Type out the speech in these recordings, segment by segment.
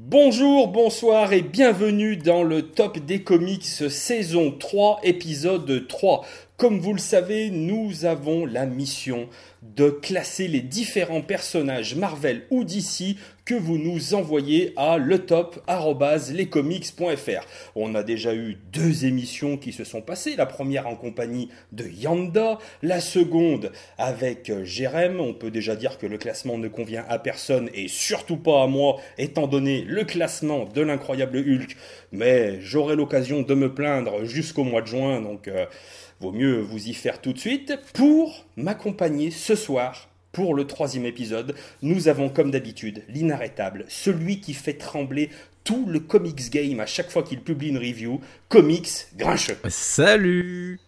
Bonjour, bonsoir et bienvenue dans le top des comics saison 3 épisode 3. Comme vous le savez, nous avons la mission de classer les différents personnages Marvel ou DC que vous nous envoyez à letop@lescomics.fr. On a déjà eu deux émissions qui se sont passées, la première en compagnie de Yanda, la seconde avec Jérém. On peut déjà dire que le classement ne convient à personne et surtout pas à moi étant donné le classement de l'incroyable Hulk, mais j'aurai l'occasion de me plaindre jusqu'au mois de juin donc euh, vaut mieux vous y faire tout de suite. Pour m'accompagner ce soir, pour le troisième épisode, nous avons comme d'habitude l'inarrêtable, celui qui fait trembler tout le comics game à chaque fois qu'il publie une review, Comics Grincheux. Salut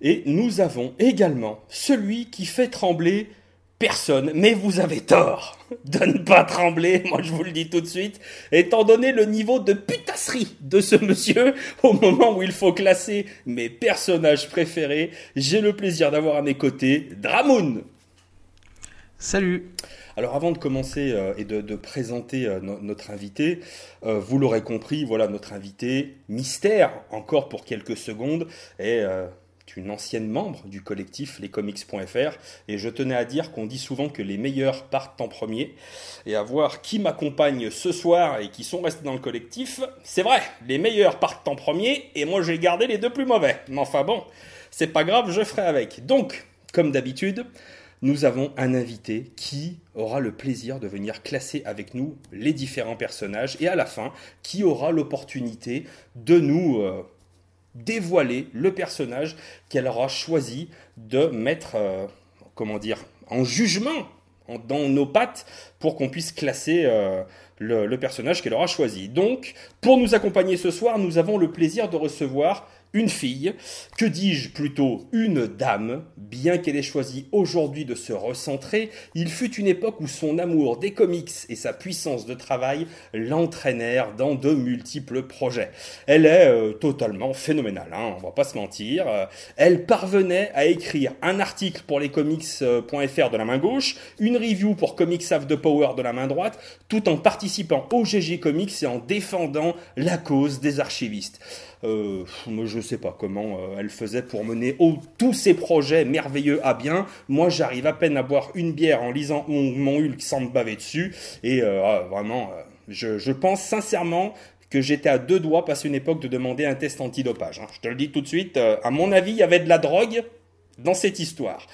Et nous avons également celui qui fait trembler personne, mais vous avez tort de ne pas trembler, moi je vous le dis tout de suite, étant donné le niveau de putasserie de ce monsieur au moment où il faut classer mes personnages préférés, j'ai le plaisir d'avoir à mes côtés Dramoun. Salut alors avant de commencer euh, et de, de présenter euh, no- notre invité, euh, vous l'aurez compris, voilà notre invité mystère encore pour quelques secondes est une ancienne membre du collectif lescomics.fr et je tenais à dire qu'on dit souvent que les meilleurs partent en premier et à voir qui m'accompagne ce soir et qui sont restés dans le collectif, c'est vrai, les meilleurs partent en premier et moi j'ai gardé les deux plus mauvais. Mais enfin bon, c'est pas grave, je ferai avec. Donc, comme d'habitude, nous avons un invité qui aura le plaisir de venir classer avec nous les différents personnages et à la fin, qui aura l'opportunité de nous euh, dévoiler le personnage qu'elle aura choisi de mettre, euh, comment dire, en jugement en- dans nos pattes pour qu'on puisse classer euh, le personnage qu'elle aura choisi. Donc, pour nous accompagner ce soir, nous avons le plaisir de recevoir une fille, que dis-je plutôt une dame, bien qu'elle ait choisi aujourd'hui de se recentrer, il fut une époque où son amour des comics et sa puissance de travail l'entraînèrent dans de multiples projets. Elle est euh, totalement phénoménale, hein, on va pas se mentir. Euh, elle parvenait à écrire un article pour lescomics.fr de la main gauche, une review pour Comics Have the Power de la main droite, tout en participant au GG Comics et en défendant la cause des archivistes. Euh, je sais pas comment euh, elle faisait pour mener tous ces projets merveilleux à bien. Moi, j'arrive à peine à boire une bière en lisant mon, Hulk sans me baver dessus. Et euh, ah, vraiment, je, pense sincèrement que j'étais à deux doigts, passé une époque, de demander un test antidopage. hein. Je te le dis tout de suite, à mon avis, il y avait de la drogue dans cette histoire.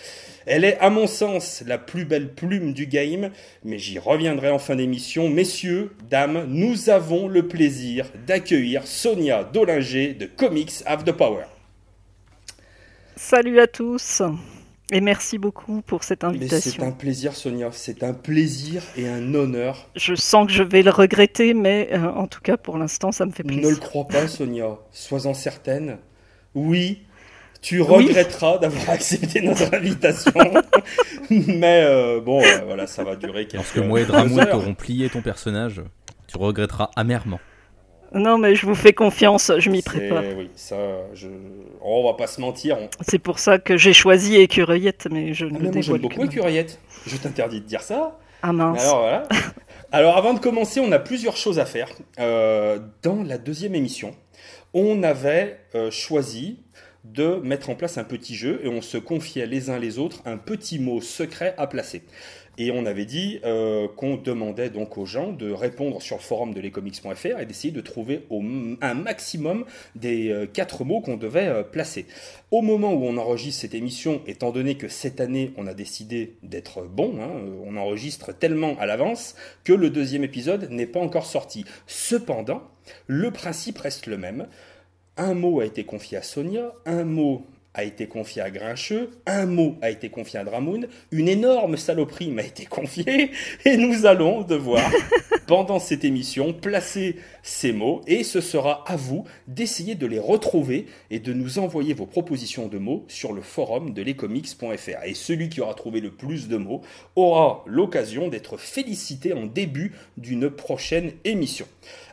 Elle est, à mon sens, la plus belle plume du game, mais j'y reviendrai en fin d'émission. Messieurs, dames, nous avons le plaisir d'accueillir Sonia Dolinger de Comics Have the Power. Salut à tous et merci beaucoup pour cette Mais c'est invitation. un plaisir, Sonia, c'est un plaisir et un honneur. Je sens que je vais le regretter, mais euh, en tout cas pour l'instant ça me fait Ne le plaisir. crois pas, Sonia, sois-en certaine. Oui, tu Oui. regretteras d'avoir accepté notre invitation. mais euh, bon, euh, voilà, ça va durer quelques Lorsque moi et Dramoun t'auront plié ton personnage, tu regretteras amèrement. Non mais je vous fais confiance, je m'y prépare. Oui, ça, je... oh, on va pas se mentir. on- C'est pour ça que j'ai choisi Écureuillette, mais je ne Ah, le mais moi j'aime dévoile beaucoup Écureuillette. Je t'interdis de dire ça. Ah mince. Alors voilà. Alors avant de commencer, on a plusieurs choses à faire. Euh, dans la deuxième émission, on avait euh, choisi de mettre en place un petit jeu et on se confiait les uns les autres un petit mot secret à placer. Et on avait dit euh, qu'on demandait donc aux gens de répondre sur le forum de lescomics.fr et d'essayer de trouver un maximum des euh, quatre mots qu'on devait euh, placer. Au moment où on enregistre cette émission, étant donné que cette année on a décidé d'être bon, hein, on enregistre tellement à l'avance que le deuxième épisode n'est pas encore sorti. Cependant, le principe reste le même. Un mot a été confié à Sonia, un mot a été confié à Grincheux, un mot a été confié à Dramoun, une énorme saloperie m'a été confiée, et nous allons devoir, pendant cette émission, placer ces mots, et ce sera à vous d'essayer de les retrouver et de nous envoyer vos propositions de mots sur le forum de lescomics.fr. Et celui qui aura trouvé le plus de mots aura l'occasion d'être félicité en début d'une prochaine émission.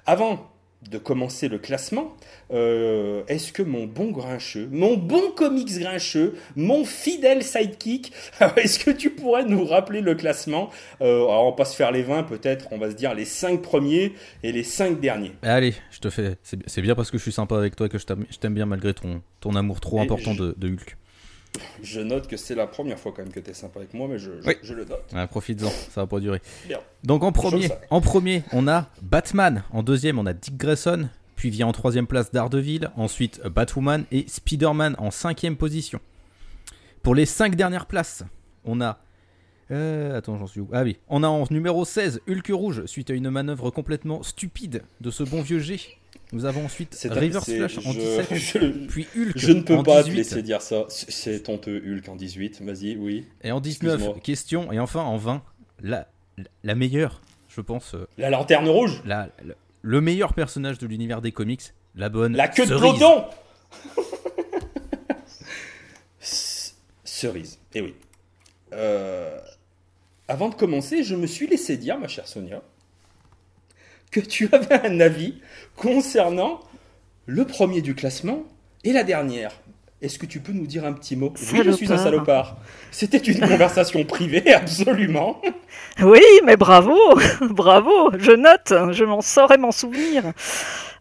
Avant de commencer le classement, euh, est-ce que mon bon grincheux, mon bon comics grincheux, mon fidèle sidekick, est-ce que tu pourrais nous rappeler le classement euh, Alors on va pas se faire les 20 peut-être, on va se dire les 5 premiers et les 5 derniers. Allez, je te fais. C'est bien parce que je suis sympa avec toi et que je t'aime bien malgré ton, ton amour trop important de, Hulk. Je note que c'est la première fois quand même que tu es sympa avec moi, mais je, je, le note. Ouais, Profites-en, ça va pas durer. Donc en premier, en premier, on a Batman. En deuxième, on a Dick Grayson. Puis vient en troisième place Daredevil. Ensuite Batwoman et Spider-Man en cinquième position. Pour les cinq dernières places, on a euh, attends, j'en suis où? Ah oui. On a en numéro 16 Hulk Rouge, suite à une manœuvre complètement stupide de ce bon vieux G. Nous avons ensuite River Flash en 17, puis Hulk Je ne peux pas te laisser dire ça. C'est honteux, Hulk en 18. Vas-y, oui. Et en 19, question. Et enfin en 20, la, la meilleure, je pense. Euh, la lanterne rouge la, Le meilleur personnage de l'univers des comics, la bonne. La queue de peloton Cerise, eh oui. Euh, avant de commencer, je me suis laissé dire, ma chère Sonia, que tu avais un avis concernant le premier du classement et la dernière. Est-ce que tu peux nous dire un petit mot? Oui, je suis un salopard. C'était une conversation privée, absolument. Oui, mais bravo, bravo, je note, je m'en saurais m'en souvenir.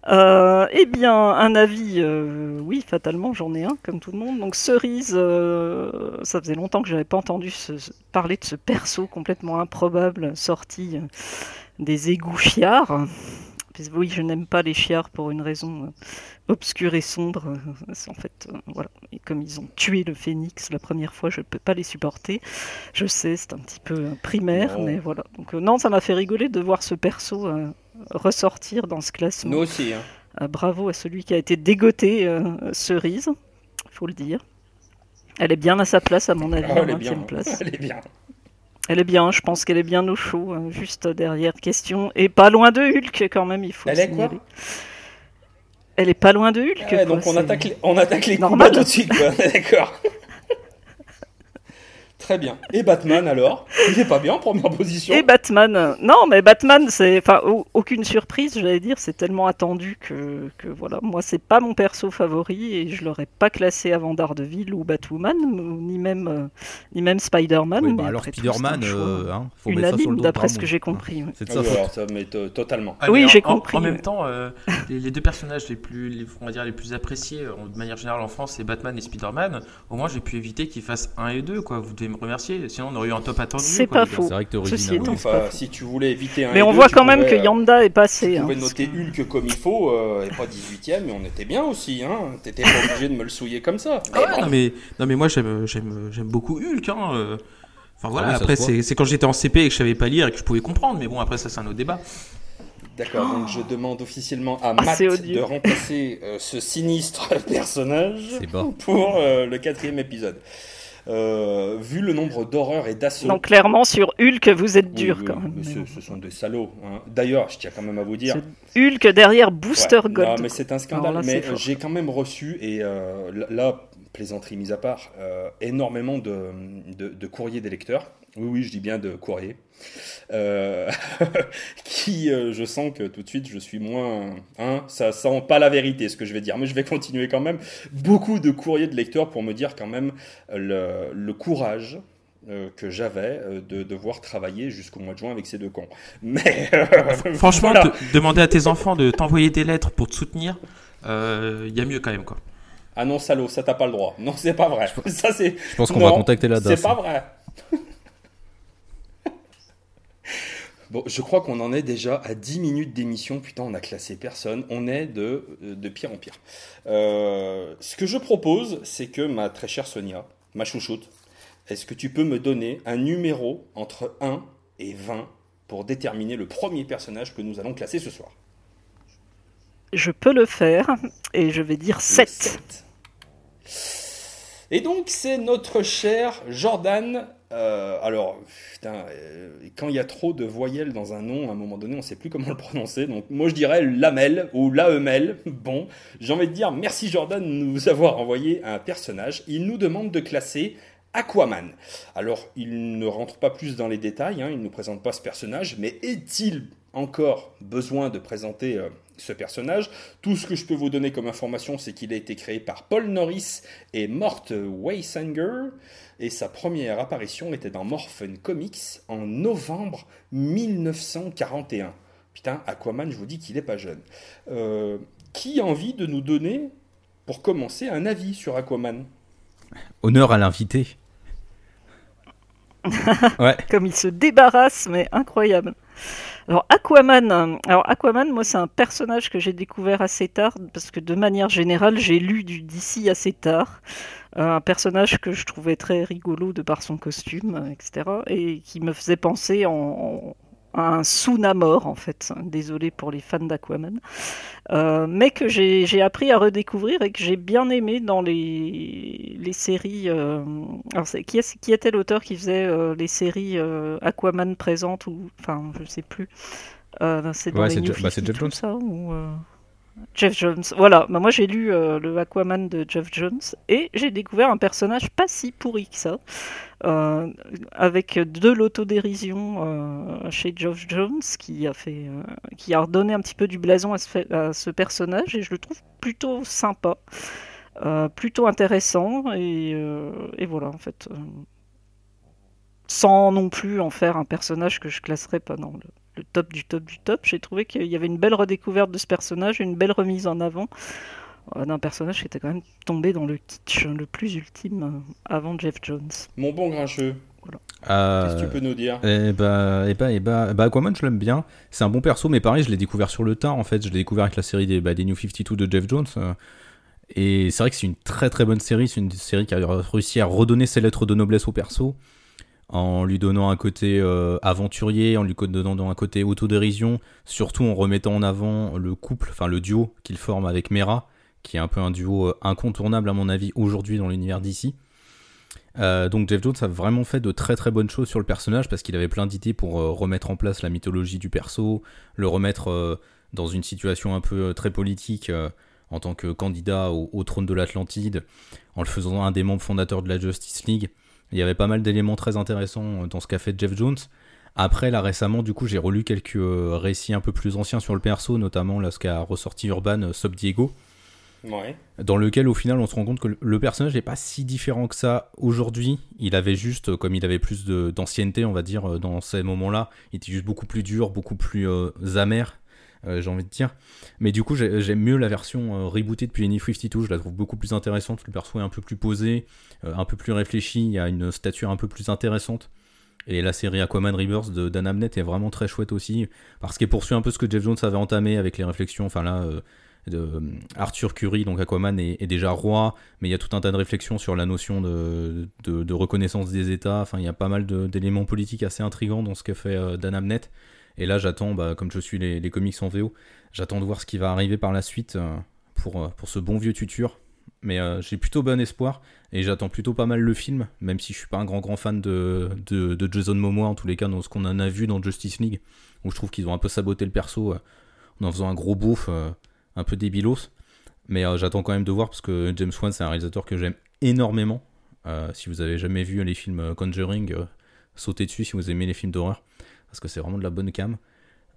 Euh, eh bien, un avis, euh, oui, fatalement, j'en ai un, comme tout le monde. Donc, Cerise, euh, ça faisait longtemps que je n'avais pas entendu parler de ce perso complètement improbable sorti des égouts chiards. Oui, je n'aime pas les chiards pour une raison obscure et sombre. En fait, voilà. Et comme ils ont tué le phénix la première fois, je ne peux pas les supporter. Je sais, c'est un petit peu primaire, mais voilà. Donc, non, ça m'a fait rigoler de voir ce perso ressortir dans ce classement. Nous aussi. Hein. Euh, bravo à celui qui a été dégoté, euh, Cerise, il faut le dire. Elle est bien à sa place, à mon avis, ah, elle, est bien. place. elle est bien. Elle est bien, je pense qu'elle est bien au chaud, hein, juste derrière question. Et pas loin de Hulk, quand même, il faut Elle est quoi Elle est pas loin de Hulk. donc on attaque, les, on attaque les combats tout de suite, d'accord. Très bien. Et Batman alors? Il est pas bien en première position. Et Batman Non, mais Batman, c'est. Enfin, aucune surprise, j'allais dire, c'est tellement attendu que, que voilà. Moi, c'est pas mon perso favori et je l'aurais pas classé avant Daredevil ou Batwoman, ni même, euh, ni même Spider-Man. Oui, bah alors Spider-man, euh, hein, faut mettre ça sur le d'après ce que j'ai compris. C'est ça. Ah, ça met totalement. Ah, oui, j'ai compris. En, même temps, euh, les, deux personnages les plus, on va dire, les plus appréciés de manière générale en France, c'est Batman et Spider-Man. Au moins, j'ai pu éviter qu'ils fassent 1 et 2, quoi. Vous devez remercier, sinon on aurait eu un top attendu. C'est pas faux. C'est vrai que original. si tu voulais éviter un. Mais on voit quand même que Yanda est passé. Tu pouvais hein, noter Hulk comme il faut, euh, et pas 18ème, mais on était bien aussi. Hein. T'étais pas obligé de me le souiller comme ça. Ah non, mais, non, mais moi j'aime, j'aime, j'aime beaucoup Hulk. Hein. Euh. Enfin voilà, ah après c'est, quand j'étais en CP et que je savais pas lire et que je pouvais comprendre, mais bon, après ça c'est un autre débat. D'accord, donc je demande officiellement à ah, Matt de remplacer euh, ce sinistre personnage pour le quatrième épisode. Euh, vu le nombre d'horreurs et d'assauts. Donc clairement sur Hulk, vous êtes dur quand même. Ce, sont des salauds. Hein. D'ailleurs, je tiens quand même à vous dire. Hulk derrière Booster Gold. Non, mais c'est un scandale. mais j'ai quand même reçu et euh, là, plaisanterie mise à part, euh, énormément de, de, de courriers des lecteurs. Oui, oui, je dis bien de courrier. Euh, qui, euh, je sens que tout de suite, je suis moins. Hein, ça sent pas la vérité, ce que je vais dire. Mais je vais continuer quand même. Beaucoup de courriers de lecteurs pour me dire quand même le, courage euh, que j'avais de devoir travailler jusqu'au mois de juin avec ces deux cons. Mais franchement, demander à tes enfants de t'envoyer des lettres pour te soutenir, il y a mieux quand même quoi. Ah non, salaud, ça t'as pas le droit. Non, c'est pas vrai. Ça, c'est... Je pense qu'on va contacter la DAS. C'est pas vrai. Bon, je crois qu'on en est déjà à 10 minutes d'émission. Putain, on a classé personne. On est de, de pire en pire. Euh, ce que je propose, c'est que ma très chère Sonia, ma chouchoute, est-ce que tu peux me donner un numéro entre 1 et 20 pour déterminer le premier personnage que nous allons classer ce soir? Je peux le faire et je vais dire 7. 7. Et donc, c'est notre cher Jordan euh, alors, putain, euh, quand il y a trop de voyelles dans un nom, à un moment donné, on ne sait plus comment le prononcer. Donc, moi, je dirais Lamel ou Laemel. Bon, j'ai envie de dire merci Jordan de nous avoir envoyé un personnage. Il nous demande de classer Aquaman. Alors, il ne rentre pas plus dans les détails, hein, il ne nous présente pas ce personnage, mais est-il encore besoin de présenter euh, ce personnage. Tout ce que je peux vous donner comme information, c'est qu'il a été créé par Paul Norris et Mort Weisanger. Et sa première apparition était dans Morphin Comics en novembre 1941. Putain, Aquaman, je vous dis qu'il n'est pas jeune. Euh, qui a envie de nous donner, pour commencer, un avis sur Aquaman? Honneur à l'invité. ouais. Comme il se débarrasse, mais incroyable. Alors Aquaman, Aquaman, moi c'est un personnage que j'ai découvert assez tard parce que de manière générale j'ai lu du DC assez tard. Euh, un personnage que je trouvais très rigolo de par son costume, etc. et qui me faisait penser en, un sous-namor en fait. Désolé pour les fans d'Aquaman. Euh, mais que j'ai appris à redécouvrir et que j'ai bien aimé dans les, les séries. Euh, alors qui, est, qui était l'auteur qui faisait euh, les séries Aquaman présente ou enfin je sais plus. c'est dans les bah, Jeff Jones. Ça, ou, Jeff Jones. Voilà, bah, moi j'ai lu le Aquaman de Jeff Jones et j'ai découvert un personnage pas si pourri que ça, euh, avec de l'autodérision euh, chez Jeff Jones qui a fait, qui a redonné un petit peu du blason à ce, personnage et je le trouve plutôt sympa, plutôt intéressant et, voilà en fait, sans non plus en faire un personnage que je classerais pas dans le le top du top du top. J'ai trouvé qu'il y avait une belle redécouverte de ce personnage, une belle remise en avant euh, d'un personnage qui était quand même tombé dans le kitsch le plus ultime euh, avant Jeff Jones. Mon bon grincheux. Euh, Qu'est-ce que tu peux nous dire? Eh bah, bah, bah, bah, Aquaman, je l'aime bien. C'est un bon perso, mais pareil, je l'ai découvert sur le tard en fait. Je l'ai découvert avec la série des, bah, des New 52 de Jeff Jones. et c'est vrai que c'est une très très bonne série. C'est une série qui a réussi à redonner ses lettres de noblesse au perso en lui donnant un côté euh, aventurier, en lui donnant un côté autodérision, surtout en remettant en avant le couple, enfin le duo qu'il forme avec Mera, qui est un peu un duo euh, incontournable à mon avis aujourd'hui dans l'univers d'ici. Euh, donc Jeff Jones a vraiment fait de très très bonnes choses sur le personnage parce qu'il avait plein d'idées pour remettre en place la mythologie du perso, le remettre dans une situation un peu très politique en tant que candidat au trône de l'Atlantide, en le faisant un des membres fondateurs de la Justice League. Il y avait pas mal d'éléments très intéressants dans ce qu'a fait Jeff Jones. Après, là récemment, du coup, j'ai relu quelques euh, récits un peu plus anciens sur le perso, notamment là, ce qu'a ressorti Urban euh, Sub Diego. Dans lequel, au final, on se rend compte que le personnage n'est pas si différent que ça aujourd'hui. Il avait juste, comme il avait plus d'ancienneté, on va dire, euh, dans ces moments-là, il était juste beaucoup plus dur, beaucoup plus amer. Euh, j'ai envie de dire. Mais du coup, j'aime mieux la version euh, rebootée depuis Any 52, je la trouve beaucoup plus intéressante, le perso est un peu plus posé, euh, un peu plus réfléchi, il y a une stature un peu plus intéressante. Et la série Aquaman Rebirth de Dan Abnett est vraiment très chouette aussi, parce qu'elle poursuit un peu ce que Jeff Jones avait entamé avec les réflexions, enfin là, de Arthur Curry, donc Aquaman est, déjà roi, mais il y a tout un tas de réflexions sur la notion de, reconnaissance des États, enfin il y a pas mal d'éléments politiques assez intrigants dans ce que fait Dan Abnett. Et là, j'attends, bah, comme je suis les, comics en VO, j'attends de voir ce qui va arriver par la suite euh, pour, euh, pour ce bon vieux tutur. Mais euh, j'ai plutôt bon espoir et j'attends plutôt pas mal le film, même si je suis pas un grand grand fan de, de, Jason Momoa, en tous les cas, dans ce qu'on en a vu dans Justice League, où je trouve qu'ils ont un peu saboté le perso en en faisant un gros bouffe un peu débilos. Mais j'attends quand même de voir parce que James Wan, c'est un réalisateur que j'aime énormément. si vous avez jamais vu les films Conjuring, sautez dessus si vous aimez les films d'horreur parce que c'est vraiment de la bonne cam.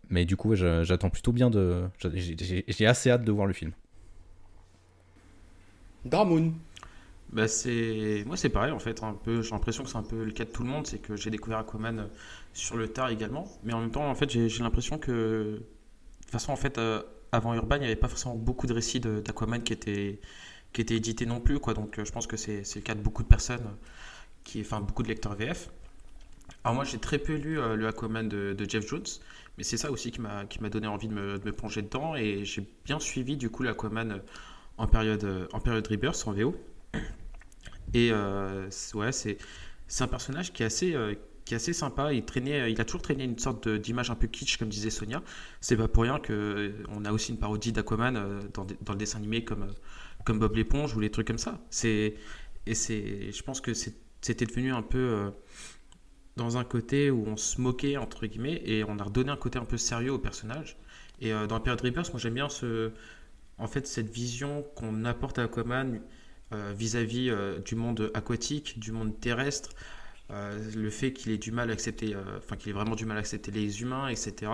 Mais du coup, j'attends plutôt bien de. J'ai assez hâte de voir le film. Dramoun. Bah c'est moi c'est pareil en fait un peu j'ai l'impression que c'est un peu le cas de tout le monde c'est que j'ai découvert Aquaman euh, sur le tard également mais en même temps en fait j'ai l'impression que de toute façon en fait euh, avant Urban il n'y avait pas forcément beaucoup de récits d'Aquaman qui étaient qui étaient édités non plus quoi. Donc euh, je pense que c'est le cas de beaucoup de personnes qui enfin beaucoup de lecteurs VF alors moi j'ai très peu lu euh, le Aquaman de, Jeff Jones, mais c'est ça aussi qui m'a donné envie de me, plonger dedans. Et j'ai bien suivi du coup l'Aquaman euh, en période euh, en période Rebirth en VO. Et ouais c'est c'est un personnage qui est assez qui est assez sympa. Il traînait, il a toujours traîné une sorte d'image un peu kitsch, comme disait Sonia. C'est pas pour rien que on a aussi une parodie d'Aquaman dans, dans, le dessin animé comme comme Bob l'éponge ou les trucs comme ça. Et je pense que c'était devenu un peu dans un côté où on se moquait, entre guillemets, et on a redonné un côté un peu sérieux au personnage. Et euh, dans la période Rebirth, moi j'aime bien ce, en fait, cette vision qu'on apporte à Aquaman euh, vis-à-vis euh, du monde aquatique, du monde terrestre, le fait qu'il ait du mal à accepter, enfin qu'il ait vraiment du mal à accepter les humains, etc.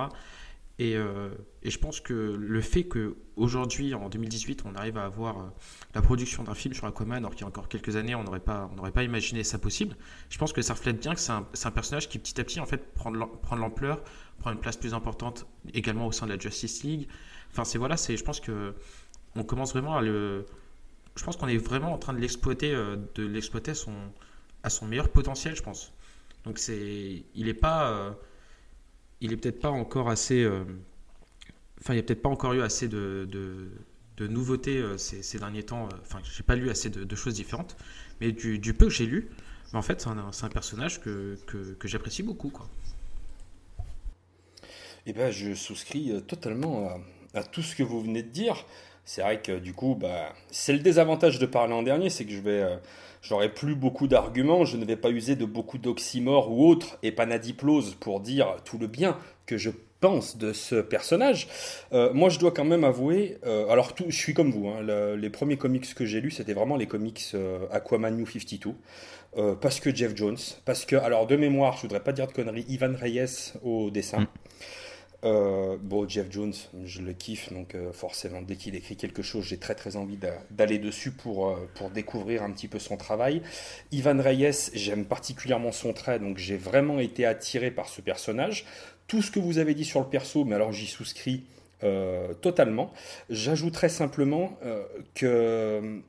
Et, et, je pense que le fait qu'aujourd'hui, en 2018, on arrive à avoir la production d'un film sur Aquaman, alors qu'il y a encore quelques années, on n'aurait pas, pas imaginé ça possible, je pense que ça reflète bien que c'est un, personnage qui petit à petit en fait prend de l'ampleur, prend une place plus importante également au sein de la Justice League. Enfin, c'est voilà, je pense que on commence vraiment à le. Je pense qu'on est vraiment en train de l'exploiter, euh, de l'exploiter son, à son meilleur potentiel, je pense. Donc c'est, il est pas, euh, il est peut-être pas encore assez. Euh, enfin, il n'y a peut-être pas encore eu assez de, de, nouveautés ces, derniers temps. Enfin, j'ai pas lu assez de, choses différentes, mais du, peu que j'ai lu, en fait, c'est un, personnage que, que, j'apprécie beaucoup, quoi. Eh ben, je souscris totalement à, tout ce que vous venez de dire c'est vrai que du coup, bah, c'est le désavantage de parler en dernier, c'est que je vais, euh, j'aurai plus beaucoup d'arguments, je ne vais pas user de beaucoup d'oxymores ou autres épanadiploses pour dire tout le bien que je pense de ce personnage. Euh, moi, je dois quand même avouer, euh, alors tout, je suis comme vous, hein, les premiers comics que j'ai lus, c'était vraiment les comics Aquaman New 52. parce que Jeff Jones, parce que, alors de mémoire, je voudrais pas dire de conneries, Ivan Reyes au dessin. Mm. Euh, bon, Jeff Jones, je le kiffe, donc euh, forcément, dès qu'il écrit quelque chose, j'ai très très envie d'aller dessus pour, euh, pour découvrir un petit peu son travail. Ivan Reyes, j'aime particulièrement son trait, donc j'ai vraiment été attiré par ce personnage. Tout ce que vous avez dit sur le perso, mais alors j'y souscris totalement. J'ajouterais simplement que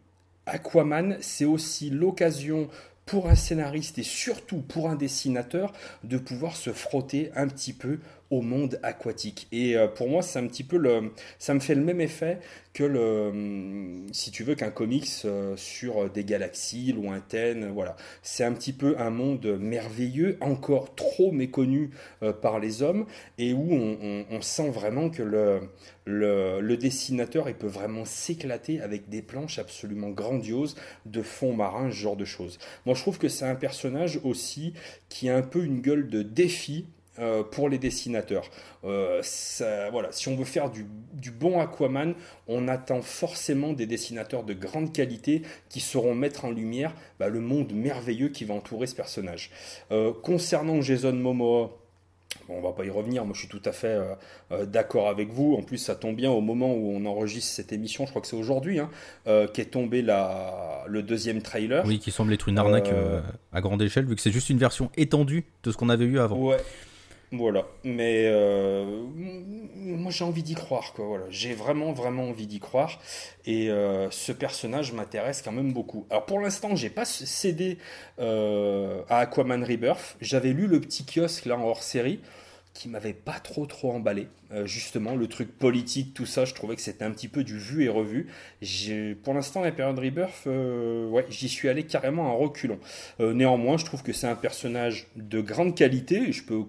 Aquaman, c'est aussi l'occasion pour un scénariste et surtout pour un dessinateur de pouvoir se frotter un petit peu au monde aquatique. Et euh, pour moi, c'est un petit peu le, ça me fait le même effet que le, hum, si tu veux, qu'un comics euh, sur des galaxies lointaines. Voilà, c'est un petit peu un monde merveilleux, encore trop méconnu euh, par les hommes, et où on, sent vraiment que le, le, le dessinateur il peut vraiment s'éclater avec des planches absolument grandioses de fond marin, ce genre de choses. Moi, je trouve que c'est un personnage aussi qui a un peu une gueule de défi euh, pour les dessinateurs. Euh, voilà, si on veut faire du, bon Aquaman, on attend forcément des dessinateurs de grande qualité qui sauront mettre en lumière bah, le monde merveilleux qui va entourer ce personnage. Euh, concernant Jason Momoa, Bon, on va pas y revenir, moi je suis tout à fait d'accord avec vous. En plus, ça tombe bien au moment où on enregistre cette émission, je crois que c'est aujourd'hui, hein, qu'est tombé la, le deuxième trailer. Oui, qui semble être une arnaque à grande échelle, vu que c'est juste une version étendue de ce qu'on avait eu avant. Ouais, voilà, mais euh, moi j'ai envie d'y croire, quoi. Voilà, j'ai vraiment vraiment envie d'y croire, et euh, ce personnage m'intéresse quand même beaucoup. Alors pour l'instant, j'ai pas cédé euh, à Aquaman Rebirth. J'avais lu le petit kiosque là en hors série, qui m'avait pas trop trop emballé. justement, le truc politique, tout ça, je trouvais que c'était un petit peu du vu et revu. Pour l'instant, la période Rebirth, ouais, j'y suis allé carrément en reculons. néanmoins, je trouve que c'est un personnage de grande qualité. Je peux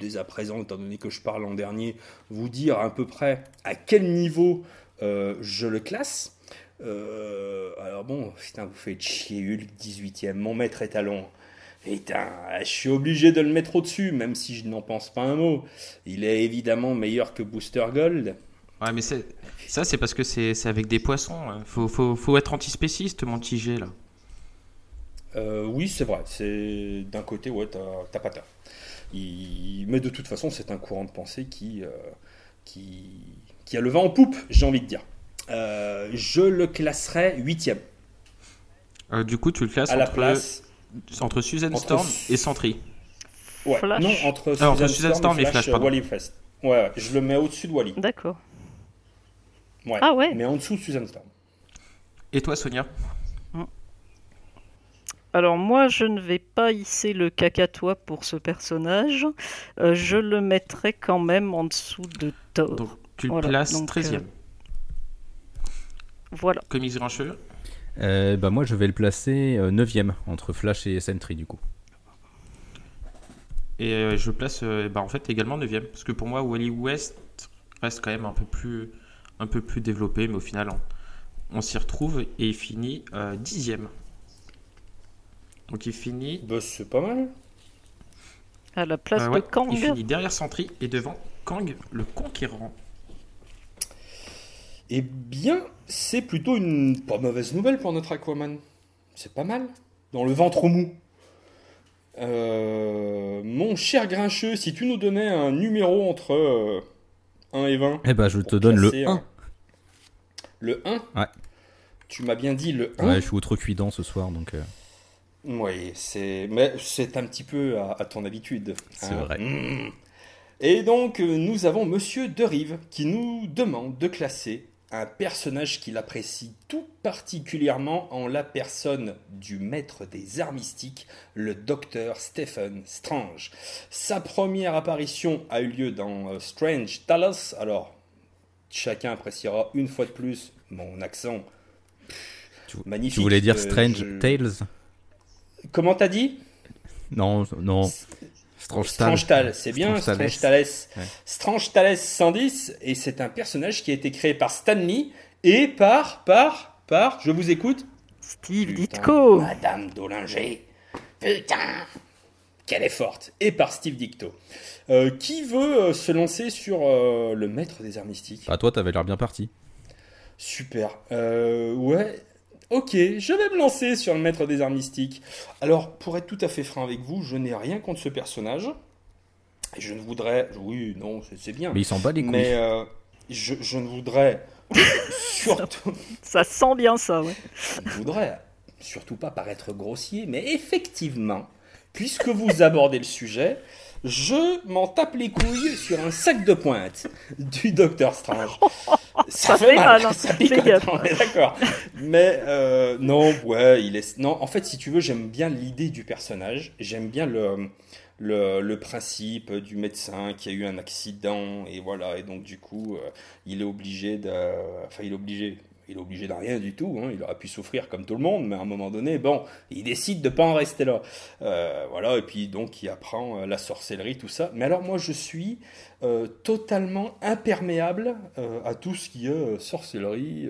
dès à présent, étant donné que je parle en dernier, vous dire à peu près à quel niveau euh, je le classe. Euh, alors bon, putain, vous faites chier, Hulk 18ème, mon maître étalon. Putain, je suis obligé de le mettre au-dessus, même si je n'en pense pas un mot. Il est évidemment meilleur que Booster Gold. Ouais, mais ça, c'est parce que c'est avec des poissons. Hein. Faut, faut, faut être antispéciste, mon tigé, là. Euh, oui, c'est vrai. C'est d'un côté, ouais, t'as pas Mais de toute façon, c'est un courant de pensée qui, euh, qui, qui, a le vent en poupe, j'ai envie de dire. Euh, je le classerai huitième. Euh, du coup, tu le classes à entre, la place entre Susan Storm et Sentry. Ouais, non, entre Susan, Storm, et Flash, Wally Fest. Ouais, je le mets au-dessus de Wally. D'accord. Ouais, ah ouais. Mais en dessous de Susan Storm. Et toi, Sonia? Alors moi, je ne vais pas hisser le cacatois pour ce personnage. Euh, je le mettrai quand même en dessous de Thor. Donc tu le places 13e. Euh, voilà. Comics Grincheux euh, bah Moi, je vais le placer 9e, entre Flash et Sentry, du coup. Et je place bah, en fait également 9e, parce que pour moi, Wally West reste quand même un peu plus, un peu plus développé, mais au final, on, s'y retrouve et il finit 10e. Donc il finit. Bah, c'est pas mal. À la place euh, de Kang. Il finit derrière Sentry et devant Kang, le conquérant. Eh bien, c'est plutôt une pas mauvaise nouvelle pour notre Aquaman. C'est pas mal. Dans le ventre mou. Euh, mon cher Grincheux, si tu nous donnais un numéro entre 1 et 20. Eh ben, je te donne le 1. Le 1 Ouais. Tu m'as bien dit le 1 Ouais, je suis outrecuidant ce soir, donc... Euh. Oui, c'est... Mais c'est un petit peu à, ton habitude. C'est hein. vrai. Mmh. Et donc, euh, nous avons Monsieur Derive qui nous demande de classer un personnage qu'il apprécie tout particulièrement en la personne du maître des arts mystiques, le docteur Stephen Strange. Sa première apparition a eu lieu dans euh, Strange Talos. Alors, chacun appréciera une fois de plus mon accent magnifique. Tu voulais dire Strange Tales? Comment t'as dit? Non, non. Strange Tal, c'est bien, Strange Tales. Strange Tales 110, et c'est un personnage qui a été créé par Stanley et par, par, par, je vous écoute Steve Ditko. Madame Dollinger. Putain Qu'elle est forte. Et par Steve Ditko. Euh, qui veut euh, se lancer sur euh, le maître des arts mystiques? Bah toi, t'avais l'air bien parti. Super. ouais, Ok, je vais me lancer sur le maître des arts mystiques. Alors, pour être tout à fait franc avec vous, je n'ai rien contre ce personnage. Et je ne voudrais. Oui, non, c'est bien. Mais il s'en bat les couilles. Mais euh, je, je, ne voudrais surtout. ça sent bien ça, ouais. Je ne voudrais surtout pas paraître grossier, mais effectivement, puisque vous abordez le sujet, je m'en tape les couilles sur un sac de pointe du Docteur Strange. ça, fait, mal, hein. ça pique, d'accord. Mais euh, non, ouais, il est. Non, en fait, si tu veux, j'aime bien l'idée du personnage. J'aime bien le, le, le, principe du médecin qui a eu un accident et voilà. Et donc, du coup, euh, il est obligé de. Enfin, il est obligé il est obligé de rien du tout. Hein. Il aurait pu souffrir comme tout le monde, mais à un moment donné, bon, il décide de pas en rester là. Euh, voilà, et puis donc il apprend euh, la sorcellerie, tout ça. Mais alors moi, je suis euh, totalement imperméable à tout ce qui est sorcellerie.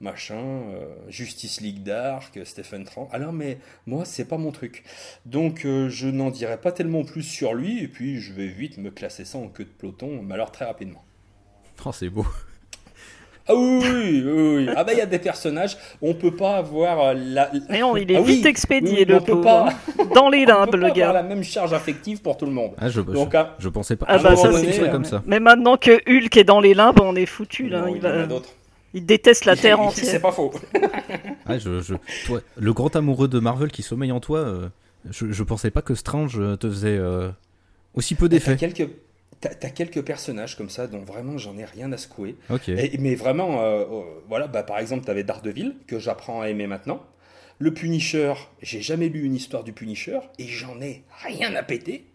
machin, Justice League Dark, Stephen Tran. Alors, mais moi, c'est pas mon truc. Donc, je n'en dirai pas tellement plus sur lui, et puis je vais vite me classer ça en queue de peloton, mais alors très rapidement. Oh, c'est beau. Ah oui, oui, oui. Ah bah il y a des personnages, on peut pas avoir euh, la. non, il est ah vite expédié le peut pas... Dans les limbes, le gars. Avoir la même charge affective pour tout le monde. Ah, je, Donc, ah, je, pensais pas. Ah bah ça c'est comme ça. Mais maintenant que Hulk est dans les limbes, on est foutu là. il, va... il déteste la Terre entière. C'est pas faux. ah, je, je... Toi, le grand amoureux de Marvel qui sommeille en toi, euh, je, je pensais pas que Strange te faisait euh, aussi peu d'effet. Quelques T'as quelques personnages comme ça dont vraiment j'en ai rien à secouer. Et, mais vraiment, euh, euh, voilà, bah, par exemple, t'avais Daredevil, que j'apprends à aimer maintenant. Le Punisher, j'ai jamais lu une histoire du Punisher et j'en ai rien à péter.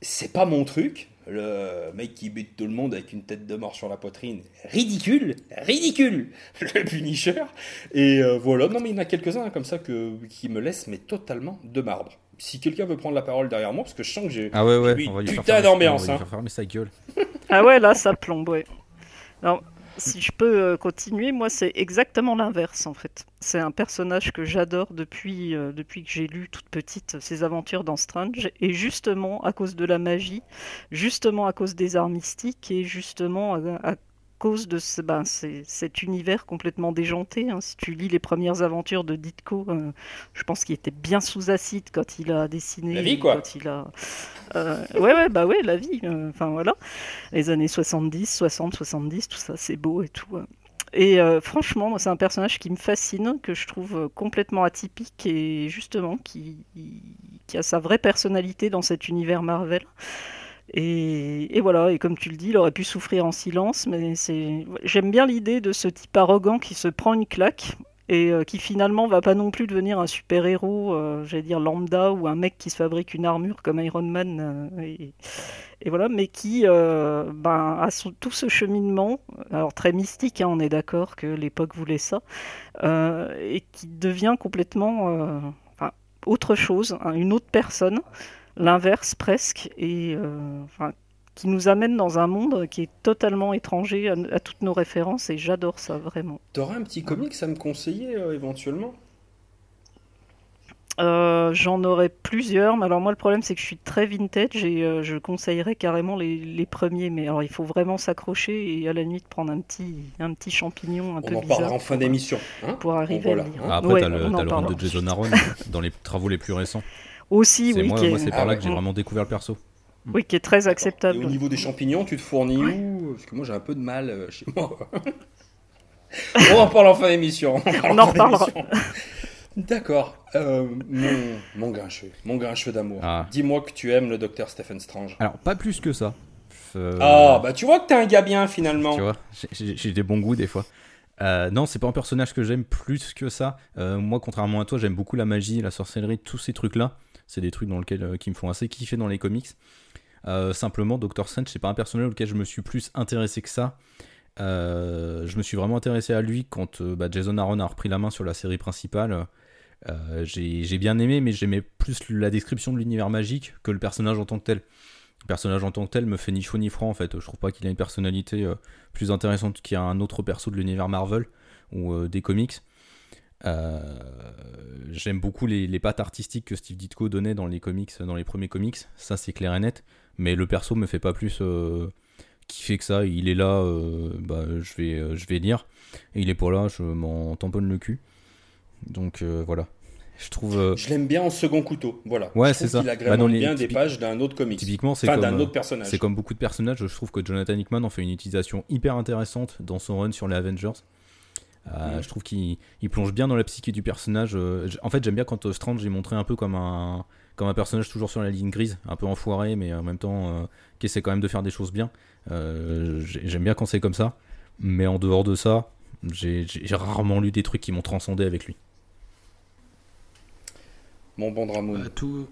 C'est pas mon truc. Le mec qui bute tout le monde avec une tête de mort sur la poitrine, ridicule, ridicule, le Punisher. Et euh, voilà, non mais il y en a quelques-uns comme ça que, qui me laissent mais totalement de marbre si quelqu'un veut prendre la parole derrière moi, parce que je sens que j'ai ah ouais, ouais, putain d'ambiance. On va hein. sa gueule. ah ouais, là, ça plombe, ouais. Alors, si je peux euh, continuer, moi, c'est exactement l'inverse, en fait. C'est un personnage que j'adore depuis, euh, depuis que j'ai lu toute petite ses aventures dans Strange, et justement à cause de la magie, justement à cause des arts mystiques, et justement à cause de ce, ben, cet univers complètement déjanté. Hein. Si tu lis les premières aventures de Ditko, euh, je pense qu'il était bien sous acide quand il a dessiné. La vie, quoi. Quand il a... Euh, ouais, ouais, bah ouais, la vie. Euh, enfin voilà. Les années 70, 60, 70, tout ça, c'est beau et tout. Hein. Et franchement, c'est un personnage qui me fascine, que je trouve complètement atypique et justement qui, qui a sa vraie personnalité dans cet univers Marvel. Et, voilà, et comme tu le dis, il aurait pu souffrir en silence, mais c'est... j'aime bien l'idée de ce type arrogant qui se prend une claque et euh, qui finalement va pas non plus devenir un super-héros, euh, j'allais dire lambda, ou un mec qui se fabrique une armure comme Iron Man, euh, et, voilà, mais qui ben, a tout ce cheminement, alors très mystique, hein, on est d'accord que l'époque voulait ça, et qui devient complètement autre chose, hein, une autre personne l'inverse presque, et euh, qui nous amène dans un monde qui est totalement étranger à, toutes nos références, et j'adore ça vraiment. T'aurais un petit comic à me conseiller euh, éventuellement? Euh, J'en aurais plusieurs, mais alors moi le problème c'est que je suis très vintage et je conseillerais carrément les, premiers, mais alors il faut vraiment s'accrocher et à la nuit prendre un petit, un petit champignon un peu bizarre. On en parlera en fin d'émission. Hein? pour arriver à lire. Ah, après, t'as le, as le run de Jason Aaron dans les travaux les plus récents. Aussi, oui. Moi, moi c'est par là que j'ai vraiment découvert le perso. Oui, qui est très acceptable. Et au niveau des champignons, tu te fournis où? Parce que moi j'ai un peu de mal euh, chez moi. On en parle en fin d'émission. On, en reparlera. D'accord. Euh, mon, mon grincheux, mon grincheux d'amour. Ah. Dis-moi que tu aimes le docteur Stephen Strange. Alors, pas plus que ça. Euh, ah, bah tu vois que t'es un gars bien finalement. Tu vois, j'ai des bons goûts des fois. Euh, non, c'est pas un personnage que j'aime plus que ça. moi, contrairement à toi, j'aime beaucoup la magie, la sorcellerie, tous ces trucs-là. C'est des trucs dans lesquels, qui me font assez kiffer dans les comics. simplement, Doctor Strange, c'est pas un personnage auquel je me suis plus intéressé que ça. je me suis vraiment intéressé à lui quand bah, Jason Aaron a repris la main sur la série principale. Euh, j'ai bien aimé, mais j'aimais plus la description de l'univers magique que le personnage en tant que tel. Le personnage en tant que tel me fait ni chaud ni froid en fait. Je trouve pas qu'il a une personnalité euh, plus intéressante qu'un autre perso de l'univers Marvel ou euh, des comics. J'aime beaucoup les, pattes artistiques que Steve Ditko donnait dans les comics, dans les premiers comics. Ça c'est clair et net. Mais le perso me fait pas plus kiffer que ça. Il est là, bah, je vais, je vais lire. Et il est pas là, je m'en tamponne le cul. Donc euh, voilà. Je trouve. Euh, je l'aime bien en second couteau. Voilà. Ouais, c'est ça. Il agrémente bah, bien des pages d'un autre comic. Typiquement, c'est comme, autre personnage. C'est comme beaucoup de personnages. Je trouve que Jonathan Hickman en fait une utilisation hyper intéressante dans son run sur les Avengers. Euh, mm. Je trouve qu'il plonge bien dans la psyché du personnage. en fait, j'aime bien quand Strange est montré un peu comme un, comme un personnage toujours sur la ligne grise, un peu enfoiré, mais en même temps qui essaie quand même de faire des choses bien. j'aime bien quand c'est comme ça. Mais en dehors de ça, j'ai rarement lu des trucs qui m'ont transcendé avec lui. Mon bon Dramoun. Tout,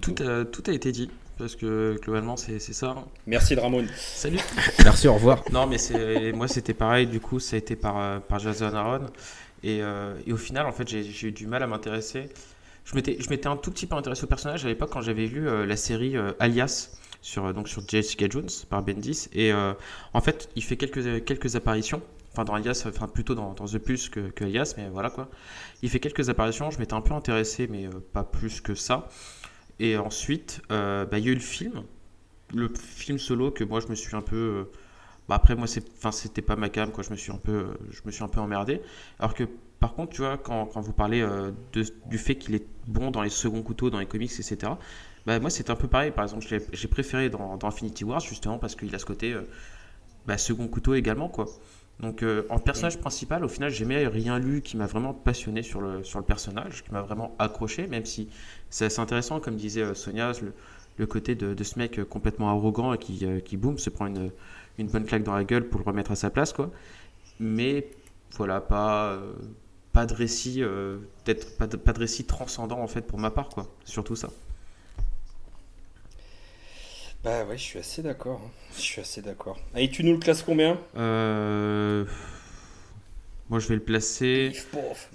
tout, A, tout, a, été dit, parce que globalement, c'est ça. Merci Dramoun. Salut. Merci, au revoir. Non, mais moi, c'était pareil, du coup, ça a été par, euh, par Jason Aaron. Et, euh, et, au final, en fait, j'ai eu du mal à m'intéresser. Je m'étais un tout petit peu intéressé au personnage à l'époque quand j'avais lu euh, la série Alias sur, donc sur Jessica Jones par Bendis. Et en fait, il fait quelques, quelques apparitions enfin dans Alias, enfin plutôt dans, The Pulse que, que, Alias, mais voilà quoi. Il fait quelques apparitions, je m'étais un peu intéressé, mais euh, pas plus que ça. Et ensuite, euh, bah, il y a eu le film, le film solo que moi je me suis un peu. Euh, bah, après moi c'est, c'était pas ma cam quoi, je me suis un peu, je me suis un peu emmerdé. Alors que par contre, tu vois, quand, quand vous parlez de, du fait qu'il est bon dans les seconds couteaux, dans les comics, etc. Bah, moi c'était un peu pareil. Par exemple, j'ai préféré dans, dans, Infinity Wars justement parce qu'il a ce côté bah, second couteau également quoi. Donc euh, en personnage principal, au final, j'ai jamais rien lu qui m'a vraiment passionné sur le, sur le personnage, qui m'a vraiment accroché, même si c'est assez intéressant, comme disait euh, Sonia, le, côté de, ce mec complètement arrogant et qui, euh, qui boum, se prend une, une, bonne claque dans la gueule pour le remettre à sa place, quoi. Mais voilà, pas, pas de récit, peut-être pas de, pas de récit transcendant en fait pour ma part, quoi. Surtout ça. Bah ouais, je suis assez d'accord. Hein. Je suis assez d'accord. Et tu nous le classes combien? Euh... Moi, je vais le placer.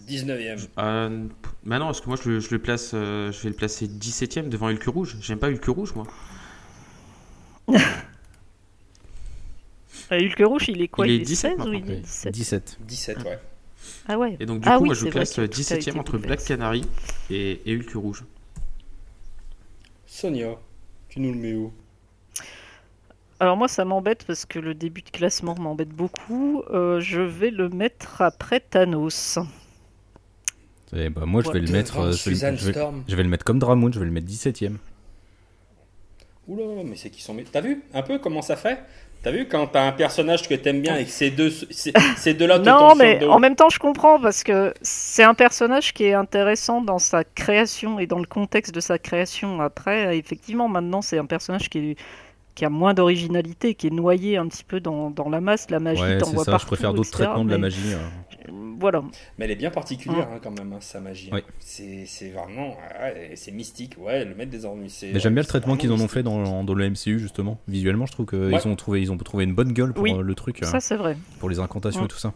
19ème. Euh... Bah non, parce que moi, je, je le place, euh, je vais le placer 17ème devant Hulk Rouge. J'aime pas Hulk Rouge, moi. Euh, Hulk Rouge, il est quoi? Il, est 17 ou il est 17 17, 17 ouais. Ah ouais. Et donc, du ah coup, moi, je le classe 17ème entre Black Canary et, et Hulk Rouge. Sonia, tu nous le mets où? Alors moi ça m'embête parce que le début de classement m'embête beaucoup. Euh, je vais le mettre après Thanos. Bah, moi je vais le mettre. Euh, je, vais, le mettre comme Dramoon, je vais le mettre 17ème. Oula, mais c'est qui sont. T'as vu un peu comment ça fait? T'as vu quand t'as un personnage que t'aimes bien et que ces deux, ces deux-là te Non, mais en même temps, je comprends parce que c'est un personnage qui est intéressant dans sa création et dans le contexte de sa création. Après, effectivement, maintenant, c'est un personnage qui est qui a moins d'originalité, qui est noyé un petit peu dans, dans la masse, la magie, ouais, c'est ça, je préfère d'autres traitements de la magie. Hein. Voilà. Mais elle est bien particulière hein, quand même, hein, sa magie. C'est vraiment, c'est mystique, ouais, le maître des ennuis. J'aime bien le traitement qu'ils en ont fait dans, dans, le MCU justement. Visuellement, je trouve qu'ils ont trouvé, ils ont trouvé une bonne gueule pour euh, le truc. Ça c'est vrai. Pour les incantations et tout ça.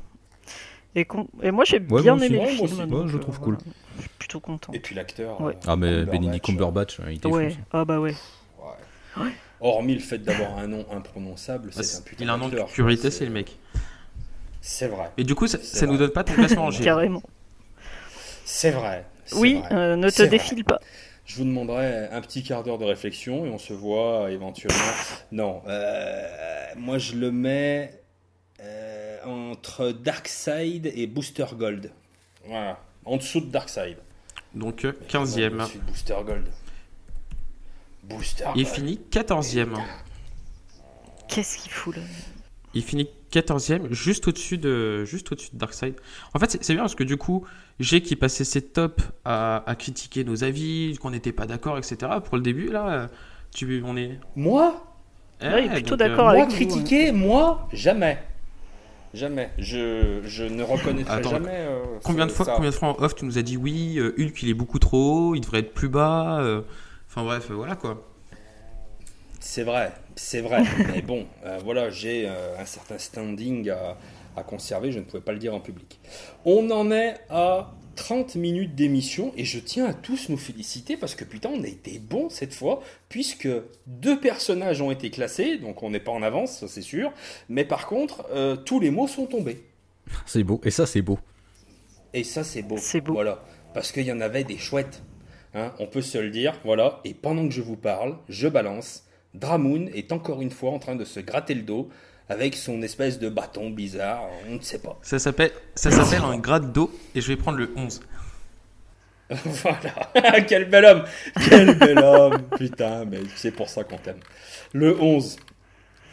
Et, et moi j'ai bien aimé le film. je trouve cool. Je suis plutôt content. Et puis l'acteur. Ah mais Benedict Cumberbatch, il était ouais. Ah bah ouais. ouais. Hormis le fait d'avoir un nom imprononçable, c'est un putain Il a un nom de curiosité, c'est le mec. C'est vrai. Et du coup, ça, ça nous donne pas ton classement en G. Carrément. C'est vrai. Oui, euh, ne te défile pas. Je vous demanderai un petit quart d'heure de réflexion et on se voit éventuellement. Non, euh, moi je le mets euh, entre Darkseid et Booster Gold. Voilà, en dessous de Darkseid. Donc 15e. Booster Gold. Booster. Il finit 14ème. Qu'est-ce qu'il fout là Il finit 14ème, juste au-dessus de, juste au-dessus de Darkseid. En fait, c'est bien parce que du coup, j'ai qui passait ses tops à, à critiquer nos avis, qu'on n'était pas d'accord, etc. Pour le début, là, tu, on est. Moi Oui, plutôt d'accord avec Moi, critiquer, moi, jamais. Jamais. Je, je ne reconnaîtrai jamais. Euh, combien, de fois, combien de fois en off tu nous as dit oui, euh, Hulk il est beaucoup trop haut, il devrait être plus bas. Euh, enfin bref, voilà quoi. C'est vrai, c'est vrai. mais bon, voilà, j'ai un certain standing à, à, conserver, je ne pouvais pas le dire en public. On en est à 30 minutes d'émission et je tiens à tous nous féliciter parce que putain, on a été bon cette fois puisque deux personnages ont été classés, donc on n'est pas en avance, ça c'est sûr, mais par contre, euh, tous les mots sont tombés. C'est beau, et ça c'est beau. Et ça c'est beau. C'est beau. Voilà, parce qu'il y en avait des chouettes. Hein, on peut se le dire, voilà, et pendant que je vous parle, je balance. Dramoon est encore une fois en train de se gratter le dos avec son espèce de bâton bizarre, on ne sait pas. Ça s'appelle, ça s'appelle un grade d'eau et je vais prendre le 11. voilà, quel bel homme, quel bel homme, putain, mais c'est pour ça qu'on t'aime. Le 11,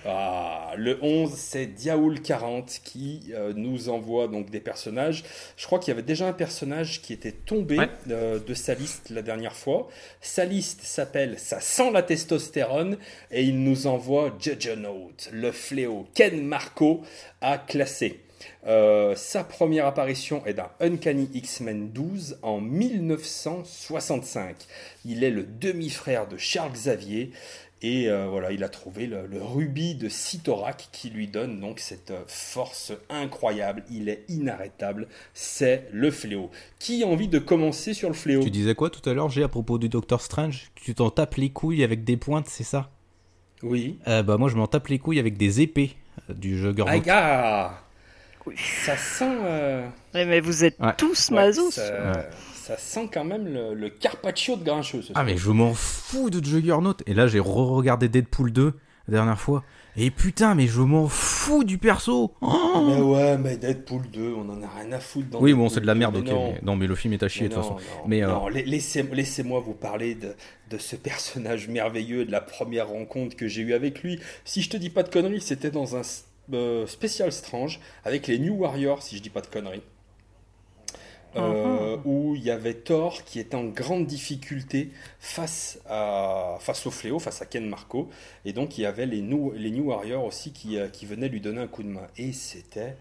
ah, le 11, c'est Diaoul 40 qui euh, nous envoie donc des personnages. Je crois qu'il y avait déjà un personnage qui était tombé euh, de sa liste la dernière fois. Sa liste s'appelle Ça sent la testostérone et il nous envoie Juggernaut, le fléau. Ken Marco a classé. Euh, sa première apparition est dans Uncanny X-Men 12 en 1965. Il est le demi-frère de Charles Xavier. Et euh, voilà, il a trouvé le, rubis de Sitorak qui lui donne donc cette euh, force incroyable. Il est inarrêtable. C'est le fléau. Qui a envie de commencer sur le fléau? Tu disais quoi tout à l'heure, J'ai à propos du Docteur Strange? Tu t'en tapes les couilles avec des pointes, c'est ça? Oui. Euh, bah moi je m'en tape les couilles avec des épées du jeu Ah, gars Ça sent. mais vous êtes tous ouais, ça sent quand même le, carpaccio de Grincheux. ah, mais je m'en fous de Juggernaut. Et là, j'ai re-regardé Deadpool 2 la dernière fois. Et putain, mais je m'en fous du perso. Oh mais ouais, mais Deadpool 2, on en a rien à foutre. Dans oui, bon, c'est de la merde, ok. Non. Mais, le film est à chier de toute façon. mais euh, laissez-moi vous parler de, de, ce personnage merveilleux, de la première rencontre que j'ai eue avec lui. Si je te dis pas de conneries, c'était dans un euh, spécial Strange avec les New Warriors, si je dis pas de conneries. Euh, où il y avait Thor qui était en grande difficulté face, à, face au fléau, face à Ken Marco. Et donc il y avait les New, les New Warriors aussi qui, euh, qui venaient lui donner un coup de main. Et c'était...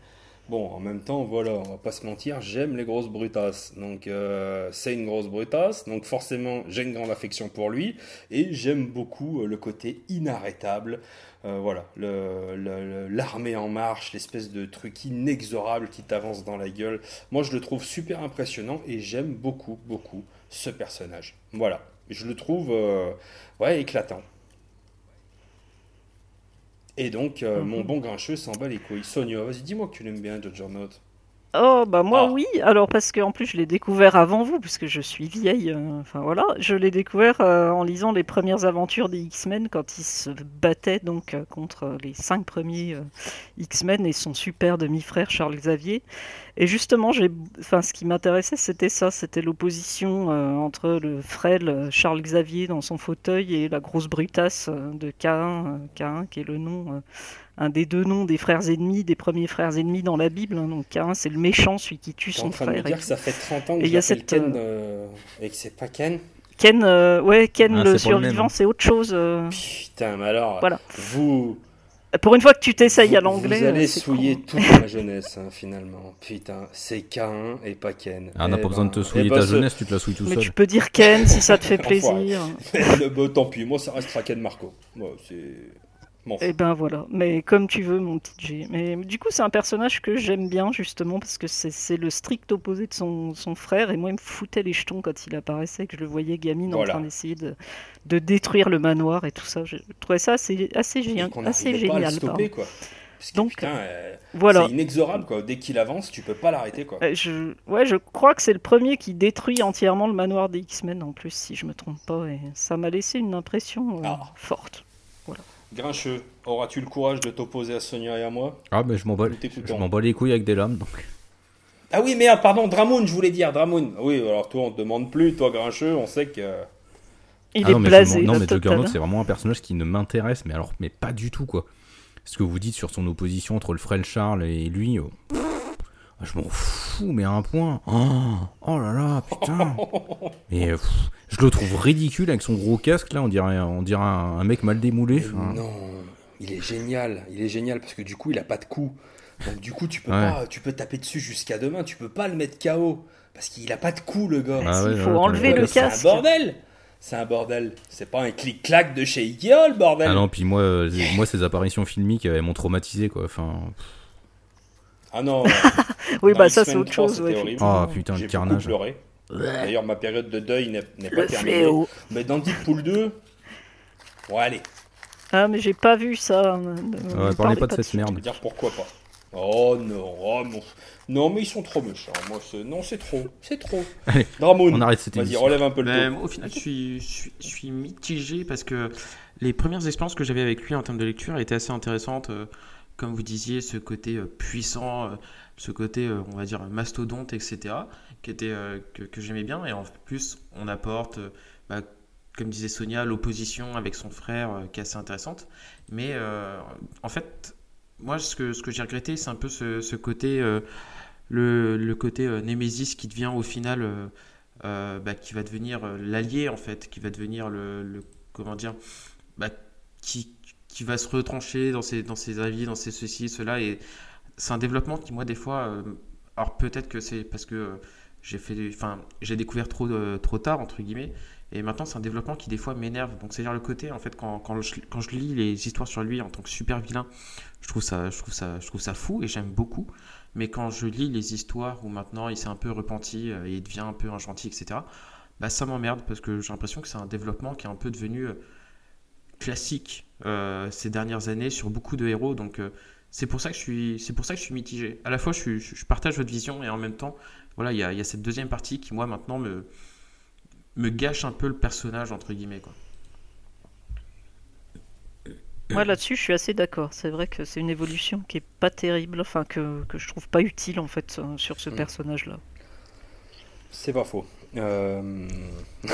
Bon, en même temps, voilà, on va pas se mentir, j'aime les grosses brutasses. Donc, euh, c'est une grosse brutasse, donc forcément, j'ai une grande affection pour lui, et j'aime beaucoup le côté inarrêtable euh, voilà, l'armée en marche, l'espèce de truc inexorable qui t'avance dans la gueule. Moi, je le trouve super impressionnant et j'aime beaucoup, beaucoup ce personnage. Voilà, je le trouve euh, ouais, éclatant. Et donc, euh, mon mhm. bon grincheux s'en bat les couilles. Sonia, vas-y, dis-moi que tu l'aimes bien, Note. Oh bah moi ah. oui, alors parce qu'en plus je l'ai découvert avant vous, puisque je suis vieille, euh, enfin voilà, je l'ai découvert euh, en lisant les premières aventures des X-Men quand ils se battaient donc euh, contre les cinq premiers X-Men et son super demi-frère Charles Xavier. Et justement, j'ai, enfin ce qui m'intéressait c'était ça, c'était l'opposition entre le frêle Charles Xavier dans son fauteuil et la grosse brutasse de Cain, Cain qui est le nom un des deux noms des frères ennemis, des premiers frères ennemis dans la Bible. Hein. donc Cain, c'est le méchant, celui qui tue son frère. En train de me dire que ça fait 30 ans que y a cette... Ken euh, et que c'est pas Ken Ken, euh, ouais, Ken ah, le survivant, c'est autre chose. Euh. Putain, mais alors, voilà. vous... Pour une fois que tu t'essayes à l'anglais. Vous allez souiller toute ma jeunesse, hein, finalement. Putain, c'est Cain et pas Ken. Ah, on n'a pas besoin de te ben, souiller eh ta ben, jeunesse, tu te la souilles tout seul. Mais tu peux dire Ken si ça te fait plaisir. Bah, tant pis, moi ça restera Ken Marco. Moi, c'est... Et eh ben voilà, mais comme tu veux, mon petit G. Mais du coup, c'est un personnage que j'aime bien, justement, parce que c'est le strict opposé de son, son, frère. Et moi, il me foutait les jetons quand il apparaissait, que je le voyais gamine en train d'essayer de, de, détruire le manoir et tout ça. Je trouvais ça assez, assez, génial, assez génial. Pas à le stopper, quoi. Parce que, Donc, putain, euh, voilà. c'est inexorable, quoi. Dès qu'il avance, tu peux pas l'arrêter, quoi. Euh, je... Ouais, je crois que c'est le premier qui détruit entièrement le manoir des X-Men, en plus, si je me trompe pas. Et ça m'a laissé une impression euh, ah. forte. Grincheux, auras-tu le courage de t'opposer à Sonia et à moi Ah, mais je m'en bats, je m'en bats les couilles avec des lames, donc. Ah oui, merde, pardon, Dramoun, je voulais dire, Dramoun. Oui, alors toi, on te demande plus, toi, Grincheux, on sait que. Il ah est non, blasé. non, mais Juggernaut, c'est vraiment un personnage qui ne m'intéresse, mais alors, mais pas du tout, quoi. Ce que vous dites sur son opposition entre le frère Charles et lui, oh, je m'en fous, mais à un point. Oh, oh là là, putain. mais je le trouve ridicule avec son gros casque, là, on dirait, on dirait un, mec mal démoulé. Non, il est génial, il est génial, parce que du coup, il a pas de coup. Donc du coup, tu peux, pas, tu peux taper dessus jusqu'à demain, tu peux pas le mettre KO. Parce qu'il a pas de coup, le gars. Ah il faut enlever le casque. C'est un bordel. C'est un bordel. C'est pas un clic-clac de chez Ikea, le bordel. Ah non, puis moi, euh, moi ces apparitions filmiques, elles m'ont traumatisé, quoi. Enfin. Ah non. oui, bah ça, c'est autre chose. Ah putain, le carnage. D'ailleurs, ma période de deuil n'est pas terminée. Mais dans Deadpool 2, bon, allez. Ah, mais j'ai pas vu ça. Ouais, parlez pas de cette merde. dire pourquoi pas? Oh non, oh non. mais ils sont trop méchants. Moi, non, c'est trop, c'est trop. Allez, on arrête cette Vas-y, relève un peu le ben, Au final, je suis, je, suis, mitigé parce que les premières expériences que j'avais avec lui en termes de lecture étaient assez intéressantes. Euh, comme vous disiez, ce côté euh, puissant, euh, ce côté, on va dire, mastodonte, etc., qui était, que, j'aimais bien. Et en plus, on apporte, bah, comme disait Sonia, l'opposition avec son frère, qui est assez intéressante. Mais en fait, moi, ce que, ce que j'ai regretté, c'est un peu ce, côté, euh, le, côté euh, Némésis qui devient au final, euh, bah, qui va devenir l'allié en fait, qui va devenir le, comment dire, bah, qui, qui va se retrancher dans ses, dans ses avis, dans ses ceci, cela. Et c'est un développement qui, moi, des fois, alors peut-être que c'est parce que j'ai fait, enfin, j'ai découvert trop, trop tard entre guillemets. Et maintenant, c'est un développement qui des fois m'énerve. Donc, c'est-à-dire le côté, en fait, quand, quand, je, quand, je, lis les histoires sur lui en tant que super vilain, je trouve ça, je trouve ça, je trouve ça fou et j'aime beaucoup. Mais quand je lis les histoires où maintenant il s'est un peu repenti euh, et il devient un peu un gentil, etc., bah, ça m'emmerde parce que j'ai l'impression que c'est un développement qui est un peu devenu euh, classique euh, ces dernières années sur beaucoup de héros. Donc, c'est pour ça que je suis, c'est pour ça que je suis mitigé. À la fois, je, je, partage votre vision et en même temps, voilà, il y a, y a cette deuxième partie qui, moi, maintenant, me, me gâche un peu le personnage, entre guillemets. Quoi. Moi là-dessus, je suis assez d'accord. C'est vrai que c'est une évolution qui est pas terrible, enfin que, que je trouve pas utile en fait euh, sur ce mm. personnage-là. C'est pas faux. Euh,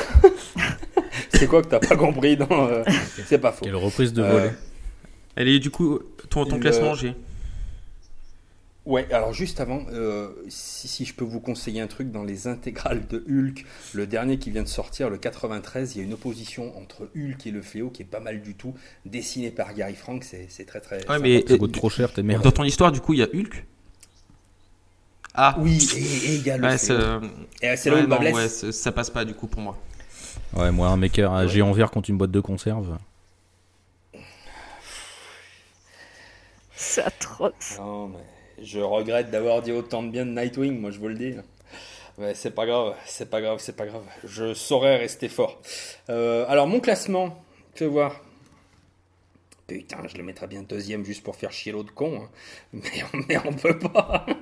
c'est quoi que t'as pas compris dans euh, C'est pas faux. Quelle reprise de volet. Elle est du coup ton, ton classement, G. Ouais, alors juste avant, euh, si, si, je peux vous conseiller un truc, dans les intégrales de Hulk, le dernier qui vient de sortir, le 93, il y a une opposition entre Hulk et le Fléau qui est pas mal du tout, dessiné par Gary Frank, c'est très très... Ouais, mais ça coûte trop cher, t'es merde. Dans ton histoire, du coup, il y a Hulk? Ah Oui, et, il y a le Fléau. Et c'est là où ouais, ça passe pas du coup pour moi. Ouais, moi, un mec un géant vert contre une boîte de conserve. C'est atroce. Non, mais je regrette d'avoir dit autant de bien de Nightwing, moi je vous le dis. Mais c'est pas grave, c'est pas grave, c'est pas grave. Je saurais rester fort. Euh, alors mon classement, fais voir. Putain, je le mettrais bien deuxième juste pour faire chier l'autre con. Hein. Mais, mais, on peut pas.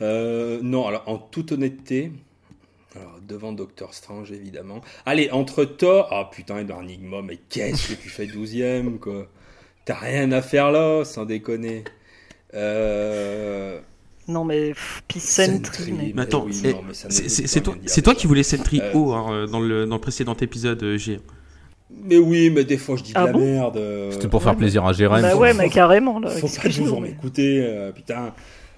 Euh, non, alors en toute honnêteté, devant Doctor Strange, évidemment. Allez, entre Thor. Ah putain, Edward Nigma, mais qu'est-ce que tu fais 12ème, quoi T'as rien à faire là, sans déconner. Euh... Non mais puis Sentry. Mais... attends, c'est toi, toi qui voulais Sentry euh... haut hein, dans, le, dans le précédent épisode euh, G. Mais oui, mais des fois je dis de ah la merde. C'était pour faire plaisir à Jérém. Bah ouais, mais carrément. Là, faut pas toujours m'écouter. Euh, putain,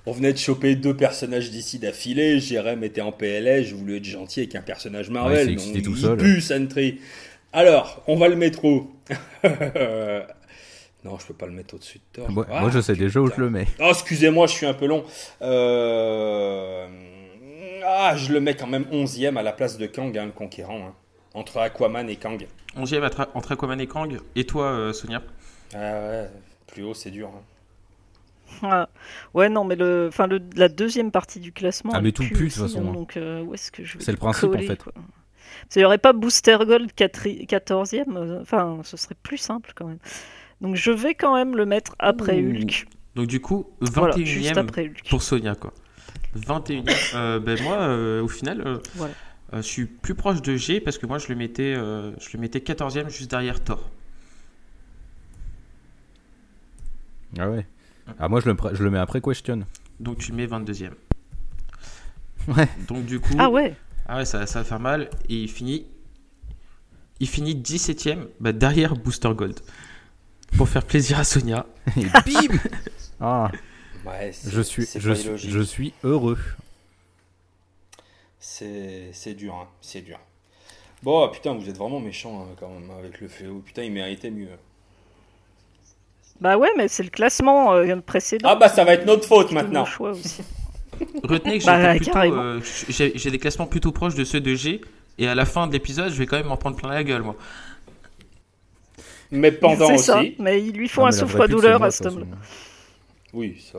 on venait de choper deux personnages d'ici d'affilée. Jérém était en PLS, je voulais être gentil avec un personnage Marvel. Ouais, donc tout seul. Pue, Sentry. Alors, on va le mettre où? Non, je peux pas le mettre au-dessus de Thor. Moi, moi je sais déjà où je le mets. Oh, excusez-moi, je suis un peu long. Euh, ah, je le mets quand même 11ème à la place de Kang, hein, le conquérant. Hein. Entre Aquaman et Kang. 11ème entre Aquaman et Kang. Et toi, euh, Sonia? Ah ouais, plus haut, c'est dur. Hein. Ah, ouais, non, mais le, enfin, le, la deuxième partie du classement. Ah, mais tout plus, de toute façon. donc, euh, où est-ce que je C'est le principe, en fait. Il n'y aurait pas Booster Gold 14ème. Enfin, ce serait plus simple quand même. Donc je vais quand même le mettre après Hulk. Donc du coup, 21ème pour Sonia quoi. 21ème. Euh, ben moi, euh, au final, euh, je suis plus proche de G parce que moi je le mettais, je le mettais 14ème juste derrière Thor. Ah ouais. Ah moi je le, je le mets après Question. Donc tu le mets 22ème. Ouais. Donc du coup. Ah ouais. Ah ouais, ça, ça va faire mal. Et il finit il finit 17ème bah, derrière Booster Gold. Pour faire plaisir à Sonia. Et bim ah. je, suis, je, suis, je suis heureux. C'est dur, hein, c'est dur. Bon, putain, vous êtes vraiment méchant hein, quand même avec le fléau. Putain, il méritait mieux. Bah ouais, mais c'est le classement euh, précédent. Ah bah ça va être notre faute maintenant. Retenez que bah, euh, j'ai des classements plutôt proches de ceux de G. Et à la fin de l'épisode, je vais quand même en prendre plein la gueule, moi. Mais pendant aussi. Ça, mais il lui faut un souffre-douleur à ce homme Oui, ça.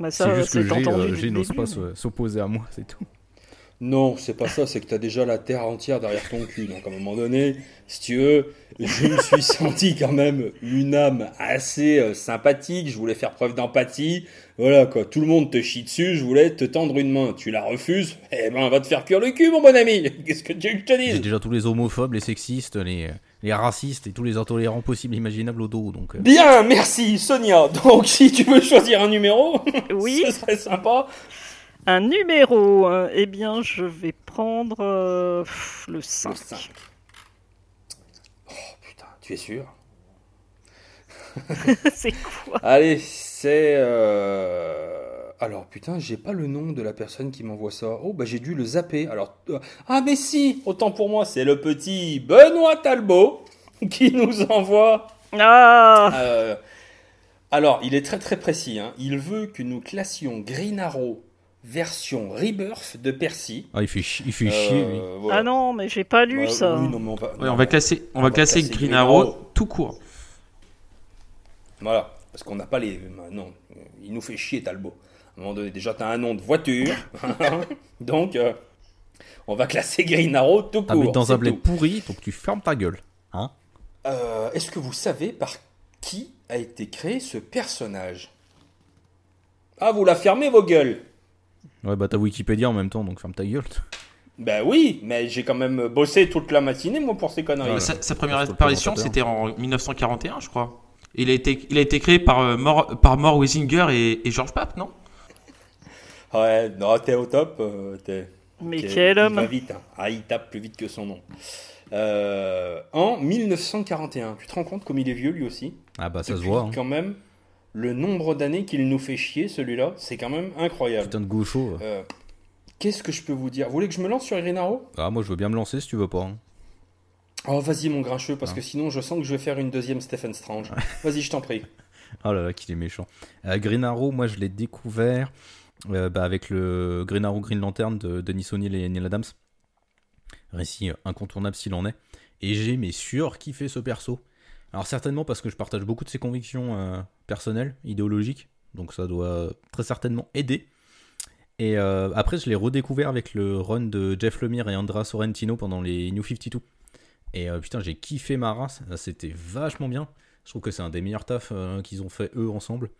Bah c'est juste que G, euh, n'ose pas s'opposer à moi, c'est tout. Non, c'est pas ça, c'est que tu as déjà la terre entière derrière ton cul. Donc à un moment donné, si tu veux, je me suis senti quand même une âme assez euh, sympathique, je voulais faire preuve d'empathie. Voilà quoi, tout le monde te chie dessus, je voulais te tendre une main. Tu la refuses, eh ben va te faire cuire le cul mon bon ami. Qu'est-ce que tu veux que je te dise? J'ai déjà tous les homophobes, les sexistes, les, les racistes et tous les intolérants possibles imaginables au dos. Donc, euh. Bien, merci Sonia. Donc si tu veux choisir un numéro, oui. ce serait sympa. Un numéro, hein. eh bien, je vais prendre euh, le 5. Oh putain, tu es sûr? C'est quoi? Allez, c'est. Euh, alors putain, j'ai pas le nom de la personne qui m'envoie ça. Oh bah j'ai dû le zapper. Alors euh, ah mais si, autant pour moi, c'est le petit Benoît Talbot qui nous envoie. Ah. alors il est très très précis. Hein. Il veut que nous classions Green Arrow version Rebirth de Percy. Ah, il fait, il fait chier, lui. Euh, ah non, mais j'ai pas lu ça. on, va, classer, on, va, classer, Green, Arrow, tout court. Voilà, parce qu'on n'a pas les. Non, il nous fait chier, Talbot. À un moment donné, déjà, tu as un nom de voiture. donc, euh, on va classer Green Arrow tout court. Ah, mais dans un blé pourri, donc tu fermes ta gueule. Hein euh, Est-ce que vous savez par qui a été créé ce personnage? Ah, vous la fermez vos gueules Ouais, bah t'as Wikipédia en même temps, donc ferme ta gueule. Ben oui, mais j'ai quand même bossé toute la matinée, moi, pour ces conneries. sa, première apparition, c'était en 1941, je crois. Il a été, il a été créé par, euh, par Mort Wisinger et, George Pape, non? Ouais, non, t'es au top. Euh, mais quel homme Il va vite, hein. ah, il tape plus vite que son nom. Euh, en 1941, tu te rends compte comme il est vieux lui aussi? Ah bah ça se voit. Hein. Quand même, le nombre d'années qu'il nous fait chier, celui-là, c'est quand même incroyable. Putain de gaucho. Euh, Qu'est-ce que je peux vous dire? Vous voulez que je me lance sur Irinaro Ah, moi je veux bien me lancer si tu veux pas. Hein. Oh, vas-y, mon grincheux, parce ah. que sinon je sens que je vais faire une deuxième Stephen Strange. vas-y, je t'en prie. Oh là là, qu'il est méchant. Euh, Green Arrow, moi je l'ai découvert euh, bah, avec le Green Arrow Green Lantern de Denis O'Neill et Neil Adams. Récit incontournable s'il en est. Et j'ai, mais sûr, kiffé ce perso. Alors certainement parce que je partage beaucoup de ses convictions euh, personnelles, idéologiques, donc ça doit très certainement aider. Et euh, après, je l'ai redécouvert avec le run de Jeff Lemire et Andra Sorrentino pendant les New 52. Et euh, putain, j'ai kiffé ma race, c'était vachement bien. Je trouve que c'est un des meilleurs tafs qu'ils ont fait eux ensemble.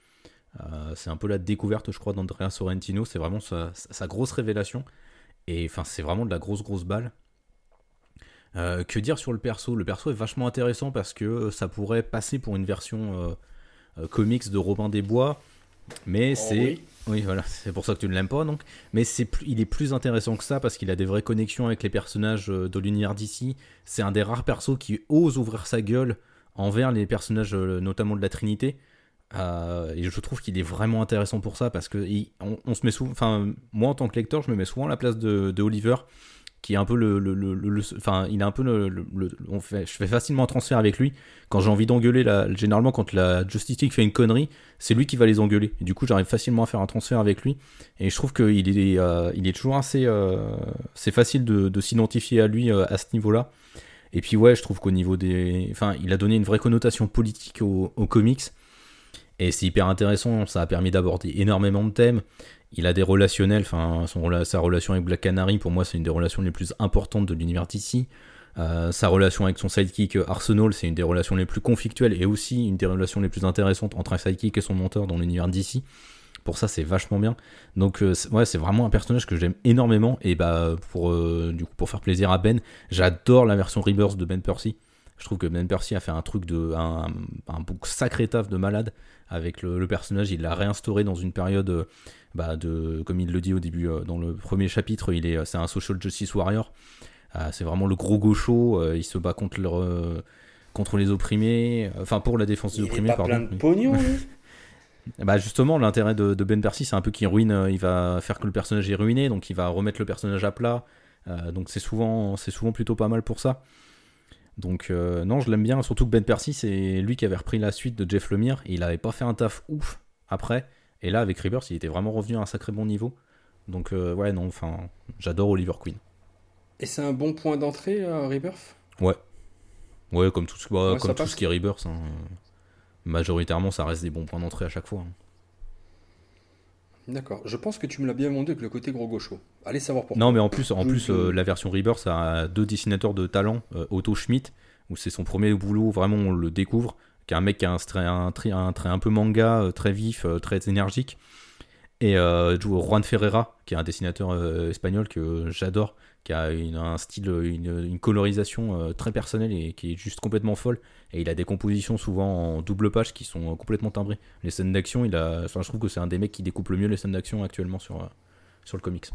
C'est un peu la découverte, je crois, d'Andrea Sorrentino. C'est vraiment sa, sa, grosse révélation. Et enfin, c'est vraiment de la grosse, grosse balle. Euh, que dire sur le perso? Le perso est vachement intéressant parce que ça pourrait passer pour une version euh, euh, comics de Robin des Bois, mais oh c'est oui. voilà, c'est pour ça que tu ne l'aimes pas donc. Mais c'est il est plus intéressant que ça parce qu'il a des vraies connexions avec les personnages de l'univers d'ici. C'est un des rares persos qui ose ouvrir sa gueule envers les personnages notamment de la Trinité. Et je trouve qu'il est vraiment intéressant pour ça parce que on, se met souvent, enfin moi en tant que lecteur, je me mets souvent à la place de, Oliver qui est un peu le, enfin il un peu le, je fais facilement un transfert avec lui quand j'ai envie d'engueuler généralement quand la Justice League fait une connerie c'est lui qui va les engueuler. Du coup j'arrive facilement à faire un transfert avec lui. Et je trouve qu'il est euh, il est toujours assez euh, c'est facile de, s'identifier à lui euh, à ce niveau là et puis ouais je trouve qu'au niveau des enfin il a donné une vraie connotation politique aux comics et c'est hyper intéressant, ça a permis d'aborder énormément de thèmes. Il a des relationnels, enfin sa relation avec Black Canary, pour moi c'est une des relations les plus importantes de l'univers d'ici. Euh, sa relation avec son sidekick euh, Arsenal, c'est une des relations les plus conflictuelles et aussi une des relations les plus intéressantes entre un sidekick et son mentor dans l'univers d'ici. Pour ça, c'est vachement bien. Donc, euh, ouais, c'est vraiment un personnage que j'aime énormément. Et bah, pour, du coup, pour faire plaisir à Ben, j'adore la version Rebirth de Ben Percy. Je trouve que Ben Percy a fait un truc de. un, un, sacré taf de malade avec le, personnage. Il l'a réinstauré dans une période bah, de, comme il le dit au début euh, dans le premier chapitre, il est, c'est un social justice warrior. c'est vraiment le gros gaucho. il se bat contre, leur, contre les opprimés. Enfin, pour la défense des opprimés, pardon. plein de pognon, Bah justement, l'intérêt de, Ben Percy, c'est un peu qu'il ruine, il va faire que le personnage est ruiné, donc il va remettre le personnage à plat. donc c'est souvent, c'est souvent plutôt pas mal pour ça. Donc non, je l'aime bien, surtout que Ben Percy, c'est lui qui avait repris la suite de Jeff Lemire, et il avait pas fait un taf ouf après. Et là, avec Rebirth, il était vraiment revenu à un sacré bon niveau. Donc, euh, ouais, non, enfin, j'adore Oliver Queen. Et c'est un bon point d'entrée, à Rebirth Ouais. Ouais, comme tout, bah, comme tout ce qui est Rebirth. Hein. Majoritairement, ça reste des bons points d'entrée à chaque fois. Hein. D'accord. Je pense que tu me l'as bien vendu avec le côté gros gaucho. Allez savoir pourquoi. Non, mais en plus, en plus euh, la version Rebirth a deux dessinateurs de talent. Euh, Otto Schmidt, où c'est son premier boulot, vraiment on le découvre qui est un mec qui a un trait un, un, trait un peu manga, euh, très vif, très énergique. Et euh, Juan Ferreira, qui est un dessinateur espagnol que j'adore, qui a une, un style, une, colorisation très personnelle et qui est juste complètement folle. Et il a des compositions souvent en double page qui sont complètement timbrées. Les scènes d'action, il a, enfin, je trouve que c'est un des mecs qui découpe le mieux les scènes d'action actuellement sur, sur le comics.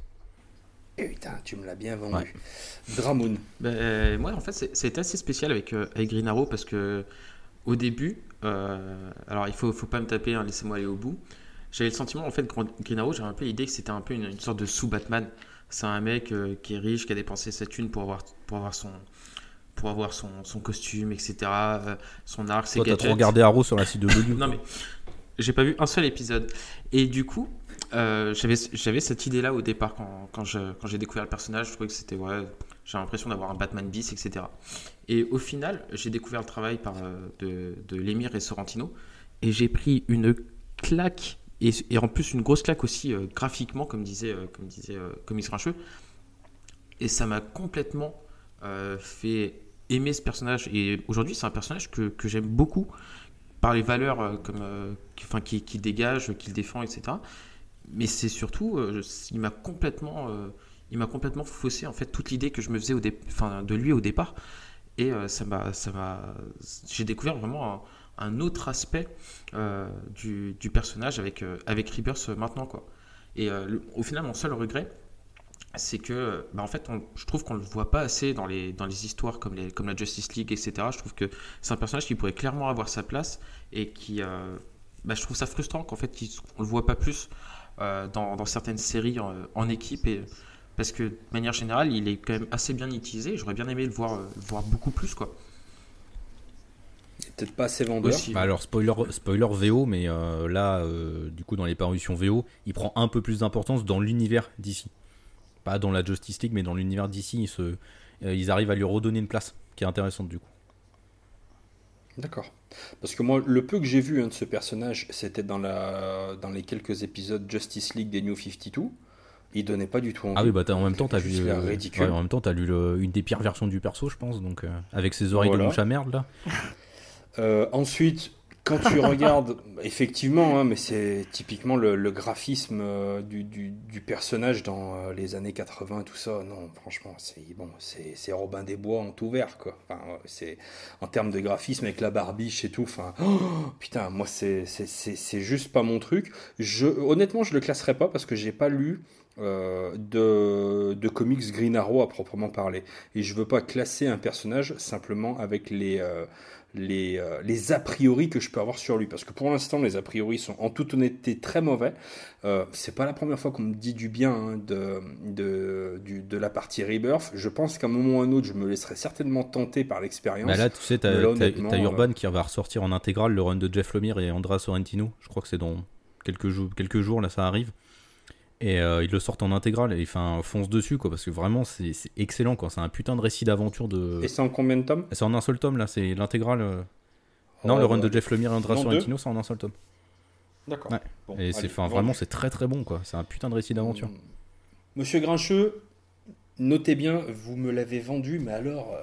Putain, tu me l'as bien vendu. Dramoun. Ben, moi, en fait, c'est assez spécial avec, avec Green Arrow parce que au début, euh, alors il faut, faut pas me taper, hein, laissez-moi aller au bout. J'avais le sentiment, en fait, que Green Arrow, j'avais un peu l'idée que c'était un peu une, sorte de sous-Batman. C'est un mec euh, qui est riche, qui a dépensé sa thune pour avoir, pour avoir son, pour avoir son, son costume, etc. Euh, son arc, ses Toi, gadgets. T'as trop regardé Arrow sur la site de Lulu. non mais j'ai pas vu un seul épisode. Et du coup, euh, j'avais cette idée-là au départ quand, quand j'ai découvert le personnage. Je trouvais que c'était ouais, j'ai l'impression d'avoir un Batman bis, etc. Et au final, j'ai découvert le travail par, euh, de, de Lemire et Sorrentino et j'ai pris une claque et, en plus une grosse claque aussi euh, graphiquement, comme disait, comme disait Comics Grincheux. Et ça m'a complètement fait aimer ce personnage. Et aujourd'hui, c'est un personnage que, que j'aime beaucoup par les valeurs comme, enfin, qui, qui dégage, qu'il défend, etc mais c'est surtout, euh, il m'a complètement, euh, il m'a complètement faussé en fait toute l'idée que je me faisais au enfin, de lui au départ. Et euh, ça m'a, ça m'a, j'ai découvert vraiment autre aspect du, du, personnage avec avec Rebirth maintenant quoi. Et au final, mon seul regret, c'est que, bah, en fait, je trouve qu'on le voit pas assez dans les, dans les histoires comme, les, comme la Justice League, etc. Je trouve que c'est un personnage qui pourrait clairement avoir sa place et qui, bah, je trouve ça frustrant qu'en fait, on le voit pas plus. Euh, dans, certaines séries en, équipe. Et, parce que de manière générale, il est quand même assez bien utilisé. J'aurais bien aimé le voir, euh, voir beaucoup plus. quoi. Peut-être pas assez vendeur. Bah alors spoiler, spoiler VO, mais euh, là, du coup, dans les parutions VO, il prend un peu plus d'importance dans l'univers d'ici. Pas dans la Justice League, mais dans l'univers d'ici, ils, ils arrivent à lui redonner une place qui est intéressante du coup. D'accord. Parce que moi, le peu que j'ai vu hein, de ce personnage, c'était dans, la, dans les quelques épisodes Justice League des New 52. Il donnait pas du tout envie. Ah oui, bah en même temps, t'as vu, en même temps, as lu une des pires versions du perso, je pense, donc euh, avec ses oreilles de mouche à merde là. Euh, ensuite, quand tu regardes, effectivement, hein, mais c'est typiquement le, graphisme euh, du, personnage dans euh, les années 80, tout ça. Non, franchement, c'est bon, c'est Robin des Bois en tout vert, quoi. Enfin, c'est en termes de graphisme avec la barbiche et tout. Enfin, putain, moi, c'est juste pas mon truc. Je, honnêtement, je le classerai pas parce que j'ai pas lu. Euh, de, de, comics Green Arrow à proprement parler. Et je veux pas classer un personnage simplement avec les, les, euh, les a priori que je peux avoir sur lui. Parce que pour l'instant, les a priori sont en toute honnêteté très mauvais. Euh, c'est pas la première fois qu'on me dit du bien hein, de, de, de, la partie Rebirth. Je pense qu'à un moment ou à un autre, je me laisserai certainement tenter par l'expérience. Bah là, tu sais, t'as Urban euh, qui va ressortir en intégrale le run de Jeff Lemire et Andra Sorrentino. Je crois que c'est dans quelques jours, quelques jours, là, ça arrive. Et euh, ils le sortent en intégrale et enfin fonce dessus quoi parce que vraiment c'est excellent quoi. C'est un putain de récit d'aventure de. Et c'est en combien de tomes? C'est en un seul tome là, c'est l'intégrale. Euh. non, le oh, run de Jeff Lemire et Andra Sorrentino c'est en un seul tome. D'accord. et c'est vraiment c'est très très bon quoi. C'est un putain de récit d'aventure. Monsieur Grincheux, notez bien, vous me l'avez vendu, mais alors.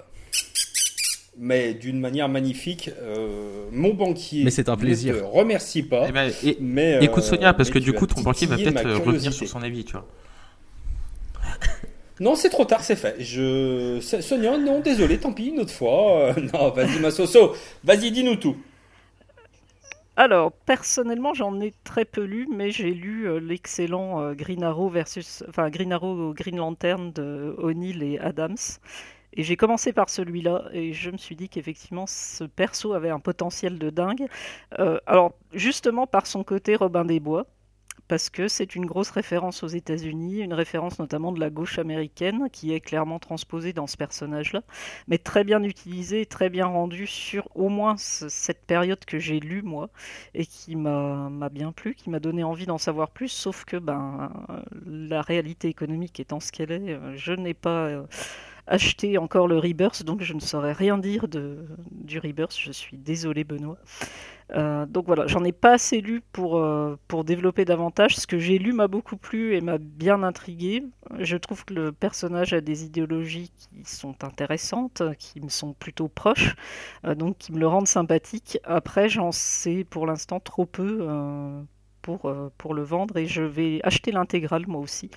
Euh, mais d'une manière magnifique. Euh, mon banquier. Mais c'est un plaisir. Ne te remercie pas. Eh ben, mais, écoute euh, Sonia, parce que du coup, ton banquier va peut-être euh, revenir sur son avis, tu vois. Non, c'est trop tard, c'est fait. Je... Sonia, non, désolé, tant pis, une autre fois. non, vas-y, ma Soso, vas-y, dis-nous tout. alors, personnellement, j'en ai très peu lu, mais j'ai lu euh, l'excellent euh, Green Arrow versus, enfin Green Arrow Green Lantern de O'Neill et Adams. Et j'ai commencé par celui-là, et je me suis dit qu'effectivement, ce perso avait un potentiel de dingue. Euh, alors, justement par son côté Robin des Bois, parce que c'est une grosse référence aux États-Unis, une référence notamment de la gauche américaine qui est clairement transposée dans ce personnage-là, mais très bien utilisée, très bien rendue sur au moins cette période que j'ai lue moi et qui m'a bien plu, qui m'a donné envie d'en savoir plus, sauf que ben la réalité économique étant ce qu'elle est, je n'ai pas euh, acheté encore le Rebirth, donc je ne saurais rien dire de, du Rebirth. Je suis désolé, Benoît. Euh, donc voilà, j'en ai pas assez lu pour, euh, pour développer davantage. Ce que j'ai lu m'a beaucoup plu et m'a bien intrigué. Je trouve que le personnage a des idéologies qui sont intéressantes, qui me sont plutôt proches, euh, donc qui me le rendent sympathique. Après, j'en sais pour l'instant trop peu pour, pour le vendre et je vais acheter l'intégrale moi aussi.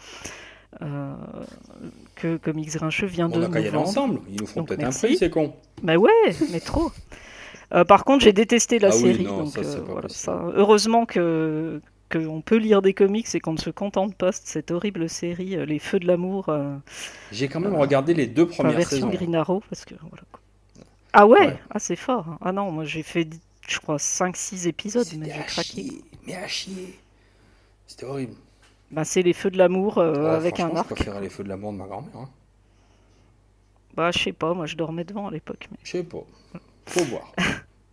Que Comics Grincheux vient de. On y aller ensemble, ils nous font peut-être un prix, c'est con. Bah ouais, mais trop. Euh, par contre, j'ai détesté la ah série. donc, euh, heureusement que qu'on peut lire des comics et qu'on ne se contente pas de cette horrible série, euh, Les Feux de l'amour. J'ai quand même regardé les deux premières version saisons. Green Arrow, parce que Ah ouais, Ah, c'est fort. Hein. Ah non, moi j'ai fait, je crois, 5-6 épisodes, mais j'ai craqué. Mais à chier. C'était horrible. Bah, c'est Les Feux de l'amour ah, avec un arc. Je préférais Les Feux de l'amour de ma grand-mère. Hein. Bah, je sais pas, moi je dormais devant à l'époque. Mais... Je sais pas. Faut voir.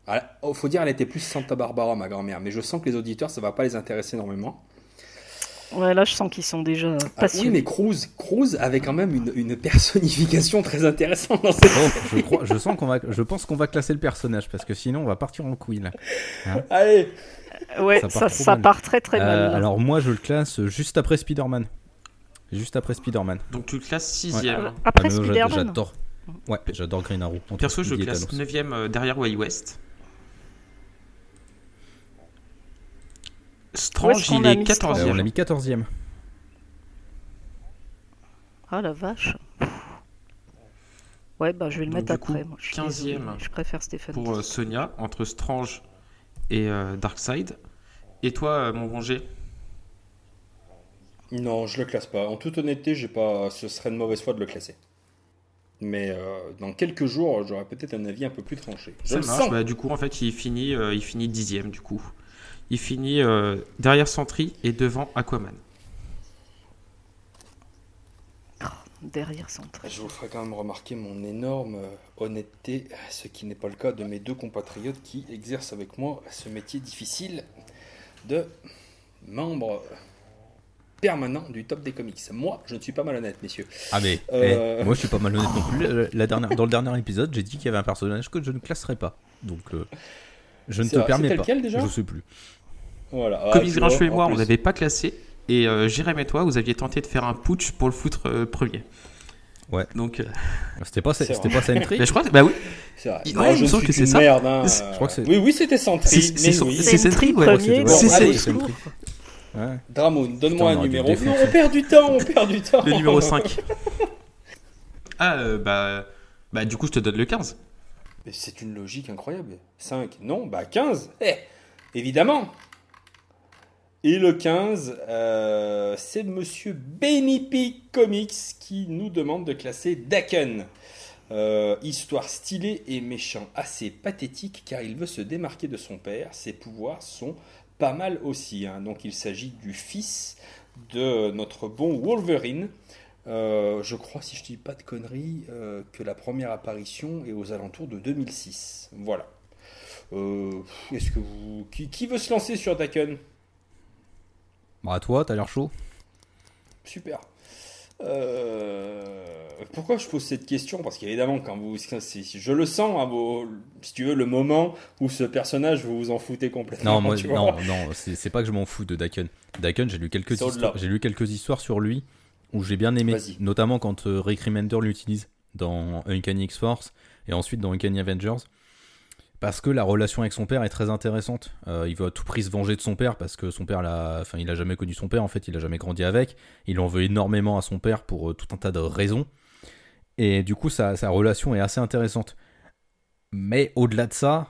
Il oh, faut dire, elle était plus Santa Barbara, ma grand-mère, mais je sens que les auditeurs, ça va pas les intéresser énormément. Ouais, là, je sens qu'ils sont déjà ah, oui, mais Cruz, Cruz avait quand même une, personnification très intéressante dans cette je, crois, je, sens qu'on va, je pense qu'on va classer le personnage parce que sinon, on va partir en couille là. Hein? Allez. Ouais, ça, part, très très mal. Euh, alors moi, je le classe juste après Spider-Man. Juste après Spider-Man. Donc tu le classes sixième. Après ah, Spider-Man. J'adore. Ouais, j'adore Green Arrow. Perso, je le classe 9 euh, derrière Way West. Strange, il est 14 On l'a mis 14 e Ah la vache. Ouais, bah je vais le mettre après. Moi, je 15e. Je préfère Stéphane. Pour euh, Sonia, entre Strange et euh, Darkseid. Et toi, mon bon Non, je le classe pas. En toute honnêteté, j'ai pas. Ce serait une mauvaise foi de le classer. Mais euh, dans quelques jours, j'aurai peut-être un avis un peu plus tranché. Ça marche. Bah, du coup, en fait, il finit, euh, il finit dixième. Du coup, il finit euh, derrière Sentry et devant Aquaman. Derrière Sentry. Je vous ferai quand même remarquer mon énorme honnêteté, ce qui n'est pas le cas de mes deux compatriotes qui exercent avec moi ce métier difficile de membre permanent du top des comics. Moi, je ne suis pas malhonnête, messieurs. Ah mais euh, eh, moi, je suis pas malhonnête non plus. La dernière, dans le dernier épisode, j'ai dit qu'il y avait un personnage que je ne classerais pas. Donc, euh, je ne te permets pas. Lequel, déjà? Je sais plus. Voilà. Ah, comics Grincheux et moi, on n'avait pas classé. Et euh, Jérém et toi, vous aviez tenté de faire un putsch pour le foutre euh, premier. Ouais. Donc. C'était pas, c'était pas Sentry Mais je crois que, bah oui. C'est vrai. Ouais, je me que c'est ça. Merde, hein. Je crois que c'est. Oui, oui, c'était Sentry. C'est Sentry, premier. C'est Sentry. Ouais. Dramoun, donne-moi un numéro. Non, on perd du temps, on perd du temps. Le numéro 5. ah, euh, bah, bah, du coup, je te donne le 15. Mais c'est une logique incroyable. 5, non, bah 15. Eh, évidemment. Et le 15, euh, c'est monsieur Benny Comics qui nous demande de classer Daken. Euh, histoire stylée et méchant, assez pathétique car il veut se démarquer de son père. Ses pouvoirs sont pas mal aussi. Hein. Donc il s'agit du fils de notre bon Wolverine. Euh, je crois, si je dis pas de conneries, que la première apparition est aux alentours de 2006. Voilà. Vous. Qui, veut se lancer sur Daken? Bah, toi, t'as l'air chaud. Super. Euh, pourquoi je pose cette question? Parce qu'évidemment, quand vous, je le sens, hein, si tu veux, le moment où ce personnage, vous vous en foutez complètement. Non, moi, non, non, c'est pas que je m'en fous de Daken. Daken, j'ai lu quelques histoires, j'ai lu quelques histoires sur lui où j'ai bien aimé, notamment quand euh, Rick Remender l'utilise dans Uncanny X-Force et ensuite dans Uncanny Avengers parce que la relation avec son père est très intéressante. Euh, il veut à tout prix se venger de son père parce que son père, l'a, enfin, il a jamais connu son père en fait, il a jamais grandi avec. Il en veut énormément à son père pour euh, tout un tas de raisons. Et du coup, sa, relation est assez intéressante. Mais au-delà de ça,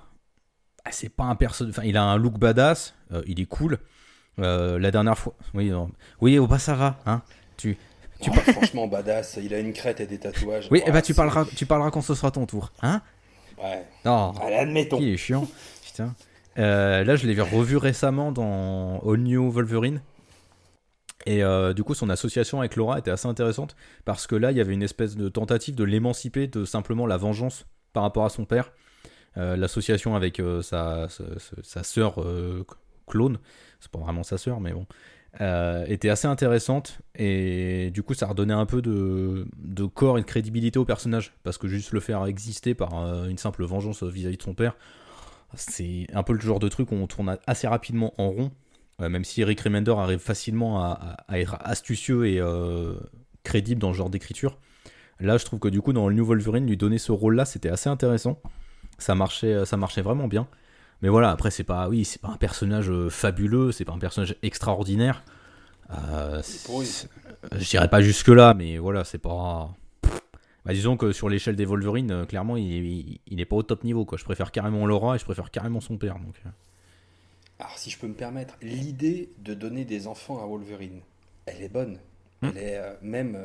ah, c'est pas un personnage. Enfin, il a un look badass, il est cool. la dernière fois, oui, oui, oh, va, hein. Tu, tu franchement badass, il a une crête et des tatouages. Oui, et bah tu parleras, tu parleras quand ce sera ton tour, hein Ouais. Non. Allez, admettons. Il est chiant. Putain. Euh, là, je l'ai revu récemment dans All New Wolverine. Et euh, du coup, son association avec Laura était assez intéressante parce que là, il y avait une espèce de tentative de l'émanciper de simplement la vengeance par rapport à son père. Euh, l'association avec sa, sa, sa, sœur clone, c'est pas vraiment sa sœur, mais bon, était assez intéressante. Et du coup, ça redonnait un peu de, corps et de crédibilité au personnage parce que juste le faire exister par une simple vengeance vis à -vis de son père, c'est un peu le genre de truc où on tourne assez rapidement en rond, euh, même si Eric Remender arrive facilement à, être astucieux et euh, crédible dans ce genre d'écriture. Là, je trouve que du coup, dans le New Wolverine, lui donner ce rôle-là, c'était assez intéressant. Ça marchait, euh, ça marchait vraiment bien. Mais voilà, après, c'est pas, oui, c'est pas un personnage fabuleux, c'est pas un personnage extraordinaire. je dirais pas jusque là, mais voilà, c'est pas. Bah, disons que sur l'échelle des Wolverine, euh, clairement, il, n'est pas au top niveau. Quoi. Je préfère carrément Laura et je préfère carrément son père. Donc. Euh. Alors, si je peux me permettre, l'idée de donner des enfants à Wolverine, elle est bonne. Hmm. Elle est euh, même.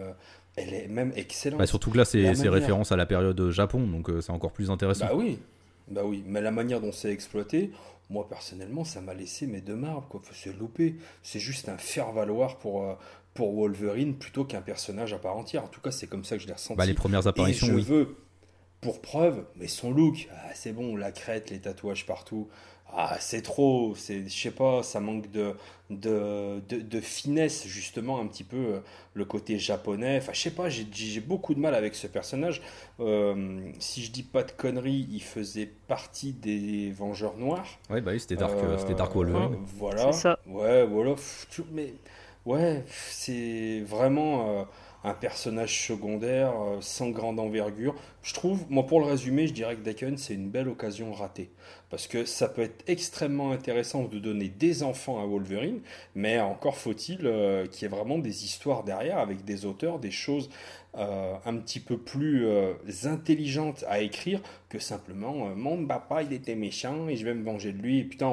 elle est même excellente. Bah, surtout que là, c'est référence à la période Japon, donc c'est encore plus intéressant. Bah oui, bah oui. Mais la manière dont c'est exploité, moi personnellement, ça m'a laissé mes deux marbres. Quoi. C'est loupé. C'est juste un faire-valoir pour, pour Wolverine plutôt qu'un personnage à part entière. En tout cas, c'est comme ça que je l'ai ressenti. Bah, les premières apparitions, je oui. veux, pour preuve, mais son look, ah, c'est bon, la crête, les tatouages partout. Ah, c'est trop, c'est, je sais pas, ça manque de de, de, finesse, justement, un petit peu euh, le côté japonais. Enfin, je sais pas, j'ai, beaucoup de mal avec ce personnage. Euh, si je dis pas de conneries, il faisait partie des Vengeurs Noirs. Ouais, bah oui, c'était Dark, euh, c'était Dark Wolverine. voilà. ça. Ouais, voilà. Mais Ouais, c'est vraiment euh, un personnage secondaire euh, sans grande envergure. Je trouve, moi pour le résumer, je dirais que Daken c'est une belle occasion ratée. Parce que ça peut être extrêmement intéressant de donner des enfants à Wolverine, mais encore faut-il euh, qu'il y ait vraiment des histoires derrière avec des auteurs, des choses euh, un petit peu plus euh, intelligente à écrire que simplement mon papa il était méchant et je vais me venger de lui et putain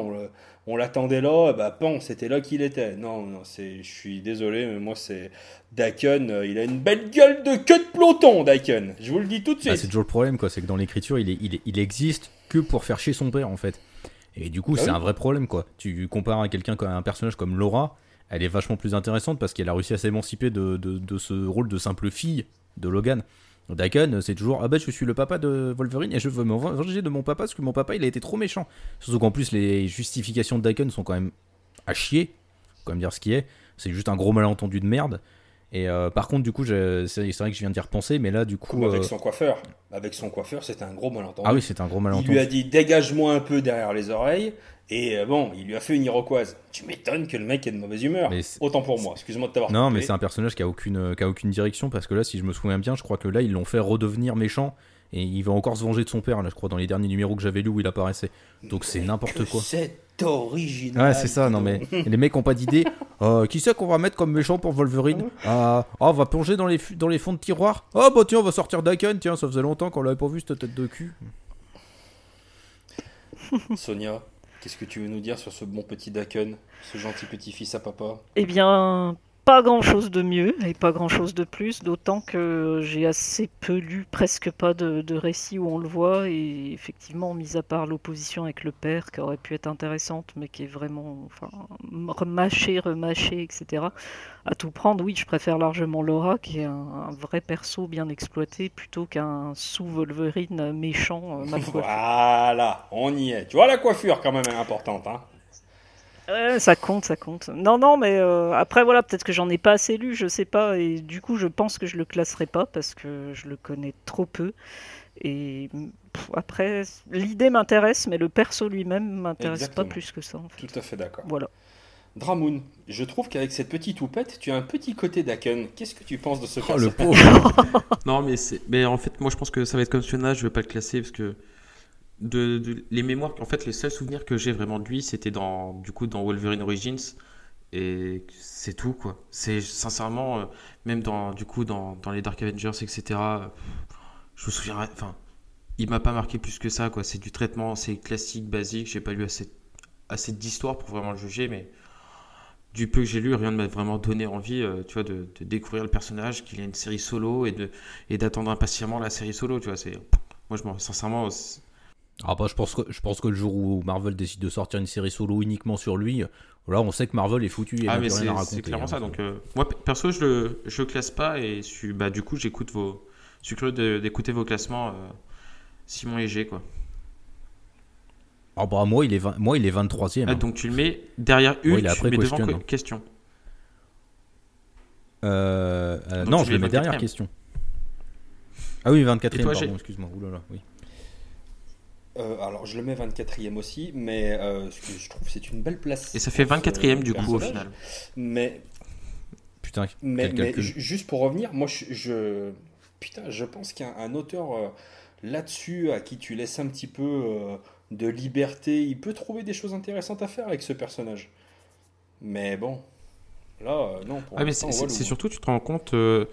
on, l'attendait là bah bon c'était là qu'il était. Non non je suis désolé mais moi c'est Daken il a une belle gueule de queue de peloton Daken. Je vous le dis tout de suite c'est toujours le problème quoi c'est que dans l'écriture il, est, il, il existe que pour faire chier son père en fait et du coup bah c'est un vrai problème quoi tu compares à quelqu'un comme un personnage comme Laura elle est vachement plus intéressante parce qu'elle a réussi à s'émanciper de, de, ce rôle de simple fille de Logan. Daken, c'est toujours ah bah je suis le papa de Wolverine et je veux me venger de mon papa parce que mon papa il a été trop méchant. Surtout qu'en plus les justifications de Daken sont quand même à chier, quand même dire ce qui est. C'est juste un gros malentendu de merde. Et euh, par contre, du coup, c'est vrai que je viens d'y repenser, mais là, du coup. avec euh, son coiffeur. Avec son coiffeur, c'était un gros malentendu. Ah oui, c'est un gros malentendu. Il lui a dit dégage-moi un peu derrière les oreilles. Et euh, bon, il lui a fait une iroquoise. Tu m'étonnes que le mec ait de mauvaise humeur. Autant pour moi, excuse-moi de t'avoir Non, mais c'est un personnage qui a, aucune, qui a aucune direction, parce que là, si je me souviens bien, je crois que là, ils l'ont fait redevenir méchant, et il va encore se venger de son père, là, je crois, dans les derniers numéros que j'avais lu où il apparaissait. Donc c'est n'importe quoi. C'est original. Ouais, c'est ça, non mais les mecs ont pas d'idée. Euh, qui c'est qu'on va mettre comme méchant pour Wolverine ah, on va plonger dans les, dans les fonds de tiroir. Oh bah tiens, on va sortir Daken, tiens, ça faisait longtemps qu'on l'avait pas vu cette tête de cul. Sonia, Qu'est-ce que tu veux nous dire sur ce bon petit Daken, ce gentil petit-fils à papa? Eh bien, pas grand chose de mieux et pas grand chose de plus, d'autant que j'ai assez peu lu, presque pas de, récits où on le voit, et effectivement, mis à part l'opposition avec le père, qui aurait pu être intéressante, mais qui est vraiment enfin, remâché, remâché, etc. À tout prendre, oui, je préfère largement Laura, qui est un, vrai perso bien exploité, plutôt qu'un sous-Wolverine méchant. Euh, voilà, on y est. Tu vois, la coiffure, quand même, est importante. Hein ça compte, ça compte. Non, non, mais euh, après, voilà, peut-être que j'en ai pas assez lu, je sais pas, et du coup, je pense que je le classerai pas parce que je le connais trop peu. Et après, l'idée m'intéresse, mais le perso lui-même m'intéresse pas plus que ça. Tout à fait d'accord. Voilà. Dramoun, je trouve qu'avec cette petite houppette, tu as un petit côté Daken. Qu'est-ce que tu penses de ce oh, le pauvre Non, mais, mais en fait, moi je pense que ça va être comme Fiona, je vais pas le classer parce que les mémoires, en fait, les seuls souvenirs que j'ai vraiment de lui, c'était dans, du coup, dans Wolverine Origins. Et c'est tout, quoi. C'est sincèrement, euh, même dans, du coup, dans, dans, les Dark Avengers, etc., je me souviens, enfin, il m'a pas marqué plus que ça, quoi. C'est du traitement, c'est classique, basique. J'ai pas lu assez, assez d'histoire pour vraiment le juger, mais du peu que j'ai lu, rien ne m'a vraiment donné envie, euh, tu vois, de, découvrir le personnage, qu'il ait une série solo et de et d'attendre impatiemment la série solo, tu vois. C'est moi, je sincèrement. Ah bah, je pense que je pense que le jour où Marvel décide de sortir une série solo uniquement sur lui, là, on sait que Marvel est foutu. ah mais c'est clairement hein. ça. Donc euh, moi, perso, je le je classe pas et je bah du coup, j'écoute vos, je suis curieux d'écouter vos classements, euh, Simon et G, quoi. Ah bah moi il est, moi, il est 23ème. Ah, hein. donc tu le mets derrière Hulk, moi, il est après mets devant hein. question. Euh, euh, non, je le mets derrière question. Ah oui, 24ème, pardon, excuse-moi. Oui. Euh, alors je le mets 24ème aussi, mais je trouve que c'est une belle place. Et ça fait 24ème du coup au final. Mais. Putain, mais, mais juste pour revenir, moi je, je putain, je pense qu'un auteur là-dessus à qui tu laisses un petit peu de liberté. Il peut trouver des choses intéressantes à faire avec ce personnage. Mais bon, là, euh, non. ah, mais c'est surtout, tu te rends compte, euh,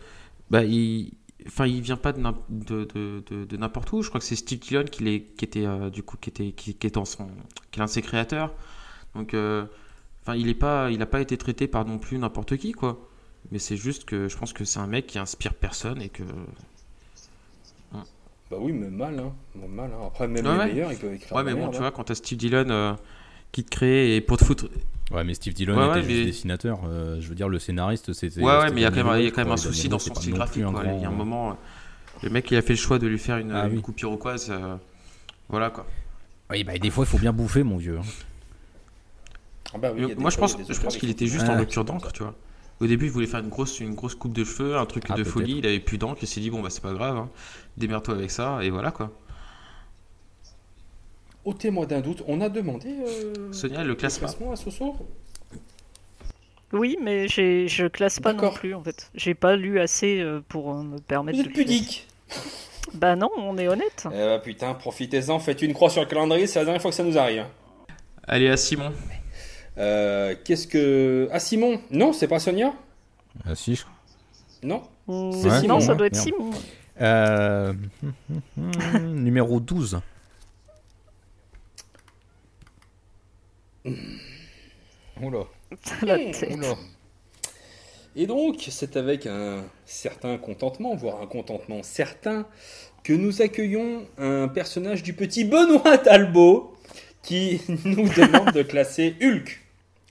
bah, il. Enfin, il vient pas de, de, de, de n'importe où. Je crois que c'est Steve Dillon qui, est, qui était euh, du coup qui était qui, qui est dans son qui est l'un de ses créateurs. Donc, enfin, il est pas il a pas été traité par non plus n'importe qui quoi. Mais c'est juste que je pense que c'est un mec qui inspire personne et que bah oui, mais mal, hein. mal hein. Après, même les meilleurs, ils peuvent écrire. Ouais, mais bon, tu vois, quand t'as Steve Dillon euh, qui te crée et pour te foutre. Ouais, mais Steve Dillon était juste dessinateur. Euh, je veux dire, le scénariste, c'était. Ouais, ouais, mais il y a quand même, y a quand même un souci dans son style graphique. Quoi. Il y a un moment, euh, le mec, il a fait le choix de lui faire une, ah, une coupe iroquoise. voilà, quoi. Oui, bah, des fois, il faut bien bouffer, mon vieux. Hein. Ah bah oui, moi, je pense, je pense qu'il était juste en lecture d'encre, tu vois. Au début, il voulait faire une grosse, une grosse coupe de cheveux, un truc ah, de folie. Il avait plus d'encre. Il s'est dit, bon, bah, c'est pas grave. Hein. Démerde-toi avec ça. Et voilà, quoi. Au témoin d'un doute, on a demandé. Euh, Sonia, le classement. à Soso Oui, mais je classe pas non plus, en fait. J'ai pas lu assez euh, pour euh, me permettre Vous êtes pudique Bah non, on est honnête. Eh bah putain, profitez-en, faites une croix sur le calendrier, c'est la dernière fois que ça nous arrive. Allez, à Simon. Euh, qu'est-ce que. Ah, Simon? Non, c'est pas Sonia? Ah, si. Non C'est Simon, ça doit être Simon. Euh... numéro 12. Oula. La tête. Et donc, c'est avec un certain contentement, voire un contentement certain, que nous accueillons un personnage du petit Benoît Talbot qui nous demande de classer Hulk.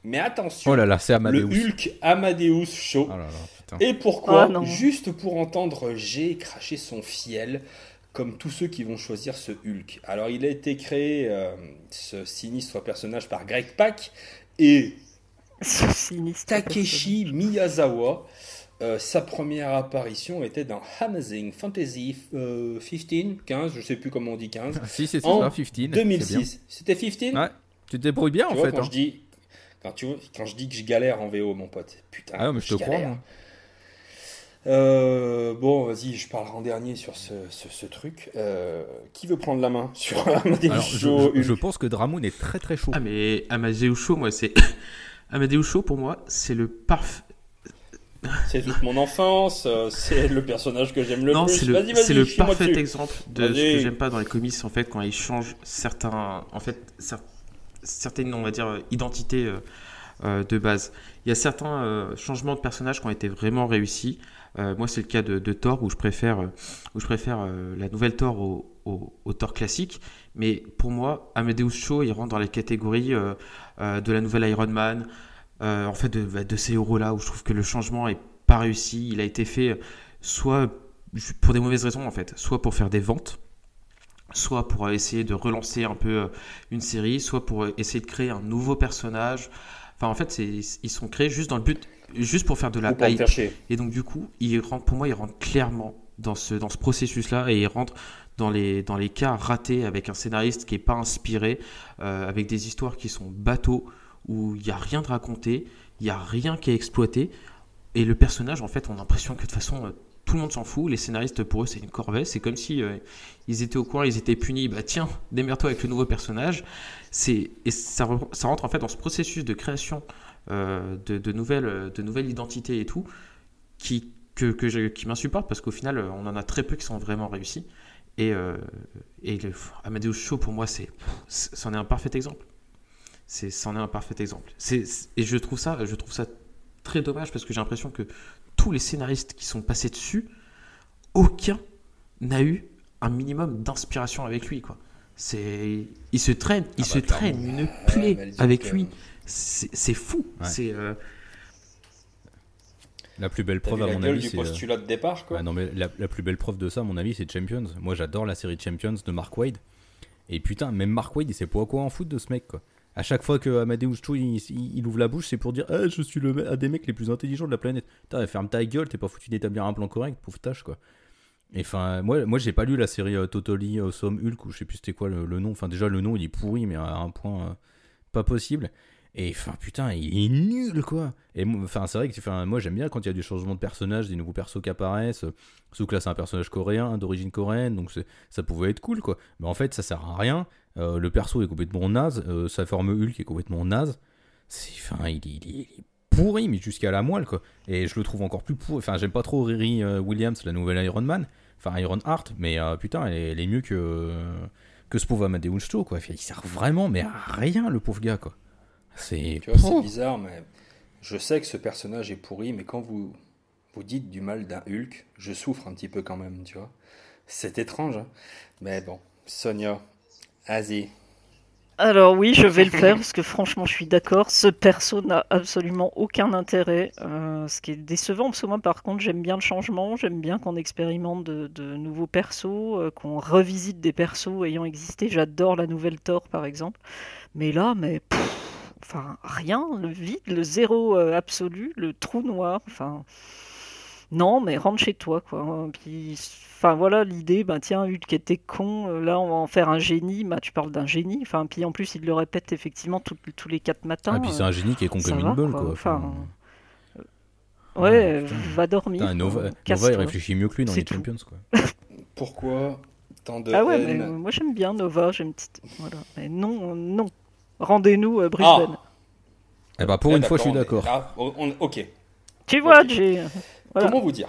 Mais attention, oh là là, c'est le Hulk Amadeus Show. Oh Et pourquoi ah, Juste pour entendre G cracher son fiel, comme tous ceux qui vont choisir ce Hulk. Alors, il a été créé, euh, ce sinistre personnage, par Greg Pak et Takeshi Miyazawa. Euh, sa première apparition était dans Amazing Fantasy 15, euh, 15, je sais plus comment on dit 15. si, c'est ça, 15. 2006. C'était 15 Ouais, tu te débrouilles bien en fait. Quand, hein. je dis, quand, tu quand je dis que je galère en VO, mon pote, putain. Ah, mais je, te crois. Euh, bon, vas-y, je parlerai en dernier sur ce, ce, truc. qui veut prendre la main sur Amadeus Show je, je, pense que Dramoun est très très chaud. Ah, mais Amadeus Show, moi, c'est. Amadeus Show, pour moi, c'est le parfait c'est toute mon enfance, euh, c'est le personnage que j'aime le non, plus. C'est le, c'est le parfait exemple de ce que j'aime pas dans les comics en fait quand ils changent certains, en fait, certaines, on va dire, identités euh, euh, de base. Il y a certains changements de personnages qui ont été vraiment réussis. Moi, c'est le cas de, Thor où je préfère, je préfère la nouvelle Thor au, Thor classique. Mais pour moi, Amadeus Cho, il rentre dans les catégories de la nouvelle Iron Man. Euh, en fait de, bah, de ces héros-là où je trouve que le changement est pas réussi. Il a été fait euh, soit pour des mauvaises raisons en fait, soit pour faire des ventes, soit pour essayer de relancer un peu euh, une série, soit pour essayer de créer un nouveau personnage. Enfin en fait ils sont créés juste dans le but, juste pour faire de la hype. Et donc du coup, il rentre, pour moi, il rentre clairement dans ce, dans ce processus-là et il rentre dans les, dans les cas ratés avec un scénariste qui n'est pas inspiré, avec des histoires qui sont bateaux où il n'y a rien de raconté, il n'y a rien qui est exploité. Et le personnage, en fait, on a l'impression que de toute façon, euh, tout le monde s'en fout. Les scénaristes, pour eux, c'est une corvée. C'est comme si euh, ils étaient au courant, ils étaient punis. Bah tiens, démerde-toi avec le nouveau personnage. C'est et ça, ça, rentre en fait dans ce processus de création euh, de, de, nouvelles, de nouvelles identités et tout, qui que, que qui m'insupporte parce qu'au final, on en a très peu qui sont vraiment réussis. Et, euh, et le, Amadeus Show, pour moi, c'est, c'en est un parfait exemple. C'est, c'en est un parfait exemple. C'est, et je trouve ça, je trouve ça très dommage parce que j'ai l'impression que tous les scénaristes qui sont passés dessus, aucun n'a eu un minimum d'inspiration avec lui, quoi. C'est, il se traîne, il ah se bah, traîne une plaie avec lui. C'est, fou. C'est euh, la plus belle preuve, à mon avis, c'est. postulat de départ, quoi. non, mais la, plus belle preuve de ça, à mon avis, c'est Champions. Moi, j'adore la série Champions de Mark Wade. Et putain, même Mark Wade, il sait pas quoi en foot de ce mec, quoi. À chaque fois que Amadeus Cho il, il, ouvre la bouche, c'est pour dire ah, Je suis le, un des mecs les plus intelligents de la planète. Putain, ferme ta gueule, t'es pas foutu d'établir un plan correct, pauvre tâche, quoi. Et enfin, moi, moi j'ai pas lu la série euh, Totally Awesome Hulk, ou je sais plus c'était quoi le, nom. Enfin, déjà, le nom, il est pourri, mais à un point euh, pas possible. Et enfin, putain, il est nul, quoi. Et enfin, c'est vrai que enfin, moi, j'aime bien quand il y a du changement de personnage, des nouveaux persos qui apparaissent. Sauf que là, c'est un personnage coréen, d'origine coréenne, donc ça pouvait être cool, quoi. Mais en fait, ça sert à rien. Euh, le perso est complètement naze. Euh, sa forme Hulk est complètement naze. Enfin, il, est pourri, mais jusqu'à la moelle, quoi. Et je le trouve encore plus pourri. Enfin, j'aime pas trop Riri euh, Williams, la nouvelle Iron Man. Enfin, Iron Heart, mais putain, elle est, mieux que, que ce pauvre Amadeus quoi. Il sert vraiment, mais à rien, le pauvre gars, quoi. C'est c'est bizarre, mais je sais que ce personnage est pourri, mais quand vous, vous dites du mal d'un Hulk, je souffre un petit peu quand même, tu vois. C'est étrange, hein mais bon. Sonia, vas-y. Alors oui, je vais le faire parce que franchement, je suis d'accord. Ce perso n'a absolument aucun intérêt, euh, ce qui est décevant parce que moi, par contre, j'aime bien le changement, j'aime bien qu'on expérimente de, nouveaux persos, euh, qu'on revisite des persos ayant existé. J'adore la nouvelle Thor, par exemple. Mais là, mais enfin rien, le vide, le zéro euh, absolu, le trou noir, enfin non, mais rentre chez toi quoi. Puis, enfin voilà l'idée, ben tiens, Hulk était con, euh, là on va en faire un génie, bah tu parles d'un génie, enfin puis en plus il le répète effectivement tous les quatre matins. Ah puis c'est un génie qui est con comme une bolle quoi. Enfin, ouais, va dormir. Nova, Nova il réfléchit mieux que lui dans les Champions quoi. Pourquoi tant de Ah ouais, mais moi j'aime bien Nova, j'aime petite, voilà. Mais non, non, Rendez-nous à Brisbane. Ah. Eh ben pour eh, une fois, je suis d'accord. Ah, ok. Tu vois, j'ai. Comment vous dire?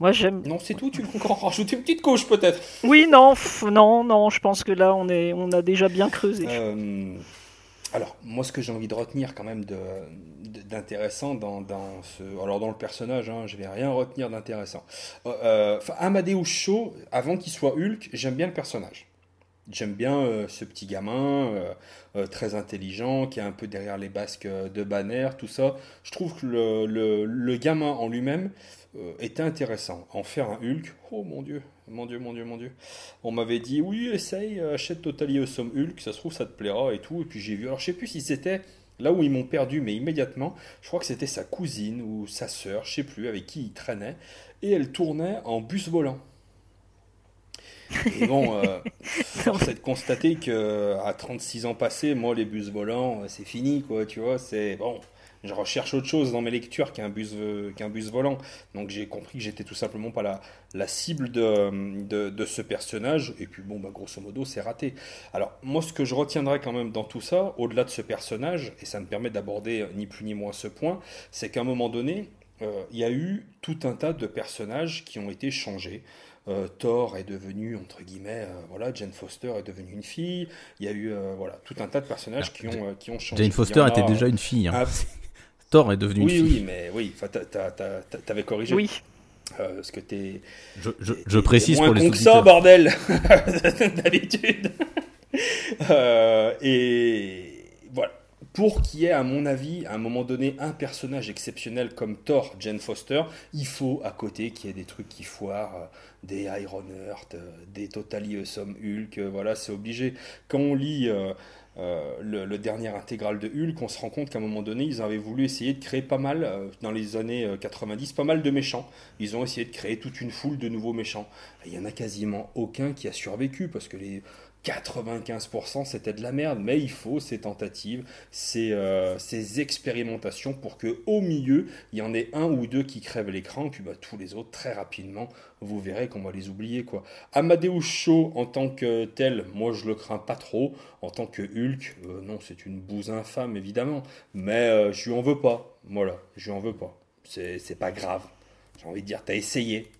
Moi, j'aime. Non, c'est tout. Tu veux encore rajouter une petite couche, peut-être? Oui, non, non, non. Je pense que là, on est, on a déjà bien creusé. Euh, alors, moi, ce que j'ai envie de retenir quand même d'intéressant dans, ce, alors dans le personnage, hein, je vais rien retenir d'intéressant. Euh, euh Amadeus Cho, avant qu'il soit Hulk, j'aime bien le personnage. J'aime bien euh, ce petit gamin, euh, euh, très intelligent, qui est un peu derrière les basques de Banner, tout ça. Je trouve que le, le, gamin en lui-même était intéressant. En faire un Hulk, oh mon dieu, mon dieu, mon dieu, mon dieu. On m'avait dit, oui, essaye, achète Totally Awesome Hulk, ça se trouve, ça te plaira et tout. Et puis j'ai vu, alors je sais plus si c'était là où ils m'ont perdu, mais immédiatement, je crois que c'était sa cousine ou sa sœur, je sais plus, avec qui il traînait. Et elle tournait en bus volant. Et bon, euh, force est de constater que à 36 ans passés, moi, les bus volants, euh, c'est fini, quoi, tu vois, c'est bon. Je recherche autre chose dans mes lectures qu'un bus, euh, qu'un bus volant. Donc j'ai compris que j'étais tout simplement pas la, la cible de, de, de, ce personnage. Et puis bon, bah, grosso modo, c'est raté. Alors moi, ce que je retiendrai quand même dans tout ça, au-delà de ce personnage, et ça me permet d'aborder ni plus ni moins ce point, c'est qu'à un moment donné, il y a eu tout un tas de personnages qui ont été changés. Euh, Thor est devenu, entre guillemets, euh, voilà, Jane Foster est devenue une fille. Il y a eu euh, voilà, tout un tas de personnages qui, ont, qui ont changé. Jane Foster était déjà une fille. Hein. Ah, Thor est devenu une fille. Oui, mais oui, t'avais corrigé. Oui. parce que t'es. Je, je, je précise pour les con que ça, bordel D'habitude Et voilà pour qu'il y ait, à mon avis, à un moment donné, un personnage exceptionnel comme Thor, Jane Foster, il faut à côté qu'il y ait des trucs qui foirent, euh, des Iron Heart, euh, des Totally Awesome Hulk, euh, voilà, c'est obligé. Quand on lit le, dernier intégral de Hulk, on se rend compte qu'à un moment donné, ils avaient voulu essayer de créer pas mal, dans les années 90, pas mal de méchants. Ils ont essayé de créer toute une foule de nouveaux méchants. Il n'y en a quasiment aucun qui a survécu, parce que les 95% c'était de la merde, mais il faut ces tentatives, ces, euh, ces, expérimentations pour que au milieu il y en ait un ou deux qui crèvent l'écran, puis bah, tous les autres très rapidement vous verrez qu'on va les oublier quoi. Amadeus Cho en tant que tel, moi je le crains pas trop. En tant que Hulk, euh, non c'est une bouse infâme évidemment, mais euh, je lui en veux pas. Voilà, je lui en veux pas. C'est pas grave. J'ai envie de dire, t'as essayé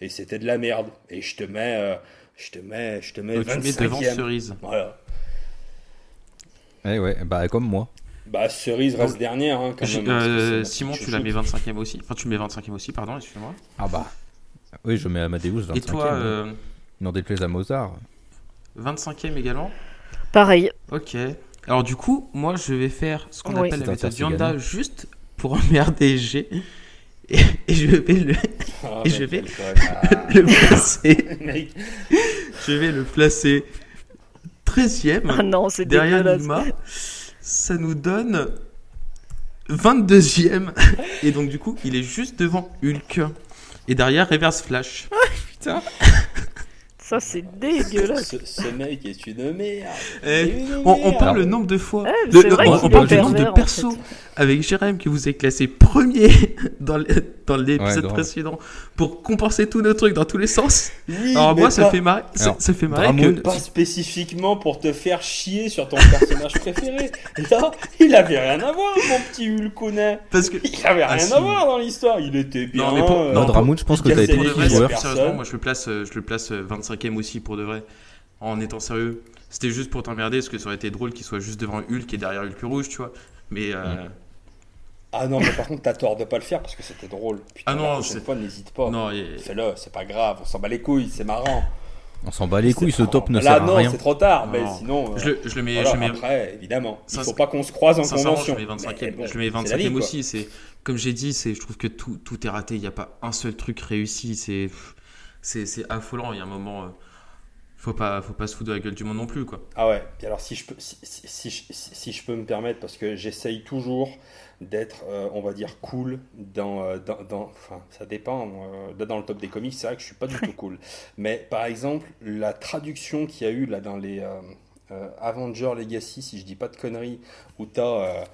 et c'était de la merde et je te mets Je te mets, je te mets 25 devant Cerise. Voilà. Eh ouais, bah comme moi. Bah Cerise reste dernière hein, quand même. Euh, Simon, tu la mets 25e aussi. Enfin, tu mets 25e aussi, pardon, excuse-moi. Ah bah. Oui, je mets Amadeus 25e. Et toi euh... Non, déplaise à Mozart. 25e également? Pareil. Ok. Alors du coup, moi je vais faire ce qu'on appelle la méthode Yanda juste pour emmerder G. Et, et, je vais le, oh, et je vais le placer. je vais le placer 13e. Ah non, c'est derrière Numa. Ça nous donne 22e. Et donc du coup, il est juste devant Hulk. Et derrière Reverse Flash. Ah, putain. Ça, c'est dégueulasse. Ce, mec est une merde. Eh, on, parle le nombre de fois. on, parle du nombre de persos avec Jérém que vous avez classé premier dans l'épisode précédent pour compenser tous nos trucs dans tous les sens. Alors, moi, ça, fait marrer, ça, fait marrer que. Pas spécifiquement pour te faire chier sur ton personnage préféré. Là, il avait rien à voir, mon petit Hulkonet. Parce que. Il avait rien ah, à voir dans l'histoire. Il était bien. Non, mais pour, euh, je pense que t'as été. Sérieusement, moi, je le place, euh, je le place 25 euh, aussi pour de vrai, en étant sérieux. C'était juste pour t'emmerder, parce que ça aurait été drôle qu'il soit juste devant Hulk et derrière Hulk rouge, tu vois. Mais. Euh, ah non, mais par contre, t'as tort de pas le faire parce que c'était drôle. Putain, ah non, cette fois, n'hésite pas. Non, Fais-le, c'est pas grave, on s'en bat les couilles, c'est marrant. On s'en bat les couilles, ce top ne sert à rien. Là, non, c'est trop tard, mais sinon. Je, je, le mets. je mets... Après, évidemment, il faut pas qu'on se croise en convention. Je mets 25e, je mets 25 aussi. C'est comme j'ai dit, c'est, je trouve que tout, tout est raté. Il n'y a pas un seul truc réussi. C'est, c'est, affolant. Il y a un moment. Euh, faut pas, faut pas se foutre de la gueule du monde non plus, quoi. Ah ouais. Alors, si je peux, si, si, si, je peux me permettre, parce que j'essaye toujours d'être, euh, on va dire, cool dans, euh, dans, dans, enfin, ça dépend. Euh, dans le top des comics, c'est vrai que je suis pas du tout cool. Mais par exemple, la traduction qu'il y a eu là dans les Avengers Legacy, si je dis pas de conneries, où t'as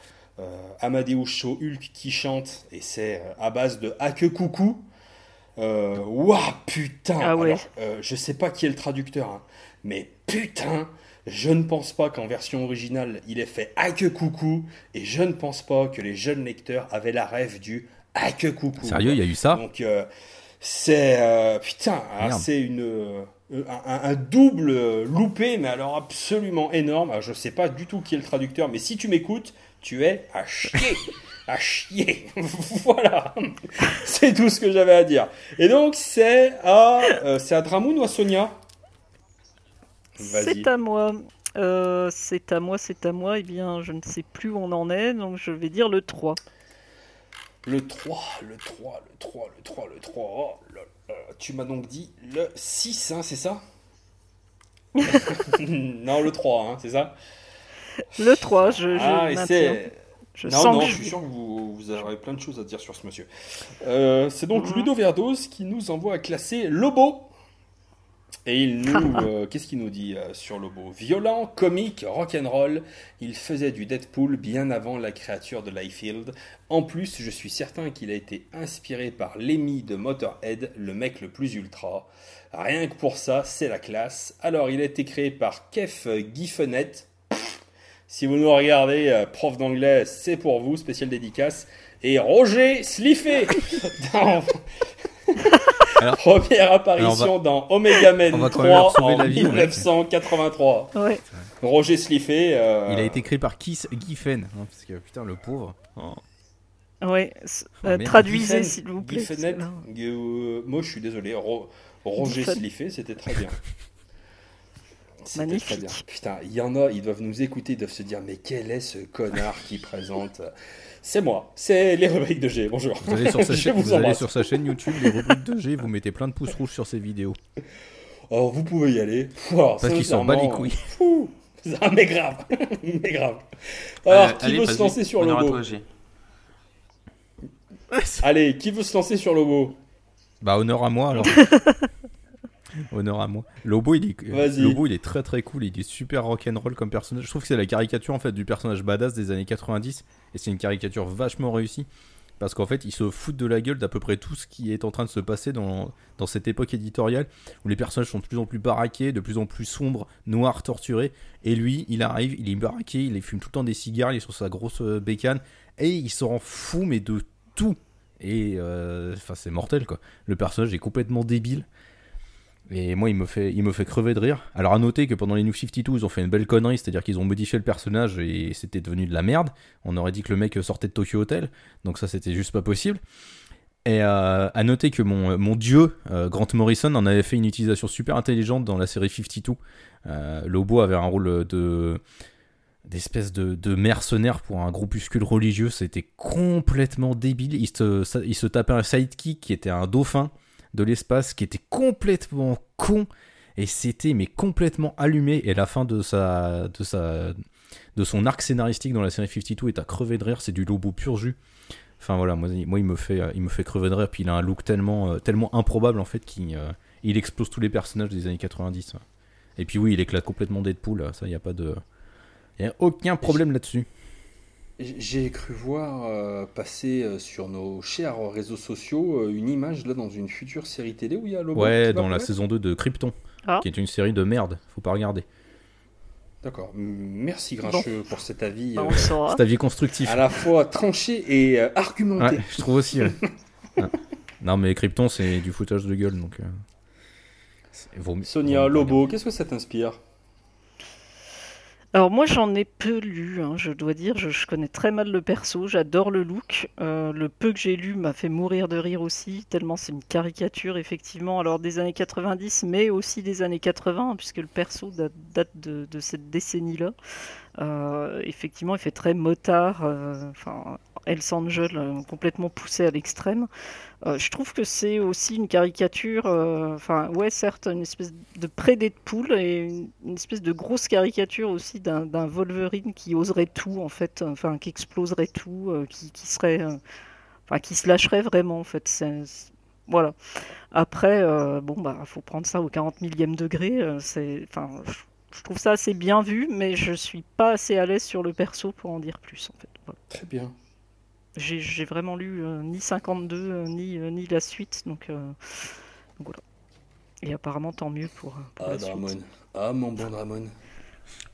Amadeus Show Hulk qui chante et c'est à base de Hake Coucou. Euh, Waouh, putain ah ouais. Euh, je sais pas qui est le traducteur, hein, mais putain, je ne pense pas qu'en version originale, il ait fait que coucou, et je ne pense pas que les jeunes lecteurs avaient la rêve du que coucou. Sérieux, il y a eu ça? Donc, euh, c'est... Euh, putain, hein, c'est une... Un, double loupé, mais alors absolument énorme. je sais pas du tout qui est le traducteur, mais si tu m'écoutes, tu es à chier à chier. voilà. c'est tout ce que j'avais à dire. Et donc, c'est à, euh, c'est à Dramoun ou à Sonia? C'est à moi. Euh, c'est à moi, c'est à moi. Eh bien, je ne sais plus où on en est, donc je vais dire le 3. Le 3, le 3, le 3, le 3, le 3. Tu m'as donc dit le 6, hein, c'est ça? Non, le 3, hein, c'est ça? Le 3, je, je ah, c'est non, non, je suis sûr que vous, vous, aurez plein de choses à dire sur ce monsieur. Euh, c'est donc mhm. Ludo Verdos qui nous envoie à classer Lobo. Et il nous, euh, qu'est-ce qu'il nous dit euh, sur Lobo Violent, comique, rock'n'roll? Il faisait du Deadpool bien avant la créature de Liefeld. En plus, je suis certain qu'il a été inspiré par Lemmy de Motorhead, le mec le plus ultra. Rien que pour ça, c'est la classe. Alors, il a été créé par Kev Giffenet, si vous nous regardez, euh, prof d'anglais, c'est pour vous, spécial dédicace. Et Roger Sliffé Première apparition dans Omega Man 3 en 1983. Roger Sliffé. Euh, Il a été créé par Kiss Giffen. Hein, parce que putain, le pauvre. Oh. Ouais, euh, traduisez s'il vous plaît. moi je suis désolé. Roger Sliffé, c'était très bien. Magnifique. Très bien. Putain, il y en a, ils doivent nous écouter, ils doivent se dire mais quel est ce connard qui présente C'est moi, c'est les rubriques de G. Bonjour. Vous allez sur sa, chaîne, vous allez sur sa chaîne YouTube, les rubriques de G, vous mettez plein de pouces rouges sur ses vidéos. Oh, vous pouvez y aller. Parce qu'ils s'en bat les couilles. Ah, mais grave, mais grave. Alors, qui veut se lancer sur Lobo Allez, qui veut se lancer sur Lobo? Bah, honneur à moi alors. Honneur à moi. Lobo il, est, Lobo, il est très très cool. Il est super rock'n'roll comme personnage. Je trouve que c'est la caricature en fait du personnage badass des années 90. Et c'est une caricature vachement réussie. Parce qu'en fait, il se fout de la gueule d'à peu près tout ce qui est en train de se passer dans, dans cette époque éditoriale où les personnages sont de plus en plus baraqués, de plus en plus sombres, noirs, torturés. Et lui, il arrive, il est baraqué, il fume tout le temps des cigares, il est sur sa grosse euh, bécane et il se rend fou, mais de tout. Et euh, enfin, c'est mortel quoi. Le personnage est complètement débile. Et moi, il me, fait, me fait crever de rire. Alors, à noter que pendant les New 52, ils ont fait une belle connerie, c'est-à-dire qu'ils ont modifié le personnage et c'était devenu de la merde. On aurait dit que le mec sortait de Tokyo Hotel, donc ça, c'était juste pas possible. Et euh, à noter que mon, dieu, euh, Grant Morrison, en avait fait une utilisation super intelligente dans la série 52. Euh, Lobo avait un rôle de d'espèce de, de, mercenaire pour un groupuscule religieux, c'était complètement débile. Il se, il se tapait un sidekick qui était un dauphin de l'espace, qui était complètement con, et c'était mais complètement allumé. Et la fin de sa, de sa, de son arc scénaristique dans la série 52 est à crever de rire, c'est du lobo pur jus. Enfin voilà, moi, moi, il me fait, il me fait crever de rire. Puis il a un look tellement, euh, tellement improbable en fait qu'il euh, il explose tous les personnages des années 90. Et puis oui, il éclate complètement Deadpool. Ça, il n'y a pas de, il a aucun problème là-dessus. J'ai cru voir euh, passer sur nos chers réseaux sociaux une image là dans une future série télé où il y a Lobo. Ouais, dans la saison 2 de Krypton, ah. qui est une série de merde. Faut pas regarder. D'accord. Merci Grincheux pour cet avis. Bah, euh, cet avis constructif. À la fois tranché et euh, argumenté. je trouve aussi. Non mais Krypton c'est du foutage de gueule donc. Euh, Sonia Lobo, qu'est-ce que ça t'inspire? Alors moi j'en ai peu lu, hein, je dois dire, je, connais très mal le perso, j'adore le look, euh, le peu que j'ai lu m'a fait mourir de rire aussi, tellement c'est une caricature effectivement, alors des années 90 mais aussi des années 80 puisque le perso date, de, cette décennie-là. Euh, effectivement il fait très motard, euh, Hells Angel euh, complètement poussé à l'extrême. Euh, je trouve que c'est aussi une caricature, euh, enfin ouais certes une espèce de pré-Deadpool et une, espèce de grosse caricature aussi d'un Wolverine qui oserait tout en fait, enfin qui exploserait tout, qui, serait, enfin qui se lâcherait vraiment en fait. voilà. Après, bon bah faut prendre ça au 40 millième degré. c'est, enfin je trouve ça assez bien vu, mais je suis pas assez à l'aise sur le perso pour en dire plus en fait. Très bien. J'ai vraiment lu euh, ni 52 euh, ni, euh, ni la suite, donc, voilà. Et apparemment, tant mieux pour, ah, la Dramon. Ah, mon bon Dramon.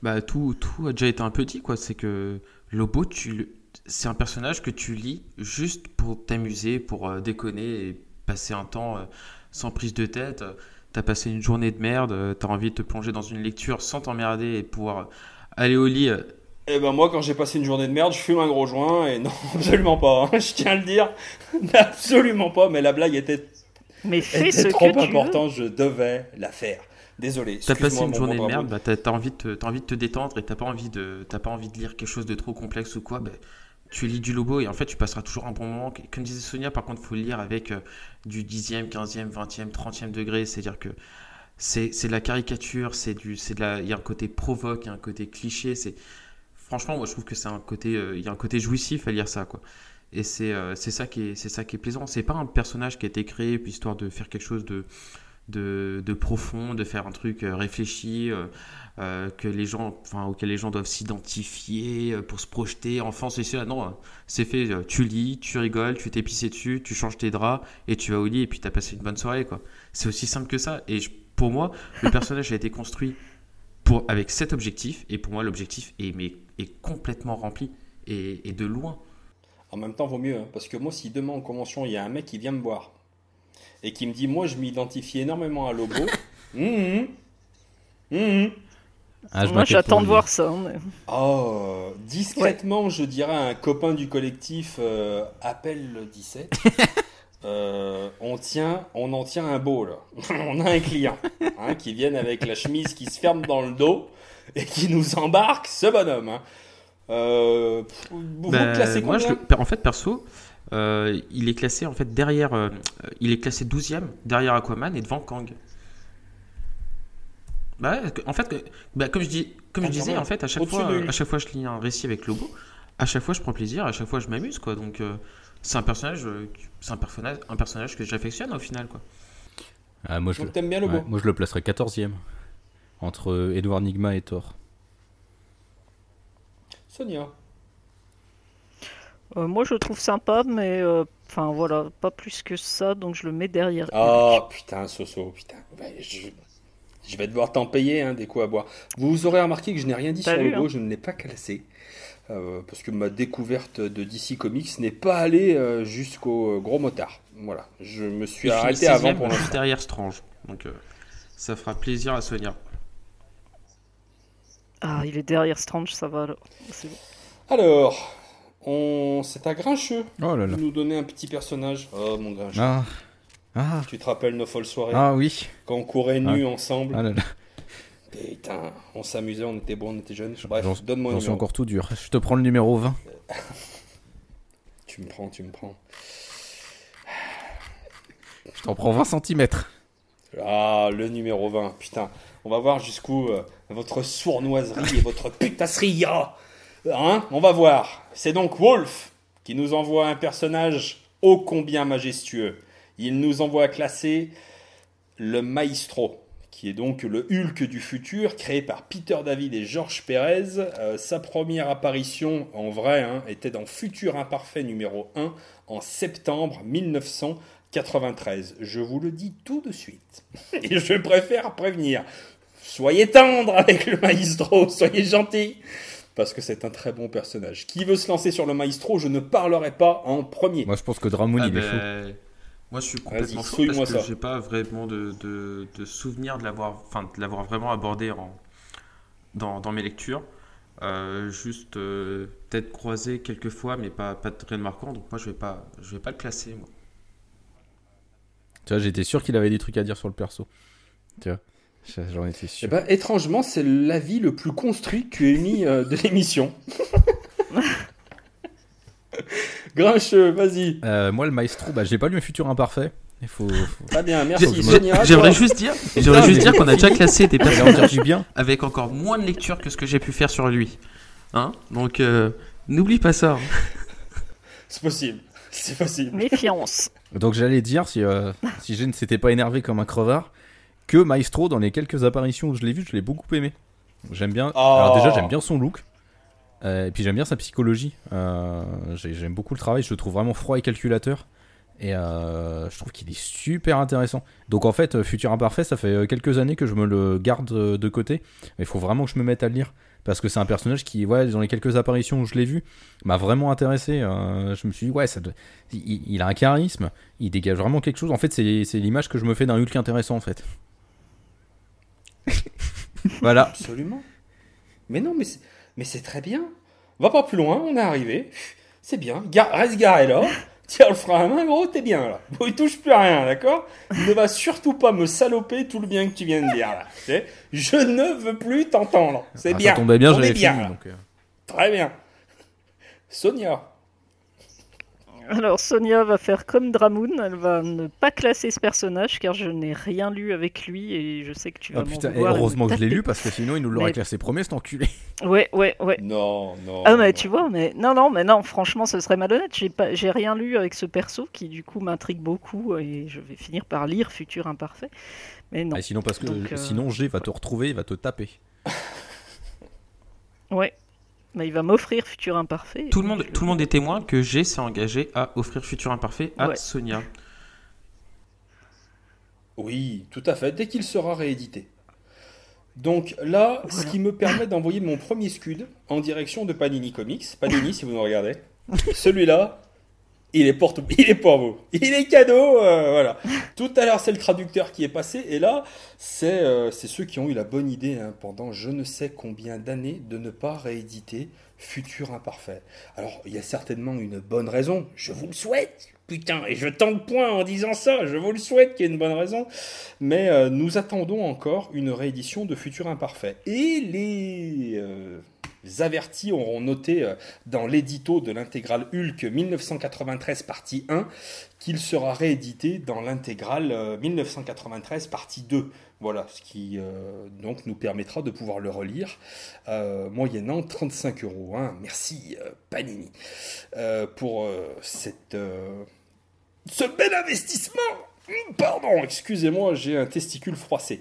Bah, tout, tout a déjà été un petit, quoi. C'est que Lobo, tu, c'est un personnage que tu lis juste pour t'amuser, pour déconner et passer un temps sans prise de tête. T'as passé une journée de merde, t'as envie de te plonger dans une lecture sans t'emmerder et pouvoir aller au lit eh ben moi, quand j'ai passé une journée de merde, je fume un gros joint et non, absolument pas. Hein, je tiens à le dire, absolument pas. Mais la blague était, mais fais ce trop importante, je devais la faire. Désolé. T'as passé une journée de merde, bah, t'as as envie, de te, envie de te détendre et t'as pas envie de, pas envie de lire quelque chose de trop complexe ou quoi. Bah, tu lis du Lobo et en fait tu passeras toujours un bon moment. Comme disait Sonia, par contre, il faut le lire avec euh, du 10e, 15e, 20e, 30e degré. C'est-à-dire que c'est de la caricature, c'est du, de la, il y a un côté provoque, il y a un côté cliché. C'est franchement, moi je trouve que c'est un côté, euh, il y a un côté jouissif à lire ça, quoi. Et c'est euh, c'est ça qui est c'est ça qui est plaisant. C'est pas un personnage qui a été créé puis histoire de faire quelque chose de de, de profond, de faire un truc euh, réfléchi, que les gens, enfin auquel les gens doivent s'identifier pour se projeter. Enfant, c'est ça. Non, c'est fait. Tu lis, tu rigoles, tu t'es dessus, tu changes tes draps et tu vas au lit et puis t'as passé une bonne soirée, quoi. C'est aussi simple que ça. Et pour moi, le personnage a été construit pour, avec cet objectif. Et pour moi, l'objectif est, mais, est complètement rempli. Et, de loin. En même temps, vaut mieux. Hein, parce que moi, si demain en convention, il y a un mec qui vient me voir et qui me dit Moi, je m'identifie énormément à Lobo. Mmh, mmh, mmh. Ah, moi, j'attends de voir ça. Oh, discrètement, je dirais à un copain du collectif euh, Appelle le 17. Euh, on, tient, on en tient un beau là. on a un client hein, qui vient avec la chemise qui se ferme dans le dos et qui nous embarque ce bonhomme. Hein. Euh, vous ben, classez moi, En fait, perso, euh, il est classé en fait derrière. il est classé 12e derrière Aquaman et devant Kang. Bah, en fait, bah, comme je dis, comme je disais, en fait, à chaque fois, à chaque fois, je lis un récit avec Lobo. À chaque fois, je prends plaisir. À chaque fois, je m'amuse, quoi. Donc, c'est un personnage, euh, c'est un personnage, un personnage que j'affectionne au final, quoi. Ah, moi, je Donc t'aimes bien le beau. moi, je le placerais 14e entre Edward Nigma et Thor. Sonia. Euh, moi, je le trouve sympa, mais euh, enfin voilà, pas plus que ça, donc je le mets derrière. Oh putain, Soso, putain. je... vais devoir t'en payer hein, des coups à boire. Vous aurez remarqué que je n'ai rien dit sur le beau, hein. je ne l'ai pas classé. Euh, parce que ma découverte de DC Comics n'est pas allée euh, jusqu'au euh, gros motard. Voilà, je me suis arrêté avant pour l'instant. derrière Strange. Donc, Ça fera plaisir à Sonia. Ah, il est derrière Strange, ça va alors. Alors, on... c'est à Grincheux oh là là. nous donner un petit personnage. Oh mon Grincheux. Ah. Ah. Tu te rappelles nos folles soirées Ah oui. Quand on courait nus ah. ensemble. Ah là là. Putain, on s'amusait, on était bons, on était jeunes. Bref, donne-moi J'en suis encore tout dur. Je te prends le numéro 20. tu me prends, tu me prends. Je t'en prends 20 cm. Ah, le numéro 20. Putain, on va voir jusqu'où euh, votre sournoiserie et votre putasserie Hein On va voir. C'est donc Wolf qui nous envoie un personnage ô combien majestueux. Il nous envoie classer le Maestro, qui est donc le Hulk du futur, créé par Peter David et Georges Pérez. Euh, sa première apparition en vrai hein, était dans Futur Imparfait numéro 1 en septembre 1993. Je vous le dis tout de suite. Et je préfère prévenir. Soyez tendre avec le maestro, soyez gentil. Parce que c'est un très bon personnage. Qui veut se lancer sur le maestro, je ne parlerai pas en premier. Moi je pense que Dramoun il est chaud. Moi, je suis complètement chaud parce que j'ai pas vraiment de, de, de souvenir de l'avoir, enfin, de l'avoir vraiment abordé en, dans, dans mes lectures. Euh, juste euh, peut-être croisé quelques fois, mais pas, pas de rien de marquant. Donc moi, je vais pas, je vais pas le classer. Moi. Tu vois, j'étais sûr qu'il avait des trucs à dire sur le perso. Tu vois, j'en étais sûr. Eh ben, étrangement, c'est l'avis le plus construit que tu aies mis euh, de l'émission. Grincheux, vas-y. Euh, moi, le maestro, bah, j'ai pas lu un futur imparfait. Il faut, Très bien, merci. J'aimerais juste dire, j'aimerais juste dire qu'on a déjà classé des personnages du bien avec encore moins de lecture que ce que j'ai pu faire sur lui. Hein? Donc, euh, n'oublie pas ça. C'est possible. C'est possible. Méfiance. Donc, j'allais dire, si, euh, si je ne s'était pas énervé comme un crevard, que Maestro, dans les quelques apparitions où je l'ai vu, je l'ai beaucoup aimé. J'aime bien. Alors, déjà, j'aime bien son look. Euh, et puis j'aime bien sa psychologie. Euh, j'aime beaucoup le travail. Je le trouve vraiment froid et calculateur. Et euh, je trouve qu'il est super intéressant. Donc en fait, Futur Imparfait, ça fait quelques années que je me le garde de côté. Mais il faut vraiment que je me mette à le lire. Parce que c'est un personnage qui, ouais, dans les quelques apparitions où je l'ai vu, m'a vraiment intéressé. je me suis dit, ouais, ça il, a un charisme, il dégage vraiment quelque chose. En fait, c'est l'image que je me fais d'un Hulk intéressant, en fait. voilà. Absolument. Mais non, mais mais c'est très bien. Va pas plus loin, on est arrivé. C'est bien. reste garé là. Tiens le frein à main, gros, t'es bien là. Bon, il touche plus à rien, d'accord? Ne va surtout pas me saloper tout le bien que tu viens de dire là. Je ne veux plus t'entendre. C'est ah, bien. Ça tombait bien, j'avais bien. donc, euh. Très bien. Sonia. Alors Sonia va faire comme Dramoun, elle va ne pas classer ce personnage car je n'ai rien lu avec lui et je sais que tu vas oh, putain, heureusement que je l'ai lu parce que sinon il nous l'aurait classé premier cet enculé. Ouais, ouais, ouais. Non, non. Ah mais tu vois, mais non, non, mais non, franchement ce serait malhonnête. J'ai pas, j'ai rien lu avec ce perso qui du coup m'intrigue beaucoup et je vais finir par lire Futur Imparfait. Mais non. Et sinon parce que euh, sinon G va te retrouver, il va te taper. ouais. Mais il va m'offrir Futur Imparfait. Tout le, monde, tout le monde est témoin que G s'est engagé à offrir Futur Imparfait à Sonia. Oui, tout à fait, dès qu'il sera réédité. Donc là, ce qui me permet d'envoyer mon premier scud en direction de Panini Comics. Panini, si vous nous regardez. Celui-là, il est pour, il est pour vous. Il est cadeau, euh, voilà. Tout à l'heure, c'est le traducteur qui est passé, et là, c'est euh, ceux qui ont eu la bonne idée hein, pendant je ne sais combien d'années de ne pas rééditer Futur Imparfait. Alors, il y a certainement une bonne raison. Je vous le souhaite, putain, et je tente point en disant ça. Je vous le souhaite qu'il y ait une bonne raison, mais euh, nous attendons encore une réédition de Futur Imparfait. Et les avertis auront noté euh, dans l'édito de l'intégrale Hulk 1993 partie 1 qu'il sera réédité dans l'intégrale 1993 euh, partie 2. Voilà, ce qui euh, donc nous permettra de pouvoir le relire moyennant 35 euros. Hein. Merci Panini pour cette, ce bel investissement. Pardon, excusez-moi, j'ai un testicule froissé.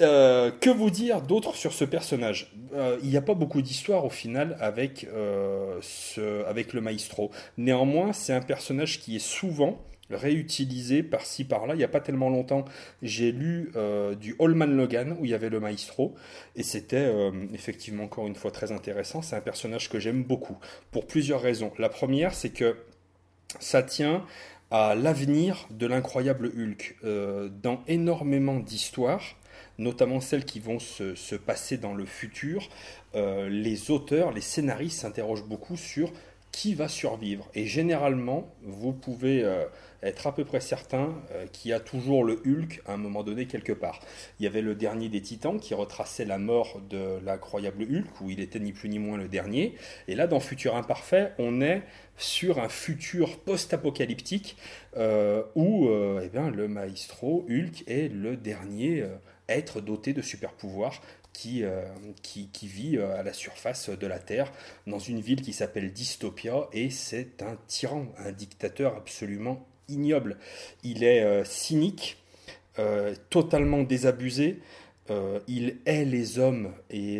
Euh, que vous dire d'autre sur ce personnage? Euh, Il n'y a pas beaucoup d'histoire au final avec, euh, avec le maestro. Néanmoins, c'est un personnage qui est souvent réutilisé par-ci par-là. Il n'y a pas tellement longtemps, j'ai lu du Holman Logan où il y avait le maestro et c'était effectivement encore une fois très intéressant. C'est un personnage que j'aime beaucoup pour plusieurs raisons. La première, c'est que ça tient à l'avenir de l'incroyable Hulk. Euh, dans énormément d'histoires, notamment celles qui vont se, passer dans le futur, les auteurs, les scénaristes s'interrogent beaucoup sur qui va survivre. Et généralement, vous pouvez être à peu près certain euh, qu'il y a toujours le Hulk à un moment donné quelque part. Il y avait le dernier des Titans qui retraçait la mort de l'incroyable Hulk, où il était ni plus ni moins le dernier. Et là, dans Futur Imparfait, on est sur un futur post-apocalyptique euh, où euh, eh bien, le maestro Hulk est le dernier être doté de super pouvoirs qui, qui, vit à la surface de la Terre, dans une ville qui s'appelle Dystopia, et c'est un tyran, un dictateur absolument ignoble. Il est euh, cynique, euh, totalement désabusé. Euh, il hait les hommes et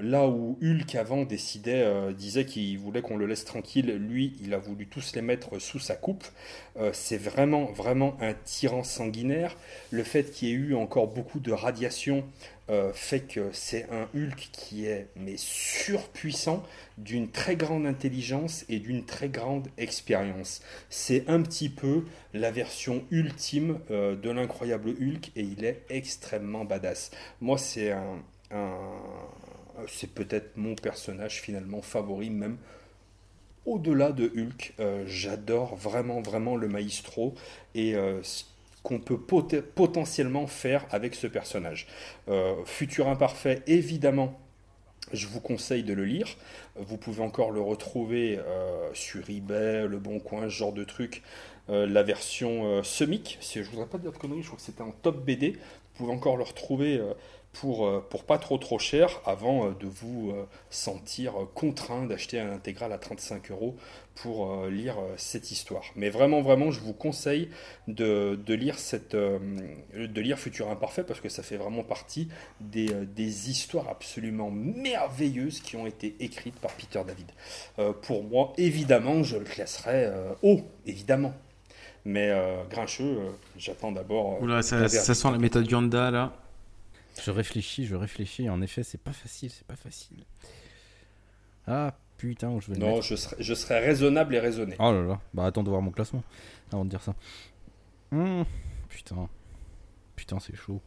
là où Hulk avant décidait, disait qu'il voulait qu'on le laisse tranquille, lui il a voulu tous les mettre sous sa coupe. c'est vraiment vraiment un tyran sanguinaire. Le fait qu'il y ait eu encore beaucoup de radiation euh, fait que c'est un Hulk qui est mais surpuissant, d'une très grande intelligence et d'une très grande expérience. C'est un petit peu la version ultime euh, de l'incroyable Hulk et il est extrêmement badass. Moi, c'est un, c'est peut-être mon personnage finalement favori même au-delà de Hulk, euh, j'adore vraiment, vraiment le maestro. Et qu'on peut potentiellement faire avec ce personnage. Euh, Futur imparfait, évidemment, je vous conseille de le lire. Vous pouvez encore le retrouver euh, sur eBay, Le Bon Coin, ce genre de truc. Euh, la version semic, je ne voudrais pas dire de conneries, je crois que c'était en top BD. Vous pouvez encore le retrouver pour, euh, pour pas trop trop cher avant euh, de vous euh, sentir contraint d'acheter un intégral à 35 euros pour lire cette histoire. Mais vraiment, vraiment, je vous conseille de, de lire, cette, de lire Futur Imparfait parce que ça fait vraiment partie des, des, histoires absolument merveilleuses qui ont été écrites par Peter David. pour moi, évidemment, je le classerai haut, évidemment. Mais Grincheux, j'attends d'abord. Oula, ça, ça sent la méthode Yonda là. Je réfléchis, je réfléchis. En effet, c'est pas facile, c'est pas facile. Ah putain, où je vais le Non, je serai, je serai raisonnable et raisonné. Oh là là, bah attends de voir mon classement avant de dire ça. Hum, putain, putain, c'est chaud.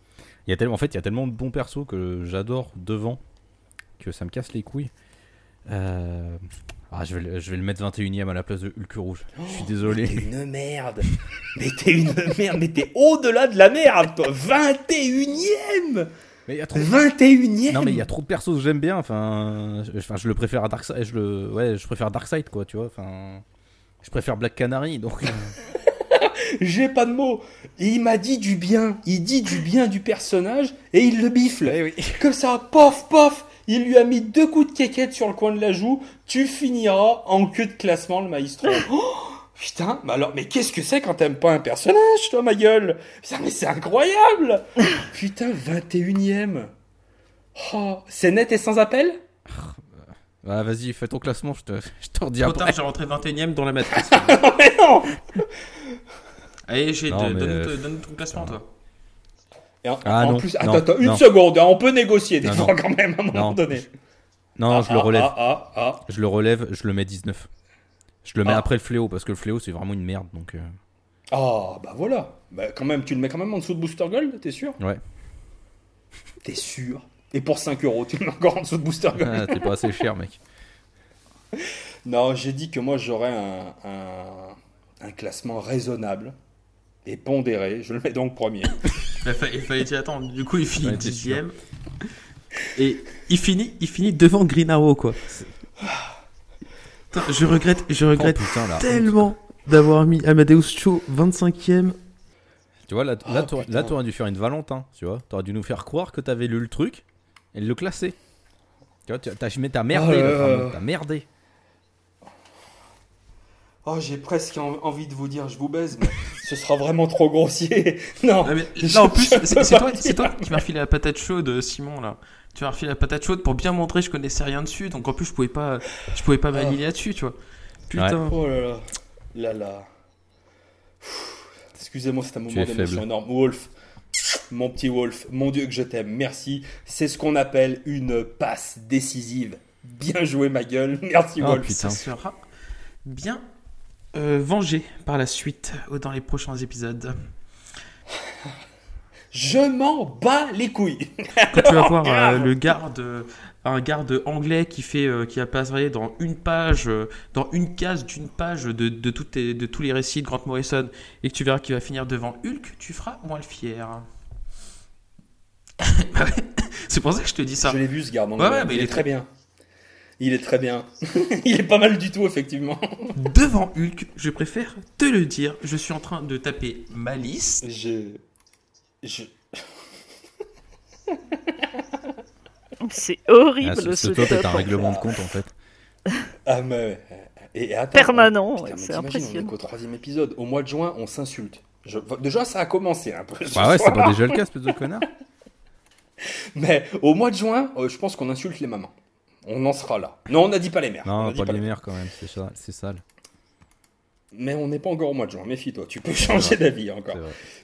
Il y a tellement, en fait, il y a tellement de bons persos que j'adore devant que ça me casse les couilles. Euh... Ah, je vais, je vais le mettre 21ème à la place de Hulk Rouge. je suis désolé. Mais t'es une merde. mais t'es une merde. Mais t'es au-delà de la merde, toi. 21ème. Mais y a trop... 21ème Non mais il y a trop de persos que j'aime bien, enfin, je, enfin, je le préfère à Darkseid, je le, ouais, je préfère Darkseid quoi, tu vois, enfin, je préfère Black Canary, donc. J'ai pas de mots. il m'a dit du bien, il dit du bien du personnage et il le bifle. Eh oui. Comme ça, pof, pof, il lui a mis deux coups de quéquette sur le coin de la joue. Tu finiras en queue de classement, le maestro. Oh, putain, mais alors, mais qu'est-ce que c'est quand t'aimes pas un personnage, toi, ma gueule? Putain, mais c'est incroyable Putain, 21ème oh, C'est net et sans appel? Bah, vas-y, fais ton classement, je te, je te redis après. j'ai rentré 21ème dans la matrice. mais non Allez, j'ai donne, ton classement, toi. Et en, ah, plus, attends, attends, une seconde, hein, on peut négocier des fois quand même à un moment donné. Non, je le ah, relève. Ah, je le relève, je le mets 19. Je le mets après le fléau parce que le fléau c'est vraiment une merde donc. Euh. Ah bah voilà. Bah quand même, tu le mets quand même en dessous de Booster Gold, t'es sûr? Ouais. T'es sûr? Et pour 5 euros, tu le mets encore en dessous de Booster Gold ah, T'es pas assez cher, mec. Non, j'ai dit que moi j'aurais un, un, classement raisonnable et pondéré. Je le mets donc premier. il fallait dire, attends, du coup il finit dixième. Et il finit, il finit devant Green Arrow, quoi. je regrette, je regrette oh, tellement d'avoir mis Amadeus Cho 25ème. Tu vois, là, là, oh, t'aurais dû faire une Valentin, tu vois. T'aurais dû nous faire croire que t'avais lu le truc et le classer. Tu vois, t'as merdé, oh t'as merdé. Oh, j'ai presque envie de vous dire je vous baise, mais ce sera vraiment trop grossier. Non, en plus, c'est toi, toi, qui m'as refilé la patate chaude, Simon, là. Tu m'as refilé la patate chaude pour bien montrer que je connaissais rien dessus, donc en plus, je pouvais pas, je pouvais pas m'aligner là-dessus, tu vois. Putain. Oh là là. Là là. Excusez-moi, c'est un moment d'émotion énorme. Wolf, mon petit Wolf, mon Dieu que je t'aime, merci. C'est ce qu'on appelle une passe décisive. Bien joué, ma gueule. Merci, oh, Wolf. Putain. Ça sera bien euh, vengé par la suite dans les prochains épisodes. Je m'en bats les couilles. Quand tu vas voir euh, le garde, un garde anglais qui fait, qui apparaît dans une page, dans une case d'une page de, de, de tous les récits de Grant Morrison, et que tu verras qu'il va finir devant Hulk, tu feras moins le fier. Bah c'est pour ça que je te dis ça. Je l'ai vu ce garde anglais. mais il, est très bien. Il est très bien. il est pas mal du tout, effectivement. Devant Hulk, je préfère te le dire, je suis en train de taper ma liste. Je. Je. C'est horrible ah, ce, ce est un règlement de compte en fait. Ah mais et permanent, c'est impressionnant. On est qu'au troisième épisode. Au mois de juin, on s'insulte. Déjà, ça a commencé un peu. Ah ouais, c'est pas déjà le cas, espèce de connard. Mais au mois de juin, euh, je pense qu'on insulte les mamans. On en sera là. Non, on n'a dit pas les mères. Non, pas, les mères quand même, c'est sale. Mais on n'est pas encore au mois de juin, méfie-toi, tu peux changer d'avis encore.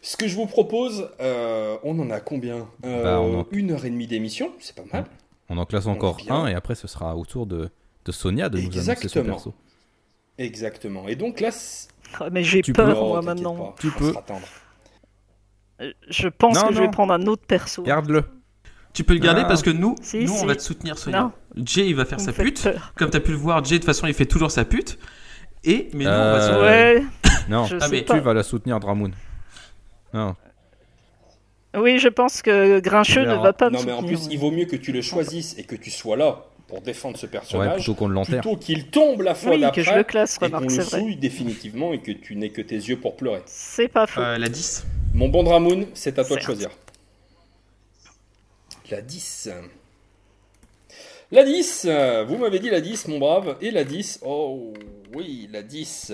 Ce que je vous propose, euh, on en a combien? Euh, bah, Une heure et demie d'émission, c'est pas mal. On en classe encore un et après ce sera au tour de, de Sonia de nous annoncer son perso. Exactement. Et donc là... Ah, mais j'ai peur moi maintenant. Tu peux. Je pense que je vais prendre un autre perso. Garde-le. Tu peux le garder parce que nous, nous on va te soutenir Sonia. Jay il va faire sa pute. Comme tu as pu le voir, Jay de toute façon il fait toujours sa pute. Et mais nous on va se... Ouais. Non, ah, mais... tu vas la soutenir Dramoun. Non. Oui, je pense que Grincheux ne va pas me Non, mais en plus, il vaut mieux que tu le choisisses et que tu sois là pour défendre ce personnage. plutôt qu'on l'enterre. Plutôt qu'il tombe la fois oui, d'après. que je le classe, et qu'on le souille définitivement et que tu n'aies que tes yeux pour pleurer. C'est pas faux. Euh, la 10. Mon bon Dramoun, c'est à toi de choisir. La 10. La 10, vous m'avez dit la 10, mon brave. Et la 10, oh oui, la 10.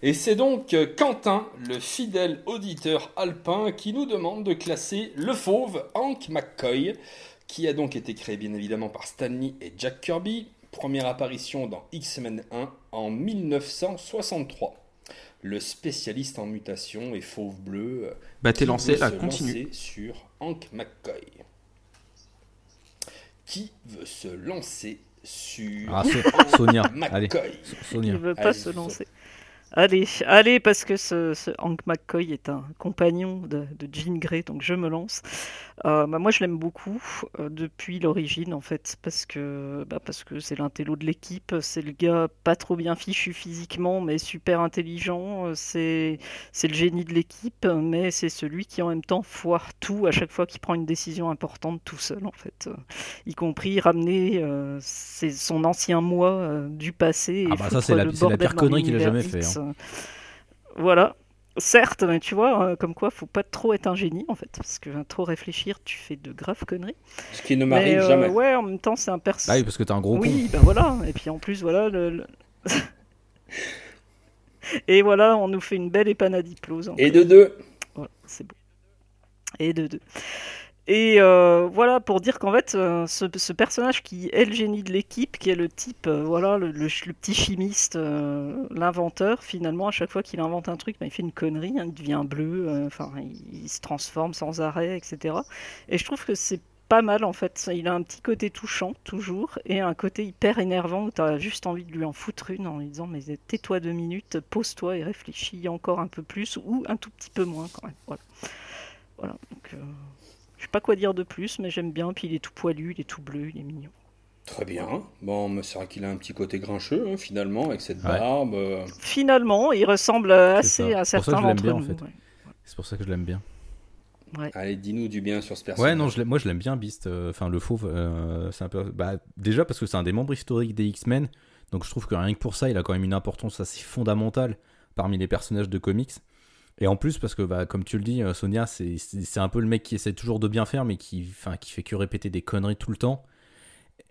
Et c'est donc Quentin, le fidèle auditeur alpin, qui nous demande de classer le fauve Hank McCoy, qui a donc été créé bien évidemment par Stanley et Jack Kirby. Première apparition dans X-Men 1 en 1963. Le spécialiste en mutation et fauve bleu. Bah t'es lancé, là, continue. Sur Hank McCoy qui veut se lancer sur ah, Sonia. Allez, Sonia. Il veut pas se lancer. Allez, allez, parce que ce, Hank McCoy est un compagnon de, Jean Grey, donc je me lance. Euh, bah, moi, je l'aime beaucoup euh, depuis l'origine, en fait, parce que bah, parce que c'est l'intello de l'équipe, c'est le gars pas trop bien fichu physiquement, mais super intelligent. Euh, c'est c'est le génie de l'équipe, mais c'est celui qui en même temps foire tout à chaque fois qu'il prend une décision importante tout seul, en fait, y compris ramener son ancien moi du passé. Ah bah ça c'est la, la, pire connerie qu'il a jamais fait. Hein. Voilà. Certes, mais tu vois, euh, comme quoi, faut pas trop être un génie en fait, parce que trop réfléchir, tu fais de graves conneries. Ce qui ne m'arrive euh, jamais. Ouais, en même temps, c'est un perso. Ah oui, parce que t'es un gros Oui, ben voilà. Et puis en plus, voilà. Le, Et voilà, on nous fait une belle épanadiplose. Et de deux. Voilà, c'est beau. Et de deux. Et euh, voilà, pour dire qu'en fait, euh, ce, personnage qui est le génie de l'équipe, qui est le type, euh, voilà, le, petit chimiste, l'inventeur, finalement, à chaque fois qu'il invente un truc, ben, il fait une connerie, hein, il devient bleu, enfin, il, se transforme sans arrêt, etc. Et je trouve que c'est pas mal en fait. Il a un petit côté touchant, toujours, et un côté hyper énervant où tu as juste envie de lui en foutre une en lui disant Mais tais-toi deux minutes, pose-toi et réfléchis encore un peu plus, ou un tout petit peu moins quand même. Voilà. Voilà. Donc. Je sais pas quoi dire de plus, mais j'aime bien. Puis il est tout poilu, il est tout bleu, il est mignon. Très bien. Bon, c'est vrai qu'il a un petit côté grincheux, hein, finalement, avec cette barbe. Euh. Finalement, il ressemble assez à certains d'entre nous. En fait. C'est pour ça que je l'aime bien. Allez, dis-nous du bien sur ce personnage. Ouais, non, je moi je l'aime bien, Beast. Euh, enfin, le fauve, euh, c'est un peu. Bah, déjà parce que c'est un des membres historiques des X-Men. Donc je trouve que rien que pour ça, il a quand même une importance assez fondamentale parmi les personnages de comics. Et en plus, parce que bah, comme tu le dis, euh, Sonia, c'est un peu le mec qui essaie toujours de bien faire, mais qui, qui fait que répéter des conneries tout le temps.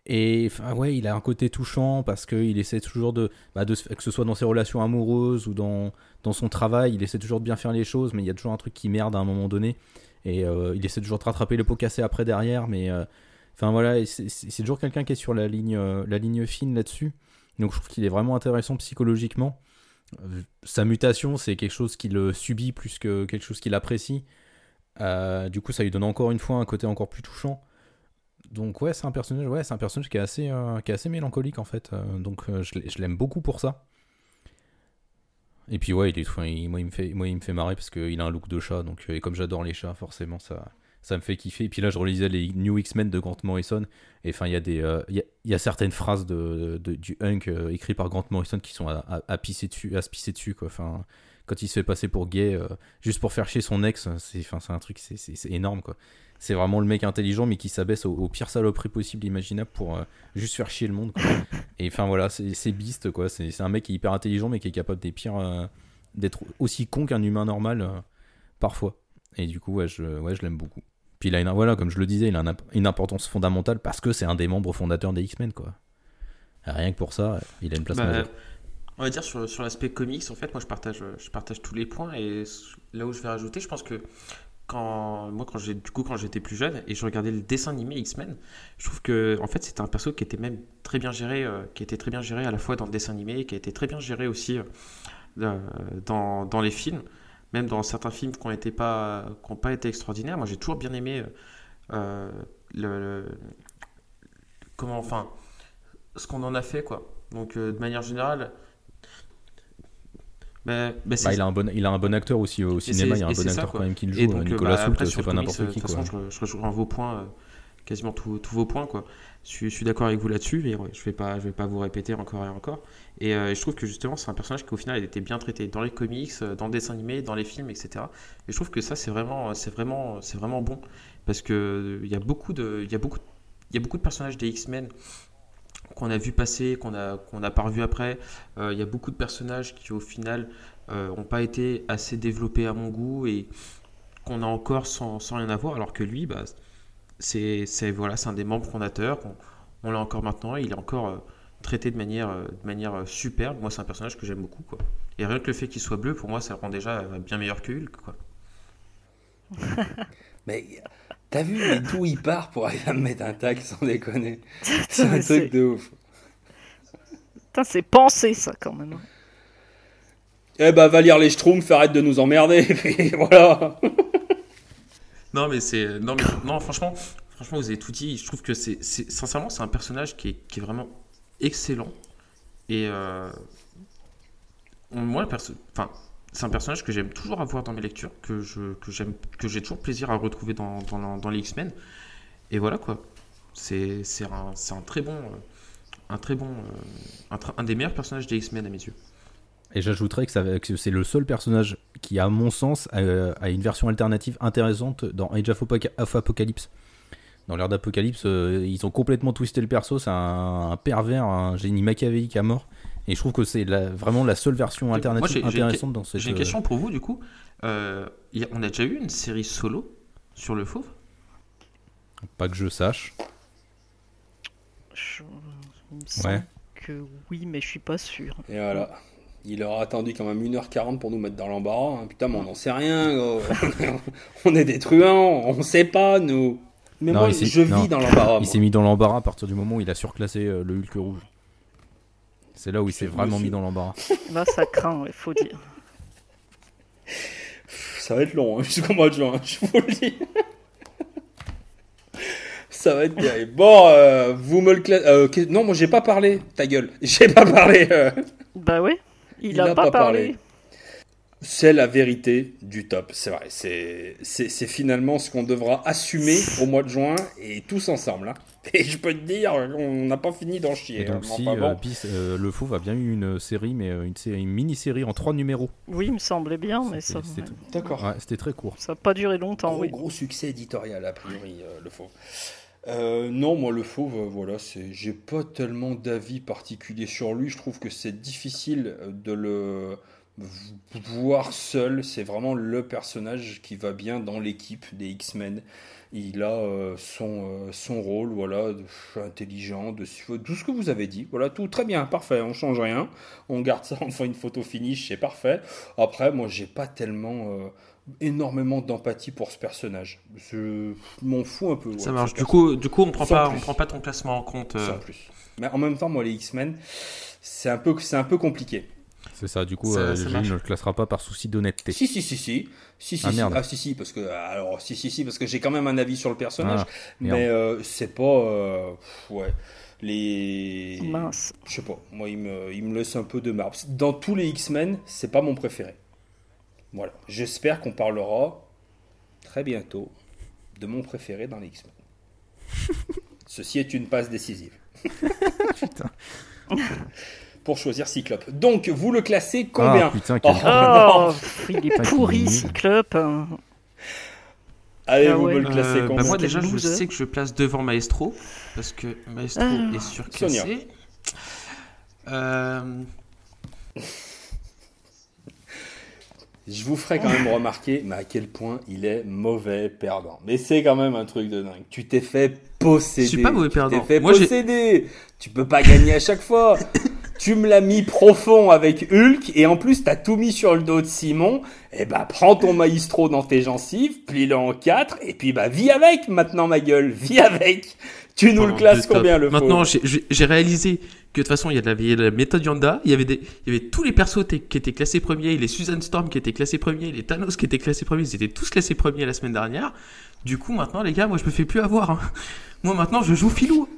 Et ouais, il a un côté touchant parce qu'il essaie toujours de, bah, que ce soit dans ses relations amoureuses ou dans, dans son travail, il essaie toujours de bien faire les choses, mais il y a toujours un truc qui merde à un moment donné. Et euh, il essaie toujours de rattraper le pot cassé après derrière, mais euh, enfin voilà, c'est toujours quelqu'un qui est sur la ligne, la ligne fine là-dessus. Donc je trouve qu'il est vraiment intéressant psychologiquement sa mutation, c'est quelque chose qu'il subit plus que quelque chose qu'il apprécie. Euh, du coup, ça lui donne encore une fois un côté encore plus touchant. Donc ouais, c'est un personnage, ouais, c'est un personnage qui est assez, euh, qui est assez mélancolique en fait. Euh, donc je, l'aime beaucoup pour ça. Et puis ouais, il moi, il me fait, moi, il me fait marrer parce qu'il a un look de chat. Donc, et comme j'adore les chats, forcément, ça, ça me fait kiffer. Et puis là, je relisais les New X-Men de Grant Morrison. Et enfin, il y, a euh, il y, a, certaines phrases de, du Hunk euh, écrit par Grant Morrison qui sont à, à, pisser dessus, à se pisser dessus. Quoi. Enfin, quand il se fait passer pour gay, euh, juste pour faire chier son ex, c'est, enfin, un truc, c'est, énorme. quoi. C'est vraiment le mec intelligent, mais qui s'abaisse au, pire saloperie possible imaginable pour juste faire chier le monde. Et enfin, voilà, c'est. Quoi. C'est, un mec qui est hyper intelligent, mais qui est capable des pires, d'être aussi con qu'un humain normal parfois. Et du coup, ouais, je, ouais, je l'aime beaucoup. Puis il a une, voilà, comme je le disais, il a une, importance fondamentale parce que c'est un des membres fondateurs des X-Men, quoi. Rien que pour ça, il a une place bah, On va dire sur, sur l'aspect comics, en fait, moi je partage, je partage tous les points et là où je vais rajouter, je pense que quand moi quand j'ai du coup quand j'étais plus jeune et je regardais le dessin animé X-Men, je trouve que en fait c'était un perso qui était même très bien géré, euh, qui était très bien géré à la fois dans le dessin animé, qui a été très bien géré aussi euh, dans, dans les films même dans certains films qui n'ont pas, pas été extraordinaires. Moi, j'ai toujours bien aimé euh, le, comment, enfin, ce qu'on en a fait, quoi. Donc, euh, de manière générale. bah, il, a un bon, il a un bon acteur aussi au cinéma, il y a un bon acteur quand même qui le joue. Donc, Nicolas bah, Soult, c'est pas n'importe qui. De toute façon, je, je rejoins vos points, euh, quasiment tous vos points. Quoi. Je, suis d'accord avec vous là-dessus, mais je ne vais, pas, je vais pas vous répéter encore et encore. Et, euh, je trouve que justement, c'est un personnage qui, au final, a été bien traité dans les comics, euh, dans le dessin animé, dans les films, etc. Et je trouve que ça, c'est vraiment, vraiment, vraiment bon. Parce qu'il euh, y, a beaucoup de, y, y a beaucoup de personnages des X-Men qu'on a vu passer, qu'on n'a pas revu après. Il y a beaucoup de personnages qui au final n'ont pas été assez développés à mon goût et qu'on a encore sans, sans, rien avoir, alors que lui, bah, c'est voilà, c'est un des membres fondateurs. On, l'a encore maintenant, il est encore traité de manière, euh, de manière euh, superbe. Moi, c'est un personnage que j'aime beaucoup. Quoi. Et rien que le fait qu'il soit bleu, pour moi, ça le rend déjà euh, bien meilleur que Hulk. Quoi. mais t'as vu d'où il part pour aller me mettre un tag sans déconner? C'est un truc de ouf. Putain, c'est pensé ça quand même. Hein. Eh bah, va lire les Schtroumpfs, arrête de nous emmerder, et voilà. Non, mais c'est. Non, mais... non, franchement, franchement, vous avez tout dit. Je trouve que c'est. Sincèrement, c'est un personnage qui est, qui est vraiment excellent. Et euh, moi, enfin, c'est un personnage que j'aime toujours avoir dans mes lectures, que je que j'ai toujours plaisir à retrouver dans, dans, les X-Men. Et voilà quoi. C'est un, un, très bon, euh, un très bon, euh, un, des meilleurs personnages des X-Men à mes yeux. Et j'ajouterais que c'est le seul personnage qui, à mon sens, a, une version alternative intéressante dans Age of Apocalypse dans l'ère d'Apocalypse, euh, ils ont complètement twisté le perso. C'est un, pervers, un génie machiavélique à mort. Et je trouve que c'est vraiment la seule version alternative intéressante dans cette. J'ai une question pour vous, du coup. Euh, on a déjà eu une série solo sur le fauve? Pas que je sache. Je... Il me semble que oui, mais je suis pas sûr. Et voilà. Il aura attendu quand même 1h40 pour nous mettre dans l'embarras. Hein. Putain, mais on n'en sait rien. on est des truands, on sait pas, nous. Mais moi, je vis dans l'embarras. Il s'est mis dans l'embarras à partir du moment où il a surclassé euh, le Hulk rouge. C'est là où il s'est vraiment mis dans l'embarras. Là, ça craint, il faut dire. Ça va être long, hein, jusqu'au mois de juin, je vous le dis. Ça va être terrible. Bon, euh, vous me le classez. Euh, non, moi j'ai pas parlé, ta gueule. J'ai pas parlé. Bah oui, il, a, pas, parlé. C'est la vérité du top, c'est vrai. C'est finalement ce qu'on devra assumer au mois de juin et tous ensemble. Hein. Et je peux te dire, on n'a pas fini d'en chier. donc, hein. si euh, euh, Le Fauve a bien eu une série, mais euh, une, une mini-série en trois numéros. Oui, il me semblait bien, mais ça. D'accord. c'était très court. Ça n'a pas duré longtemps, gros, oui. Gros succès éditorial, a priori, Le Fauve. Non, moi le fauve, voilà, c'est, j'ai pas tellement d'avis particulier sur lui. Je trouve que c'est difficile de le, voir seul, c'est vraiment le personnage qui va bien dans l'équipe des X-Men. Il a euh, son, euh, rôle, voilà, intelligent, de, tout ce que vous avez dit. Voilà, tout très bien, parfait, on change rien. On garde ça, on fait une photo finish, c'est parfait. Après, moi, j'ai pas tellement euh, énormément d'empathie pour ce personnage. Je m'en fous un peu. Ça marche. Du coup, du coup, on prend pas, on prend pas ton classement en compte. plus. Mais en même temps, moi, les X-Men, c'est un peu, c'est un peu compliqué. C'est ça, du coup, euh, ne le classera pas par souci d'honnêteté. Si, si, si, si. Si, si, ah, merde. Si. Ah, si, si, parce que, alors, si, si, si, parce que j'ai quand même un avis sur le personnage, ah, mais euh, c'est pas. Euh, ouais. les. Mince. Je sais pas, moi il me, il me laisse un peu de marbre. Dans tous les X-Men, c'est pas mon préféré. Voilà. J'espère qu'on parlera très bientôt de mon préféré dans les X-Men. Ceci est une passe décisive. Putain. Pour choisir Cyclope. Donc, vous le classez combien Ah, putain, Oh, quel- il est pourri, Cyclope. Allez, Ah vous ouais. me le classez Euh, bah combien moi déjà je sais que je place devant Maestro parce que Maestro Ah. est surclassé. Euh, Je vous ferai quand même remarquer mais à quel point il est mauvais perdant. Mais c'est quand même un truc de dingue. Tu t'es fait posséder. Je suis pas mauvais Tu perdant. t'es fait Moi, posséder. Tu peux pas gagner à chaque fois. tu me l'as mis profond avec Hulk et en plus t'as tout mis sur le dos de Simon. Et bah prends ton maestro dans tes gencives, plie-le en quatre et puis bah vis avec maintenant ma gueule, vis avec. Tu nous le classes combien le Maintenant j'ai- réalisé que de toute façon il y a de la, il y a de la méthode Yanda, il y avait des, il y avait tous les persos qui étaient classés premiers, les Susan Storm qui étaient classés premiers, les Thanos qui étaient classés premiers, ils étaient tous classés premiers la semaine dernière. Du coup maintenant les gars, moi je me fais plus avoir. hein. Moi maintenant je joue filou.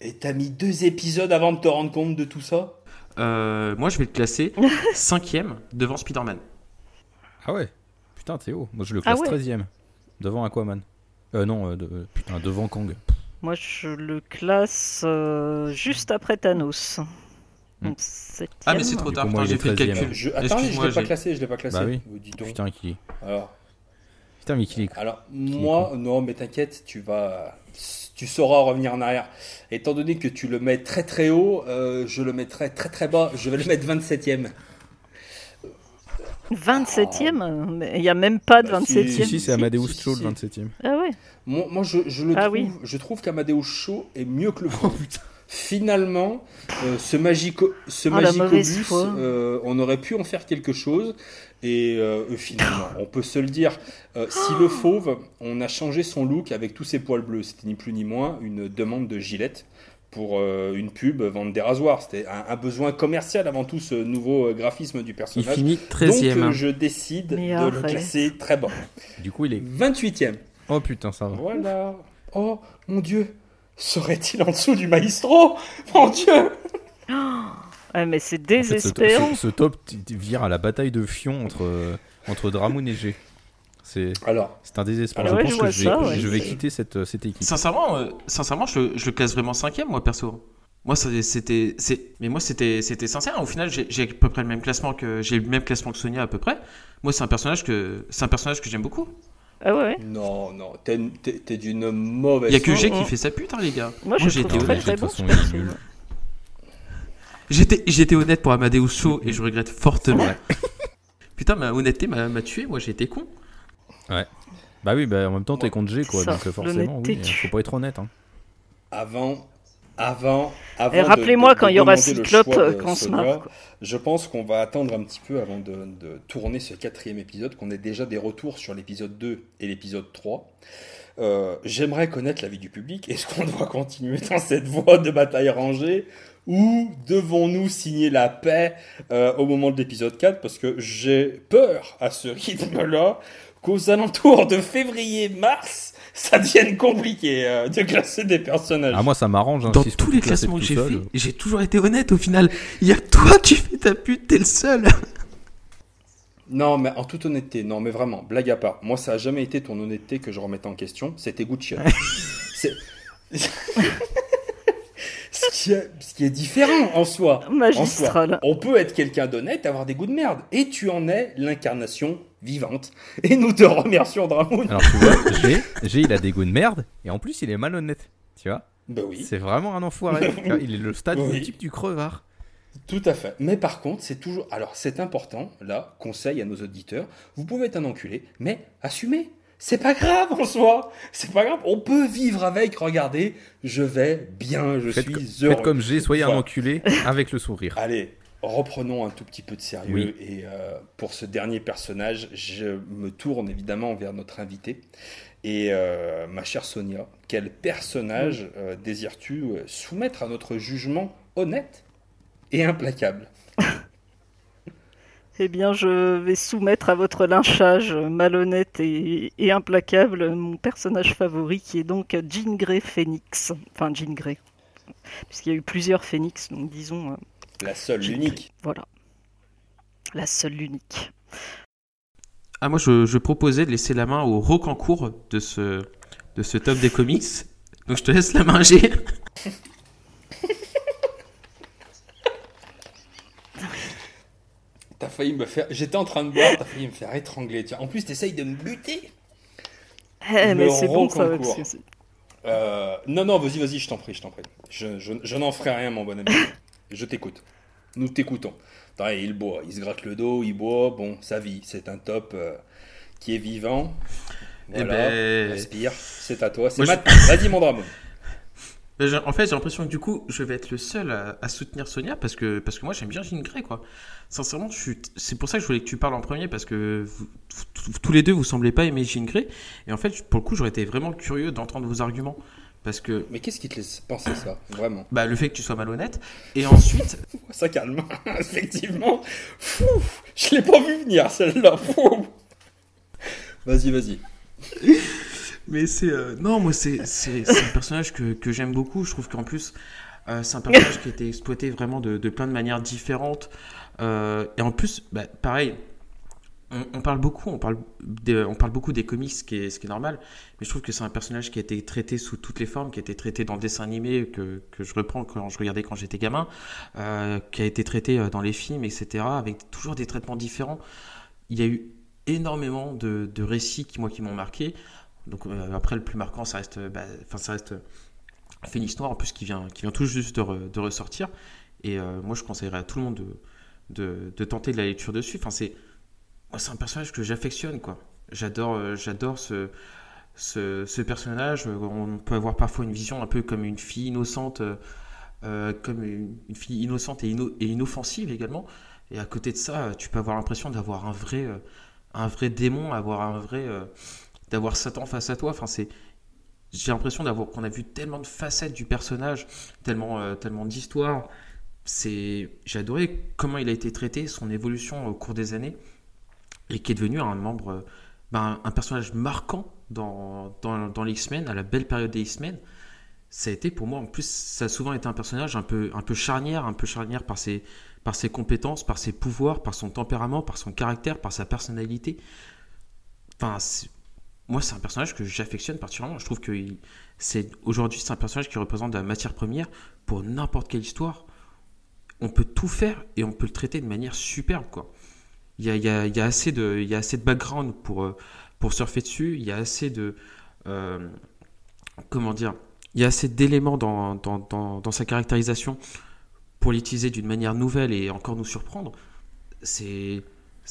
Et t'as mis deux épisodes avant de te rendre compte de tout ça? Euh, moi je vais le classer cinquième devant Spider-Man. Ah ouais? Putain, t'es haut. Moi, je le Ah classe ouais? 13ème. Devant Aquaman. Euh, non, euh, de- euh, putain, devant Kang. Moi, je le classe euh, juste après Thanos. Donc, septième. Ah mais c'est trop tard, putain, j'ai fait le 13e. calcul. je, Attends, je l'ai pas classé, je l'ai pas classé. Bah oui. Dis donc. Putain, qui Alors, Putain, mais qui est Alors, moi, non, mais t'inquiète, tu vas. Tu sauras revenir en arrière. Étant donné que tu le mets très très haut, euh, je le mettrai très très bas. Je vais le mettre 27ème. 27ème Mais il n'y a même pas de Bah, si, 27ème. Si, si, c'est Amadeus si, si, Cho, si. le 27ème. Ah ouais Moi, moi, je, je le Ah trouve, oui. je trouve qu'Amadeus Show est mieux que le faux. Finalement, euh, ce magico, ce Oh, magicobus, foi. euh, on aurait pu en faire quelque chose. Et euh, euh, finalement, on peut se le dire, euh, si le fauve, on a changé son look avec tous ses poils bleus, c'était ni plus ni moins une demande de Gillette pour euh, une pub vendre des rasoirs. C'était un, un besoin commercial avant tout ce nouveau euh, graphisme du Il personnage. finit Donc 13ème. euh, je décide Mais de le classer très bas. Du coup, il est. 28e. Oh putain, ça va. Voilà. Oh mon dieu. Serait-il en dessous du maestro? Mon dieu Ah, mais c'est En fait, ce, désespérant. ce- ce top vire à la bataille de Fion entre, euh, entre Dramoun et G. C'est Alors, c'est un désespoir. Alors, je ouais, pense je que vais, ouais. je vais quitter cette, euh, cette équipe. Sincèrement, euh, sincèrement, je, le- je le classe vraiment cinquième, moi perso. Moi, c'était, c'est, mais moi, c'était, c'était sincère. Au final, j'ai, à peu près le même classement que, j'ai le même classement que Sonia à peu près. Moi, c'est un personnage que, c'est un personnage que j'aime beaucoup. Ah ouais non, non, t'es d'une mauvaise Il y a que. G qui mm. fait sa pute, hein, les gars. Moi, très honnête. très bon. J'étais, j'étais honnête pour Amadeus Show et je regrette fortement. Putain, ma honnêteté m'a, tué. Moi, j'ai été con. Bah oui, bah en même temps, t'es contre G, quoi. Ça, donc euh, forcément, oui, tue. faut pas être honnête. Hein. Avant, avant, avant. Et de- rappelez-moi quand de il y aura Cyclope choix euh, qu'on se marre. quoi. Je pense qu'on va attendre un petit peu avant de, de tourner ce quatrième épisode, qu'on ait déjà des retours sur l'épisode 2 et l'épisode 3. Euh, J'aimerais connaître l'avis du public. Est-ce qu'on doit continuer dans cette voie de bataille rangée? Ou devons-nous signer la paix euh, au moment de l'épisode 4 Parce que j'ai peur à ce rythme-là qu'aux alentours de février-mars, ça devienne compliqué euh, de classer des personnages. Ah, moi, ça m'arrange. hein, Dans si tous les classements que j'ai fait, j'ai toujours été honnête au final. Il y a toi qui fais ta pute, t'es le seul. Non, mais en toute honnêteté, non, mais vraiment, blague à part. Moi, ça a jamais été ton honnêteté que je remette en question, c'était Gucci. C'est. ce, qui est, ce qui est différent en soi. En soi. Magistral. On peut être quelqu'un d'honnête, avoir des goûts de merde. Et tu en es l'incarnation vivante. Et nous te remercions, Dramoun. Alors, tu vois, G, il a des goûts de merde, et en plus, il est malhonnête. Tu vois Ben oui, C'est vraiment un enfoiré. Il est le stade Oui. type du crevard. tout à fait. Mais par contre, c'est toujours. Alors, c'est important, là, conseil à nos auditeurs. Vous pouvez être un enculé, mais assumez. C'est pas grave en soi. C'est pas grave. On peut vivre avec. Regardez, je vais bien, je Faites, suis heureux. faites comme G, soyez un enculé avec le sourire. Allez, reprenons un tout petit peu de sérieux. Oui. Et euh, pour ce dernier personnage, je me tourne évidemment vers notre invité. Et euh, ma chère Sonia, quel personnage euh, désires-tu soumettre à notre jugement honnête et implacable? Eh bien, je vais soumettre à votre lynchage malhonnête et, implacable mon personnage favori, qui est donc Jean Grey Phoenix. Enfin, Jean Grey. Puisqu'il y a eu plusieurs Phoenix, donc disons. La seule, l'unique. Voilà. La seule, l'unique. Ah, moi, je, proposais de laisser la main au Rocancourt de ce, de ce top des comics. Donc, je te laisse la main, G. T'as failli me faire. J'étais en train de boire, t'as failli me faire étrangler. Tiens, en plus, t'essayes de me buter. Eh, mais c'est bon ça. Euh, non, non, vas-y, vas-y, je t'en prie, je t'en prie. Je, je, n'en ferai rien, mon bon ami. Je t'écoute. Nous t'écoutons. Il boit, il se gratte le dos, il boit. Bon, sa vie, c'est un top euh, qui est vivant. Eh voilà, ben... respire, c'est à toi. C'est Vas-y, mon drame. En fait, j'ai l'impression que du coup, je vais être le seul à, soutenir Sonia parce que, parce que moi, j'aime bien Jean Grey, quoi. Sincèrement, c'est pour ça que je voulais que tu parles en premier parce que tous les deux, vous semblez pas aimer Jean Grey. Et en fait, pour le coup, j'aurais été vraiment curieux d'entendre vos arguments. Parce que... Mais qu'est-ce qui te laisse penser ça, vraiment? Bah, le fait que tu sois malhonnête. Et ensuite. ça calme, effectivement. Fou, je l'ai pas vu venir, celle-là. Vas-y, vas-y. Mais c'est. Euh, non, moi, c'est un personnage que, que j'aime beaucoup. Je trouve qu'en plus, euh, c'est un personnage qui a été exploité vraiment de, de plein de manières différentes. Euh, et en plus, bah, pareil, on, parle beaucoup, on parle, on parle beaucoup des comics, ce qui, est, normal, mais je trouve que c'est un personnage qui a été traité sous toutes les formes, qui a été traité dans le dessin animé que, je reprends quand je regardais quand j'étais gamin, qui a été traité dans les films, etc., avec toujours des traitements différents. Il y a eu énormément de, de récits qui, moi, qui m'ont marqué. Donc euh, après, le plus marquant, ça reste, bah, ça reste Phoenix Noir, en plus, qui vient, qui vient tout juste de, ressortir. Et euh, moi, je conseillerais à tout le monde de, de, tenter de la lecture dessus. Enfin, c'est, c'est un personnage que j'affectionne, quoi. J'adore, euh, j'adore ce, ce, personnage. On peut avoir parfois une vision un peu comme une fille innocente, comme une, fille innocente et, inoffensive également. Et à côté de ça, tu peux avoir l'impression d'avoir un vrai, un vrai démon, avoir un vrai d'avoir Satan face à toi. Enfin, c'est j'ai l'impression d'avoir qu'on a vu tellement de facettes du personnage, tellement euh, tellement d'histoires. C'est j'ai adoré comment il a été traité, son évolution au cours des années et qui est devenu un membre ben, un personnage marquant dans, dans, les X-Men, à la belle période des X-Men. Ça a été pour moi, en plus, ça a souvent été un personnage un peu, un peu charnière, un peu charnière par ses, par ses compétences, par ses pouvoirs, par son tempérament, par son caractère, par sa personnalité. Enfin, moi, c'est un personnage que j'affectionne particulièrement. Je trouve que c'est aujourd'hui, c'est un personnage qui représente de la matière première pour n'importe quelle histoire. On peut tout faire et on peut le traiter de manière superbe, quoi. Il y a, assez de, y a assez de background pour, euh, pour surfer dessus. Il y a assez de, euh, comment dire, il y a assez d'éléments dans, dans, dans, sa caractérisation pour l'utiliser d'une manière nouvelle et encore nous surprendre. C'est,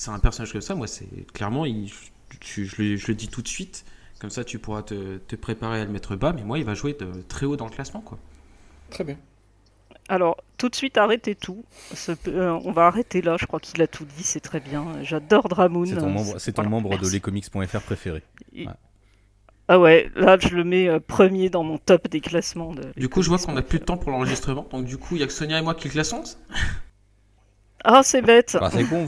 un personnage comme ça. Moi, c'est clairement, je, le, dis tout de suite, comme ça tu pourras te, préparer à le mettre bas, mais moi il va jouer très haut dans le classement. quoi. Très bien. Alors, tout de suite, arrêtez tout. Euh, on va arrêter là, je crois qu'il a tout dit, c'est très bien. J'adore Dramoon. C'est ton membre, de lescomics.fr préféré. Ah ouais, là je le mets euh, premier dans mon top des classements. De du coup, je vois qu'on n'a plus de temps pour l'enregistrement, donc du coup, il y a que Sonia et moi qui classons. Ah, c'est bête. Bah, c'est con,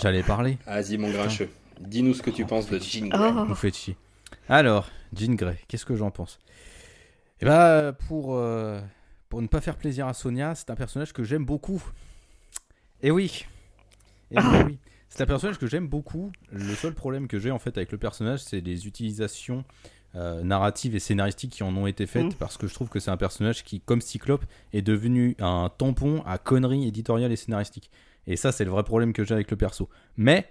j'allais parler. Vas-y, mon grincheux. Dis-nous ce que tu penses de Jean Grey. Vous faites chier. Alors, Jean Grey, qu'est-ce que j'en pense? Eh bah, pour, euh, pour ne pas faire plaisir à Sonia, c'est un personnage que j'aime beaucoup. Et oui. Et oui. C'est un personnage que j'aime beaucoup. Le seul problème que j'ai en fait avec le personnage, c'est les utilisations euh, narratives et scénaristiques qui en ont été faites, parce que je trouve que c'est un personnage qui, comme Cyclope, est devenu un tampon à conneries éditoriales et scénaristiques. Et ça, c'est le vrai problème que j'ai avec le perso. Mais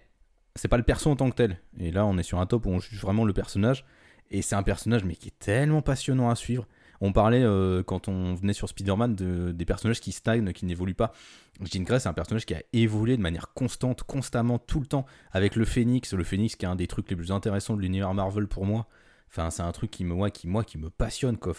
c'est pas le perso en tant que tel. Et là, on est sur un top où on juge vraiment le personnage. Et c'est un personnage, mais qui est tellement passionnant à suivre. On parlait, euh, quand on venait sur Spider-Man, de, des personnages qui stagnent, qui n'évoluent pas. Jean Grey, c'est un personnage qui a évolué de manière constante, constamment, tout le temps, avec le Phoenix. Le Phoenix, qui est un des trucs les plus intéressants de l'univers Marvel pour moi. Enfin, c'est un truc qui me, moi, qui, moi, qui me passionne. Quoi.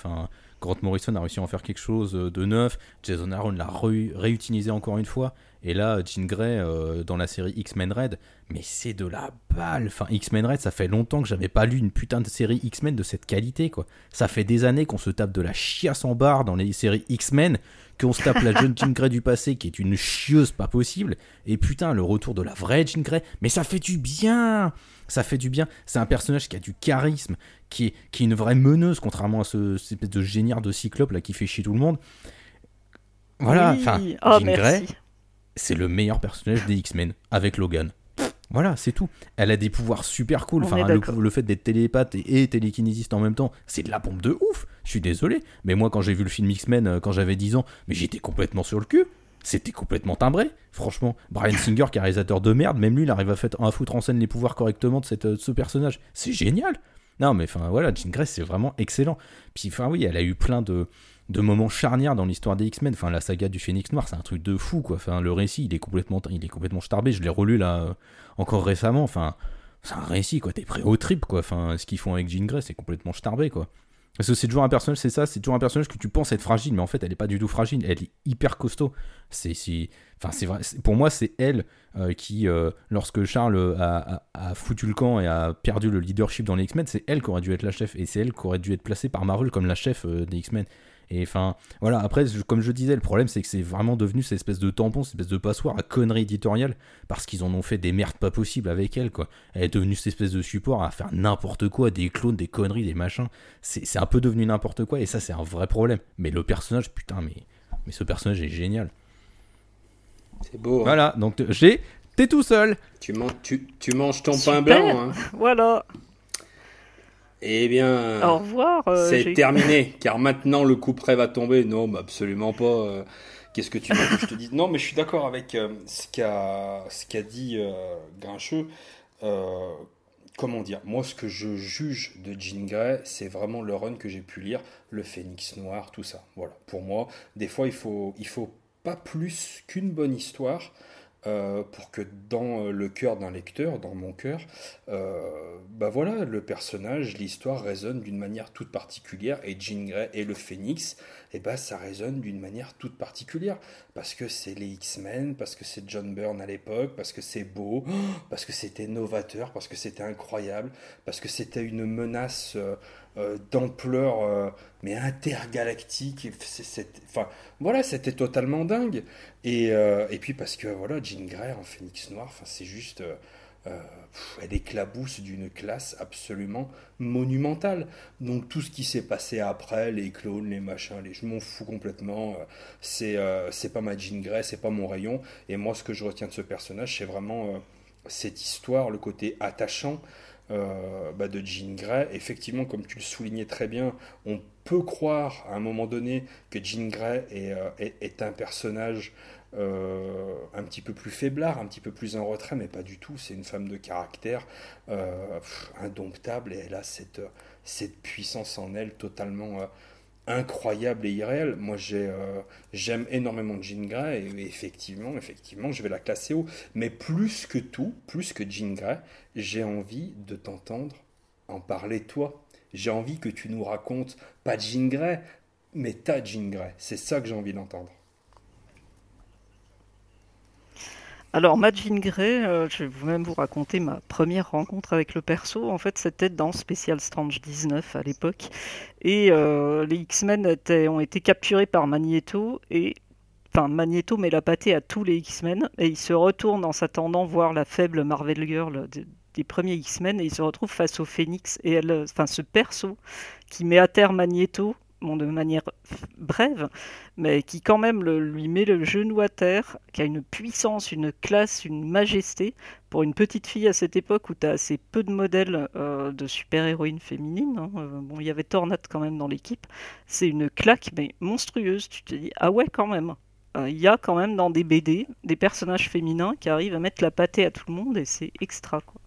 Grant Morrison a réussi à en faire quelque chose de neuf. Jason Aaron l'a réutilisé encore une fois. Et là, Jean Grey euh, dans la série X-Men Red, mais c'est de la balle. Enfin, X-Men Red, ça fait longtemps que j'avais pas lu une putain de série X-Men de cette qualité, quoi. Ça fait des années qu'on se tape de la chiasse en barre dans les séries X-Men, qu'on se tape la jeune Jean Grey du passé qui est une chieuse pas possible, et putain, le retour de la vraie Jean Grey, mais ça fait du bien ça fait du bien. C'est un personnage qui a du charisme, qui est, qui est une vraie meneuse, contrairement à ce, cette espèce de géniard de cyclope là qui fait chier tout le monde. Voilà, enfin, oh, Jean Grey, c'est le meilleur personnage des X-Men avec Logan. Voilà, c'est tout. Elle a des pouvoirs super cool. enfin, le, fait d'être télépathe et, télékinésiste en même temps, c'est de la bombe de ouf. Je suis désolé. Mais moi, quand j'ai vu le film X-Men euh, quand j'avais 10 ans, mais j'étais complètement sur le cul. C'était complètement timbré, franchement. Brian Singer, qui est réalisateur de merde, même lui, il arrive à, à foutre en scène les pouvoirs correctement de, cette, de ce personnage. C'est génial. Non, mais enfin, voilà, Jean Grey, c'est vraiment excellent. Puis, enfin, oui, elle a eu plein de, moments charnières dans l'histoire des X-Men. Enfin, la saga du Phénix Noir, c'est un truc de fou, quoi. Le récit, il est complètement, il est complètement starbé. Je l'ai relu là euh, encore récemment. Enfin, c'est un récit, quoi. T'es prêt au trip, quoi. Enfin, ce qu'ils font avec Jean Grey, c'est complètement starbé, quoi. Parce que c'est toujours un personnage, c'est ça, c'est toujours un personnage que tu penses être fragile, mais en fait, elle est pas du tout fragile. Elle est hyper costaud. C'est, enfin, c'est vrai. Pour moi, c'est elle euh, qui, euh, lorsque Charles a, foutu le camp et a perdu le leadership dans les X-Men, c'est elle qui aurait dû être la chef, et c'est elle qui aurait dû être placée par Marvel comme la chef des X-Men. Et enfin, voilà, après, comme je disais, le problème c'est que c'est vraiment devenu cette espèce de tampon, cette espèce de passoire à connerie éditoriale, parce qu'ils en ont fait des merdes pas possibles avec elle, quoi. Elle est devenue cette espèce de support à faire n'importe quoi, des clones, des conneries, des machins. C'est un peu devenu n'importe quoi, et ça c'est un vrai problème. Mais le personnage, putain, mais, mais ce personnage est génial. C'est beau. Hein. Voilà, donc j'ai. T'es tout seul. Tu, tu, tu manges ton pain blanc. Hein. Voilà. Eh bien, au revoir. Euh, c'est terminé, car maintenant le coup près va tomber. Non, absolument pas. Euh, qu'est-ce que tu veux que je te dise? Non, mais je suis d'accord avec euh, ce qu'a dit Grincheux. comment dire? Moi, ce que je juge de Jean Grey, c'est vraiment le run que j'ai pu lire, le Phénix Noir, tout ça. Voilà. Pour moi, des fois, il faut il faut pas plus qu'une bonne histoire euh, pour que dans euh, le cœur d'un lecteur, dans mon cœur, euh, bah voilà, le personnage, l'histoire résonne d'une manière toute particulière, et Jean Grey et le Phénix, et eh bah ça résonne d'une manière toute particulière, parce que c'est les X-Men, parce que c'est John Byrne à l'époque, parce que c'est beau, parce que c'était novateur, parce que c'était incroyable, parce que c'était une menace d'ampleur mais intergalactique. Enfin, voilà, c'était totalement dingue. Et, euh, et, puis parce que voilà, Jean Grey en Phénix Noir, enfin, c'est juste. Euh, euh, elle éclabousse d'une classe absolument monumentale. Donc tout ce qui s'est passé après, les clones, les machins, les, je m'en fous complètement. c'est c'est pas ma Jean Grey, c'est pas mon rayon. Et moi, ce que je retiens de ce personnage, c'est vraiment cette histoire, le côté attachant. Bah, de Jean Grey. Effectivement, comme tu le soulignais très bien, on peut croire à un moment donné que Jean Grey est, euh, un personnage euh, un petit peu plus faiblard, un petit peu plus en retrait, mais pas du tout. C'est une femme de caractère euh, indomptable et elle a cette, cette puissance en elle totalement incroyable et irréelle. Moi, j'ai, j'aime énormément Jean Grey et, effectivement, effectivement, je vais la classer haut. Mais plus que tout, plus que Jean Grey, j'ai envie de t'entendre en parler toi. J'ai envie que tu nous racontes, pas Jean Grey, mais ta Jean Grey. C'est ça que j'ai envie d'entendre. Alors, ma Jean Grey, euh, je vais même vous raconter ma première rencontre avec le perso. En fait, c'était dans Special Strange 19 à l'époque. Et euh, les X-Men ont été capturés par Magneto. Et enfin, Magneto met la pâtée à tous les X-Men. Et il se retourne en s'attendant voir la faible Marvel Girl des premiers X-Men et il se retrouve face au Phénix et elle, enfin ce perso qui met à terre Magneto, de manière brève, mais qui quand même lui met le genou à terre, qui a une puissance, une classe, une majesté pour une petite fille à cette époque où tu as assez peu de modèles euh, de super-héroïnes féminines. Hein, euh, il y avait Tornade quand même dans l'équipe. C'est une claque mais monstrueuse. Tu te dis ah ouais quand même. Euh, il y a quand même dans des BD des personnages féminins qui arrivent à mettre la pâtée à tout le monde et c'est extra. Quoi.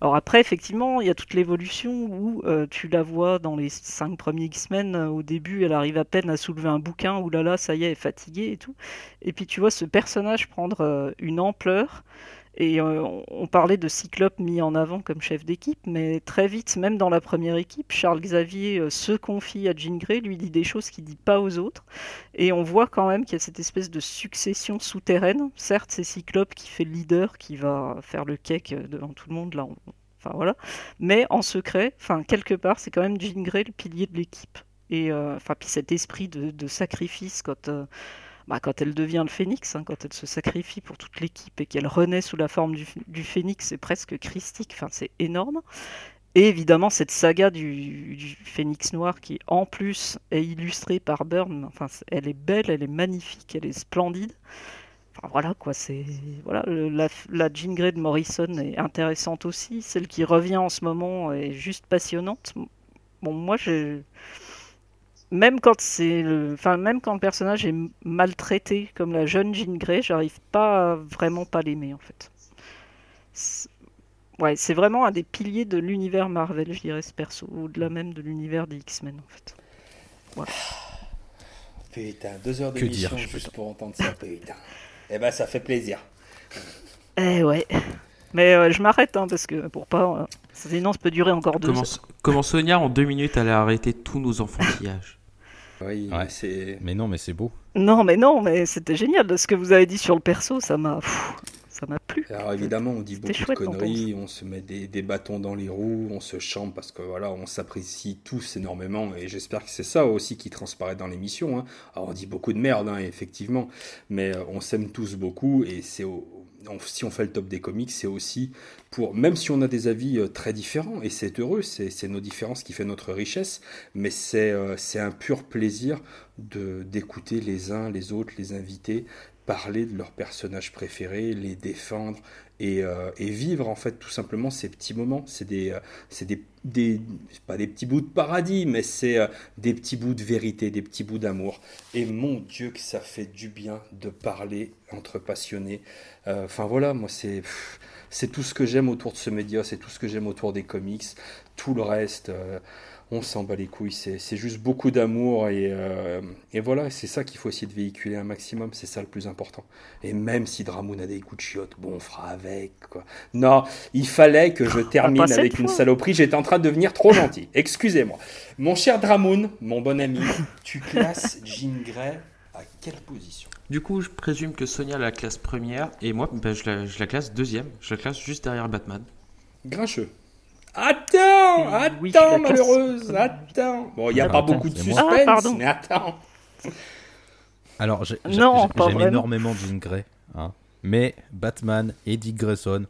Alors après, effectivement, il y a toute l'évolution où euh, tu la vois dans les cinq premiers X-Men. Euh, au début, elle arrive à peine à soulever un bouquin, où là là, ça y est, elle est fatiguée et tout. Et puis tu vois ce personnage prendre une ampleur Et euh, on parlait de Cyclope mis en avant comme chef d'équipe, mais très vite, même dans la première équipe, Charles Xavier euh, se confie à Jean Grey, lui dit des choses qu'il dit pas aux autres. Et on voit quand même qu'il y a cette espèce de succession souterraine. Certes, c'est Cyclope qui fait le leader, qui va faire le cake devant tout le monde, là, enfin voilà. Mais en secret, enfin quelque part, c'est quand même Jean Grey le pilier de l'équipe. Et euh, enfin, puis cet esprit de, sacrifice quand bah, quand elle devient le phénix, hein, quand elle se sacrifie pour toute l'équipe et qu'elle renaît sous la forme du, phénix, c'est presque christique, enfin, c'est énorme. Et évidemment, cette saga du, phénix noir qui, en plus, est illustrée par Byrne, enfin, elle est belle, elle est magnifique, elle est splendide. Enfin, voilà quoi, c'est voilà la, la, Jean Grey de Morrison est intéressante aussi. Celle qui revient en ce moment est juste passionnante. Bon, moi, j'ai même quand c'est enfin même quand le personnage est maltraité comme la jeune Jean Grey, j'arrive pas vraiment pas l'aimer en fait. Ouais, c'est vraiment un des piliers de l'univers Marvel, je dirais ce perso, au-delà même de l'univers des X-Men en fait. Voilà. Putain, deux heures d'émission juste pour entendre ça, putain. Eh ben, ça fait plaisir. Eh ouais. Mais euh, je m'arrête hein, parce que pour pas. Sinon, ça peut durer encore deux comment, heures. Comment Sonia, en deux minutes, allait arrêter tous nos enfantillages oui, c'est. Mais non, mais c'est beau. Non, mais non, mais c'était génial. Ce que vous avez dit sur le perso, ça m'a. Ça m'a plu. Alors évidemment, on dit beaucoup de conneries, on se met des, des, bâtons dans les roues, on se chante parce que voilà, on s'apprécie tous énormément et j'espère que c'est ça aussi qui transparaît dans l'émission. Hein. Alors on dit beaucoup de merde, hein, effectivement, mais euh, on s'aime tous beaucoup et c'est au, si on fait le top des comics, c'est aussi pour, même si on a des avis euh, très différents, et c'est heureux, c'est nos différences qui fait notre richesse, mais c'est euh, un pur plaisir d'écouter les uns, les autres, les invités, parler de leurs personnages préférés, les défendre et, euh, et, vivre en fait tout simplement ces petits moments. C'est des, c'est des, pas des petits bouts de paradis, mais c'est des petits bouts de vérité, des petits bouts d'amour. Et mon Dieu que ça fait du bien de parler entre passionnés. Euh, enfin voilà, moi c'est c'est tout ce que j'aime autour de ce média, c'est tout ce que j'aime autour des comics. Tout le reste, euh, on s'en bat les couilles. C'est juste beaucoup d'amour et, euh, et, voilà, c'est ça qu'il faut essayer de véhiculer un maximum. C'est ça le plus important. Et même si Dramoun a des coups de chiottes, bon, on fera avec. Quoi. Non, il fallait que je termine avec une saloperie. J'étais en train de devenir trop gentil. Excusez-moi. Mon cher Dramoun, mon bon ami, tu classes Jean Grey à quelle position? Du coup, je présume que Sonia la classe première et moi, ben, je, la, classe deuxième. Je la classe juste derrière Batman. Grincheux. Attends, attends, malheureuse, attends. Bon, il n'y a pas beaucoup de suspense, mais attends. Alors, j'aime énormément Jean Grey, hein. mais Batman et Dick Grayson,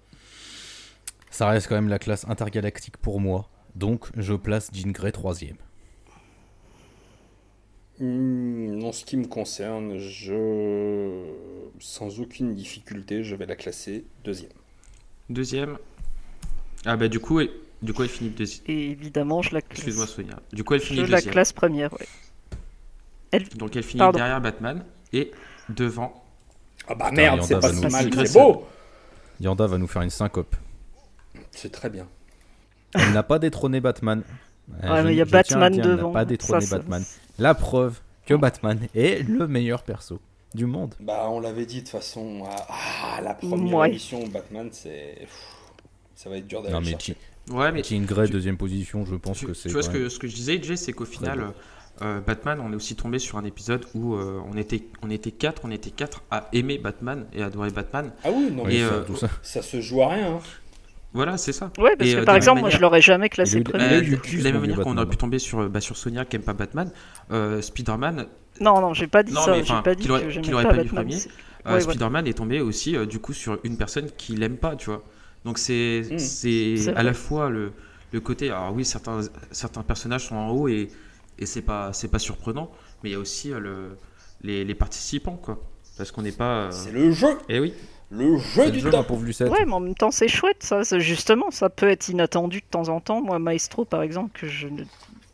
ça reste quand même la classe intergalactique pour moi. Donc, je place Jean Grey troisième. Hmm, en ce qui me concerne, je sans aucune difficulté, je vais la classer deuxième. Deuxième. Ah bah du coup, du coup elle finit deuxième. Et évidemment, je la classe. Excuse-moi Sonia. Du coup elle finit je la classe première, ouais. Elle... Donc elle finit derrière Batman et devant. Ah bah merde, c'est pas si mal, c'est beau. Yanda va nous faire une syncope. C'est très bien. Elle n'a pas détrôné Batman. Ouais, mais il y a Batman devant. Pas détrôné Batman. La preuve que Batman est le meilleur perso du monde. Bah, on l'avait dit de façon. Ah, la première émission Batman, c'est. Ça va être dur d'aller Non, mais Ouais, mais. Jean Grey, deuxième position, je pense que c'est. Tu vois, ce que, ce que je disais, Jay, c'est qu'au final. Euh, Batman, on est aussi tombé sur un épisode où euh, on était on était quatre, on était quatre à aimer Batman et à adorer Batman. Ah oui, non mais euh, ça, ça. se joue à rien. Hein. Voilà, c'est ça. Ouais, parce que par exemple, moi je l'aurais jamais classé premier. de la même manière qu'on aurait pu tomber sur, bah, sur Sonia qui aime pas Batman, euh, Spider-Man. Non, non, j'ai pas dit ça. J'ai pas dit que j'aimais pas, pas Batman. Premier. Euh, Spider-Man est tombé aussi euh, du coup sur une personne qui l'aime pas, tu vois. Donc c'est c'est à la fois le, le côté. Alors oui, certains certains personnages sont en haut et et c'est pas c'est pas surprenant, mais il y a aussi le les, les participants quoi, parce qu'on n'est pas. C'est le jeu. Et eh oui. Le jeu du temps. Pour ouais, mais en même temps, c'est chouette, ça. Justement, ça peut être inattendu de temps en temps. Moi, Maestro, par exemple, que je ne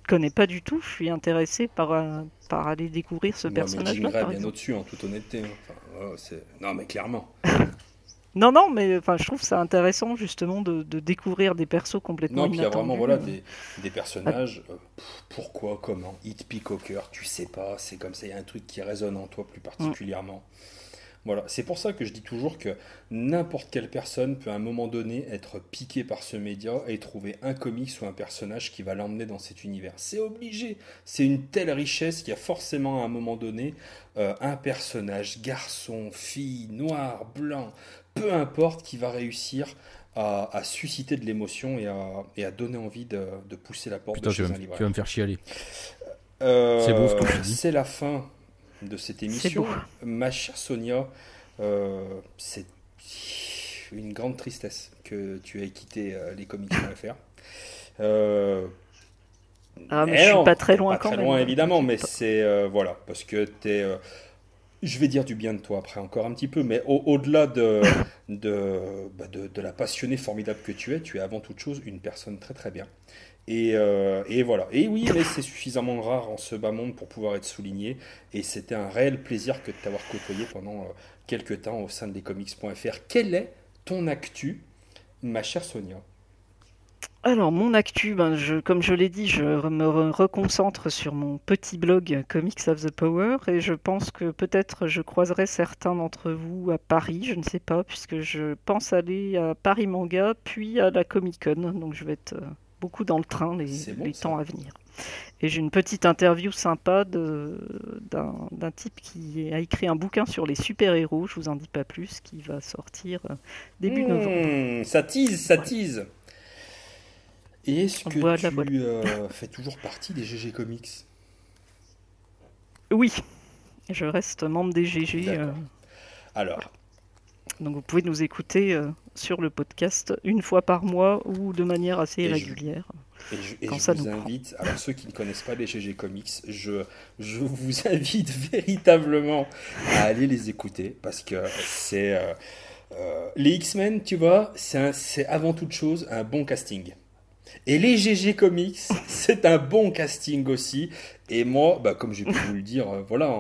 connais pas du tout, je suis intéressé par, euh, par aller découvrir ce personnage-là. bien au-dessus, en toute honnêteté. Hein. non, mais clairement. non, non, mais enfin, je trouve ça intéressant, justement, de, de découvrir des persos complètement Non, puis il y a vraiment voilà, des, des personnages. Euh, pourquoi, comment Hit pique au cœur, tu sais pas. C'est comme ça, il y a un truc qui résonne en toi plus particulièrement. Voilà, c'est pour ça que je dis toujours que n'importe quelle personne peut à un moment donné être piquée par ce média et trouver un comics ou un personnage qui va l'emmener dans cet univers. C'est obligé, c'est une telle richesse qu'il y a forcément à un moment donné euh, un personnage, garçon, fille, noir, blanc, peu importe, qui va réussir à, susciter de l'émotion et à, donner envie de, pousser la porte de chez un Tu vas me faire chialer. Euh, c'est beau ce que tu dis. C'est la fin de cette émission. Ma chère Sonia, euh, c'est une grande tristesse que tu aies quitté euh, les comics.fr. Euh, ah, mais je suis pas très loin pas très loin, évidemment, mais c'est. voilà, parce que tu es. Je vais dire du bien de toi après encore un petit peu, mais au-delà de, de, bah, de, de, la passionnée formidable que tu es, tu es avant toute chose une personne très très bien. Euh, et, voilà. Et oui, mais c'est suffisamment rare en ce bas monde pour pouvoir être souligné. Et c'était un réel plaisir que de t'avoir côtoyé pendant euh, quelques temps au sein de lescomics.fr. Quel est ton actu, ma chère Sonia? Alors, mon actu, ben, je, comme je l'ai dit, je me reconcentre sur mon petit blog Comics of the Power et je pense que peut-être je croiserai certains d'entre vous à Paris, je ne sais pas, puisque je pense aller à Paris Manga puis à la Comic Con. Donc, je vais être euh, beaucoup dans le train les, temps à venir. Et j'ai une petite interview sympa d'un type qui a écrit un bouquin sur les super-héros, je vous en dis pas plus, qui va sortir euh, début hmm, novembre. Ça tease, ça tease. Et est-ce que tu euh, fais toujours partie des GG Comics Oui, je reste membre des GG. Euh, Alors, donc vous pouvez nous écouter euh, sur le podcast une fois par mois ou de manière assez régulière. et je, vous invite, alors ceux qui ne connaissent pas les GG Comics, je, je vous invite véritablement à aller les écouter parce que c'est... Les X-Men, tu vois, c'est avant toute chose un bon casting. Et les GG Comics, c'est un bon casting aussi. Et moi, bah, comme j'ai pu vous le dire, euh, voilà,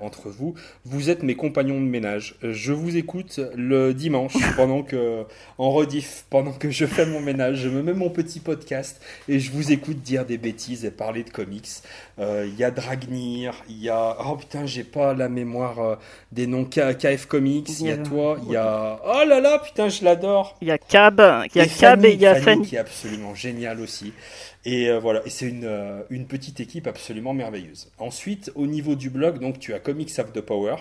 entre vous, vous êtes mes compagnons de ménage. Je vous écoute le dimanche pendant que, en rediff, pendant que je fais mon ménage. Je me mets mon petit podcast et je vous écoute dire des bêtises et parler de comics. Euh, il y a Dragnir, il y a, oh putain, j'ai pas la mémoire euh, des noms KF Comics. Il y a toi, il y a, oh là là, putain, je l'adore. Il y a Cab, il y a Cab et il y a Fanny. qui est absolument génial aussi. Et euh, voilà, et c'est une, euh, une, petite équipe absolument merveilleuse. Ensuite, au niveau du blog, donc tu as Comics of the Power.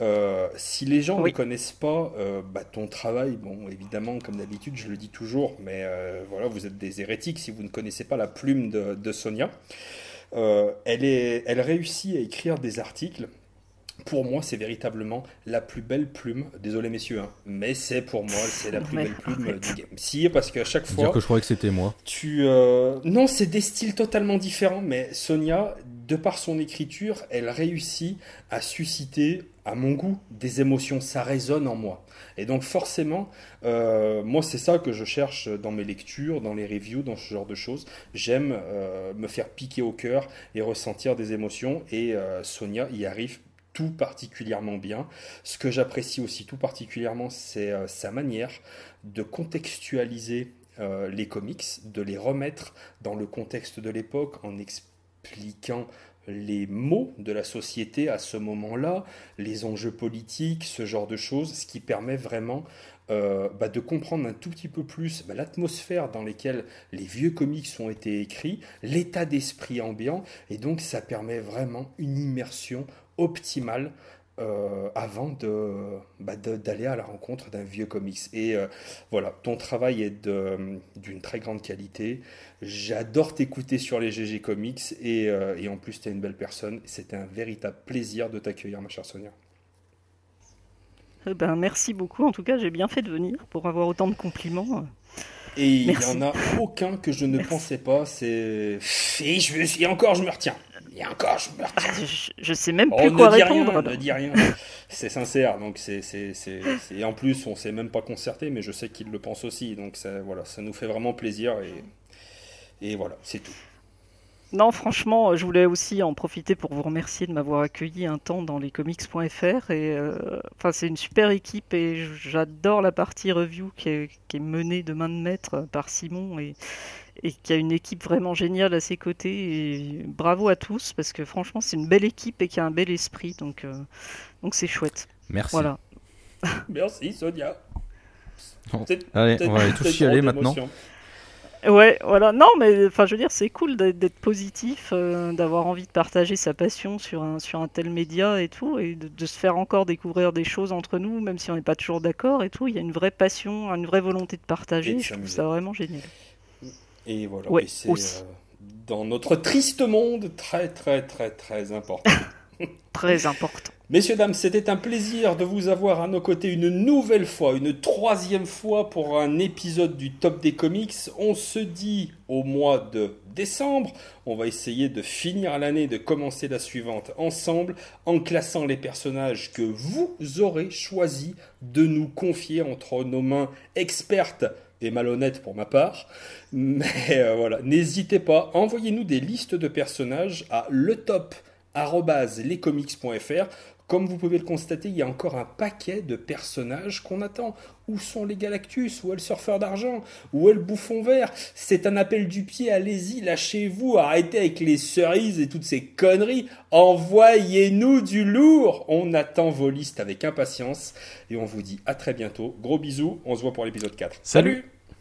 Euh, si les gens ne connaissent pas bah, ton travail, bon, évidemment, comme d'habitude, je le dis toujours, mais voilà, vous êtes des hérétiques si vous ne connaissez pas la plume de, de Sonia. elle, est, elle réussit à écrire des articles pour moi, c'est véritablement la plus belle plume. Désolé, messieurs, hein, mais c'est pour moi, c'est la plus belle plume du game. Si, parce qu'à chaque fois. Dire que je croyais que c'était moi. Tu, euh, Non, c'est des styles totalement différents, mais Sonia, de par son écriture, elle réussit à susciter, à mon goût, des émotions. Ça résonne en moi. Et donc, forcément, euh, moi, c'est ça que je cherche dans mes lectures, dans les reviews, dans ce genre de choses. J'aime euh, me faire piquer au cœur et ressentir des émotions. Et Sonia y arrive tout particulièrement bien. Ce que j'apprécie aussi tout particulièrement, c'est euh, sa manière de contextualiser euh, les comics, de les remettre dans le contexte de l'époque en expliquant les mots de la société à ce moment-là, les enjeux politiques, ce genre de choses, ce qui permet vraiment euh, bah, de comprendre un tout petit peu plus bah, l'atmosphère dans laquelle les vieux comics ont été écrits, l'état d'esprit ambiant, et donc ça permet vraiment une immersion optimale euh, avant de, bah, d'aller à la rencontre d'un vieux comics. Et euh, voilà, ton travail est d'une très grande qualité. J'adore t'écouter sur les GG Comics et, euh, et en plus tu es une belle personne. C'était un véritable plaisir de t'accueillir, ma chère Sonia. Eh ben, merci beaucoup. En tout cas, j'ai bien fait de venir pour avoir autant de compliments. Et il n'y en a aucun que je ne pensais pas. C'est. Et, je, et encore, je me retiens. Et encore, je me retiens. Je, je sais même plus quoi répondre. ne dis rien. C'est sincère. Donc c'est, Et en plus, on s'est même pas concerté, mais je sais qu'il le pense aussi. Donc ça, voilà, ça nous fait vraiment plaisir. Et, et voilà, c'est tout. Non, franchement, je voulais aussi en profiter pour vous remercier de m'avoir accueilli un temps dans lescomics.fr. Et euh, enfin, c'est une super équipe et j'adore la partie review qui est, menée de main de maître par Simon et, et qui a une équipe vraiment géniale à ses côtés. Et bravo à tous parce que franchement, c'est une belle équipe et qui a un bel esprit. Donc, euh, donc c'est chouette. Merci. Voilà. Merci Sonia. Allez, on va aller tous y aller maintenant. Ouais, voilà. Non, mais enfin, je veux dire, c'est cool d'être positif, euh, d'avoir envie de partager sa passion sur un, sur un tel média et tout, et de, se faire encore découvrir des choses entre nous, même si on n'est pas toujours d'accord et tout. Il y a une vraie passion, une vraie volonté de partager. Je trouve ça vraiment génial. Et voilà. Ouais, c'est euh, dans notre triste monde très, très, très, très important. très important. Messieurs, dames, c'était un plaisir de vous avoir à nos côtés une nouvelle fois, une troisième fois pour un épisode du Top des Comics. On se dit au mois de décembre. On va essayer de finir l'année, de commencer la suivante ensemble, en classant les personnages que vous aurez choisi de nous confier entre nos mains expertes et malhonnêtes pour ma part. Mais euh, voilà, n'hésitez pas, envoyez-nous des listes de personnages à le top lescomics.fr comme vous pouvez le constater, il y a encore un paquet de personnages qu'on attend. Où sont les Galactus? Où est le surfeur d'argent? Où est le bouffon vert? C'est un appel du pied, allez-y, lâchez-vous, arrêtez avec les cerises et toutes ces conneries. Envoyez-nous du lourd On attend vos listes avec impatience et on vous dit à très bientôt. Gros bisous, on se voit pour l'épisode 4. Salut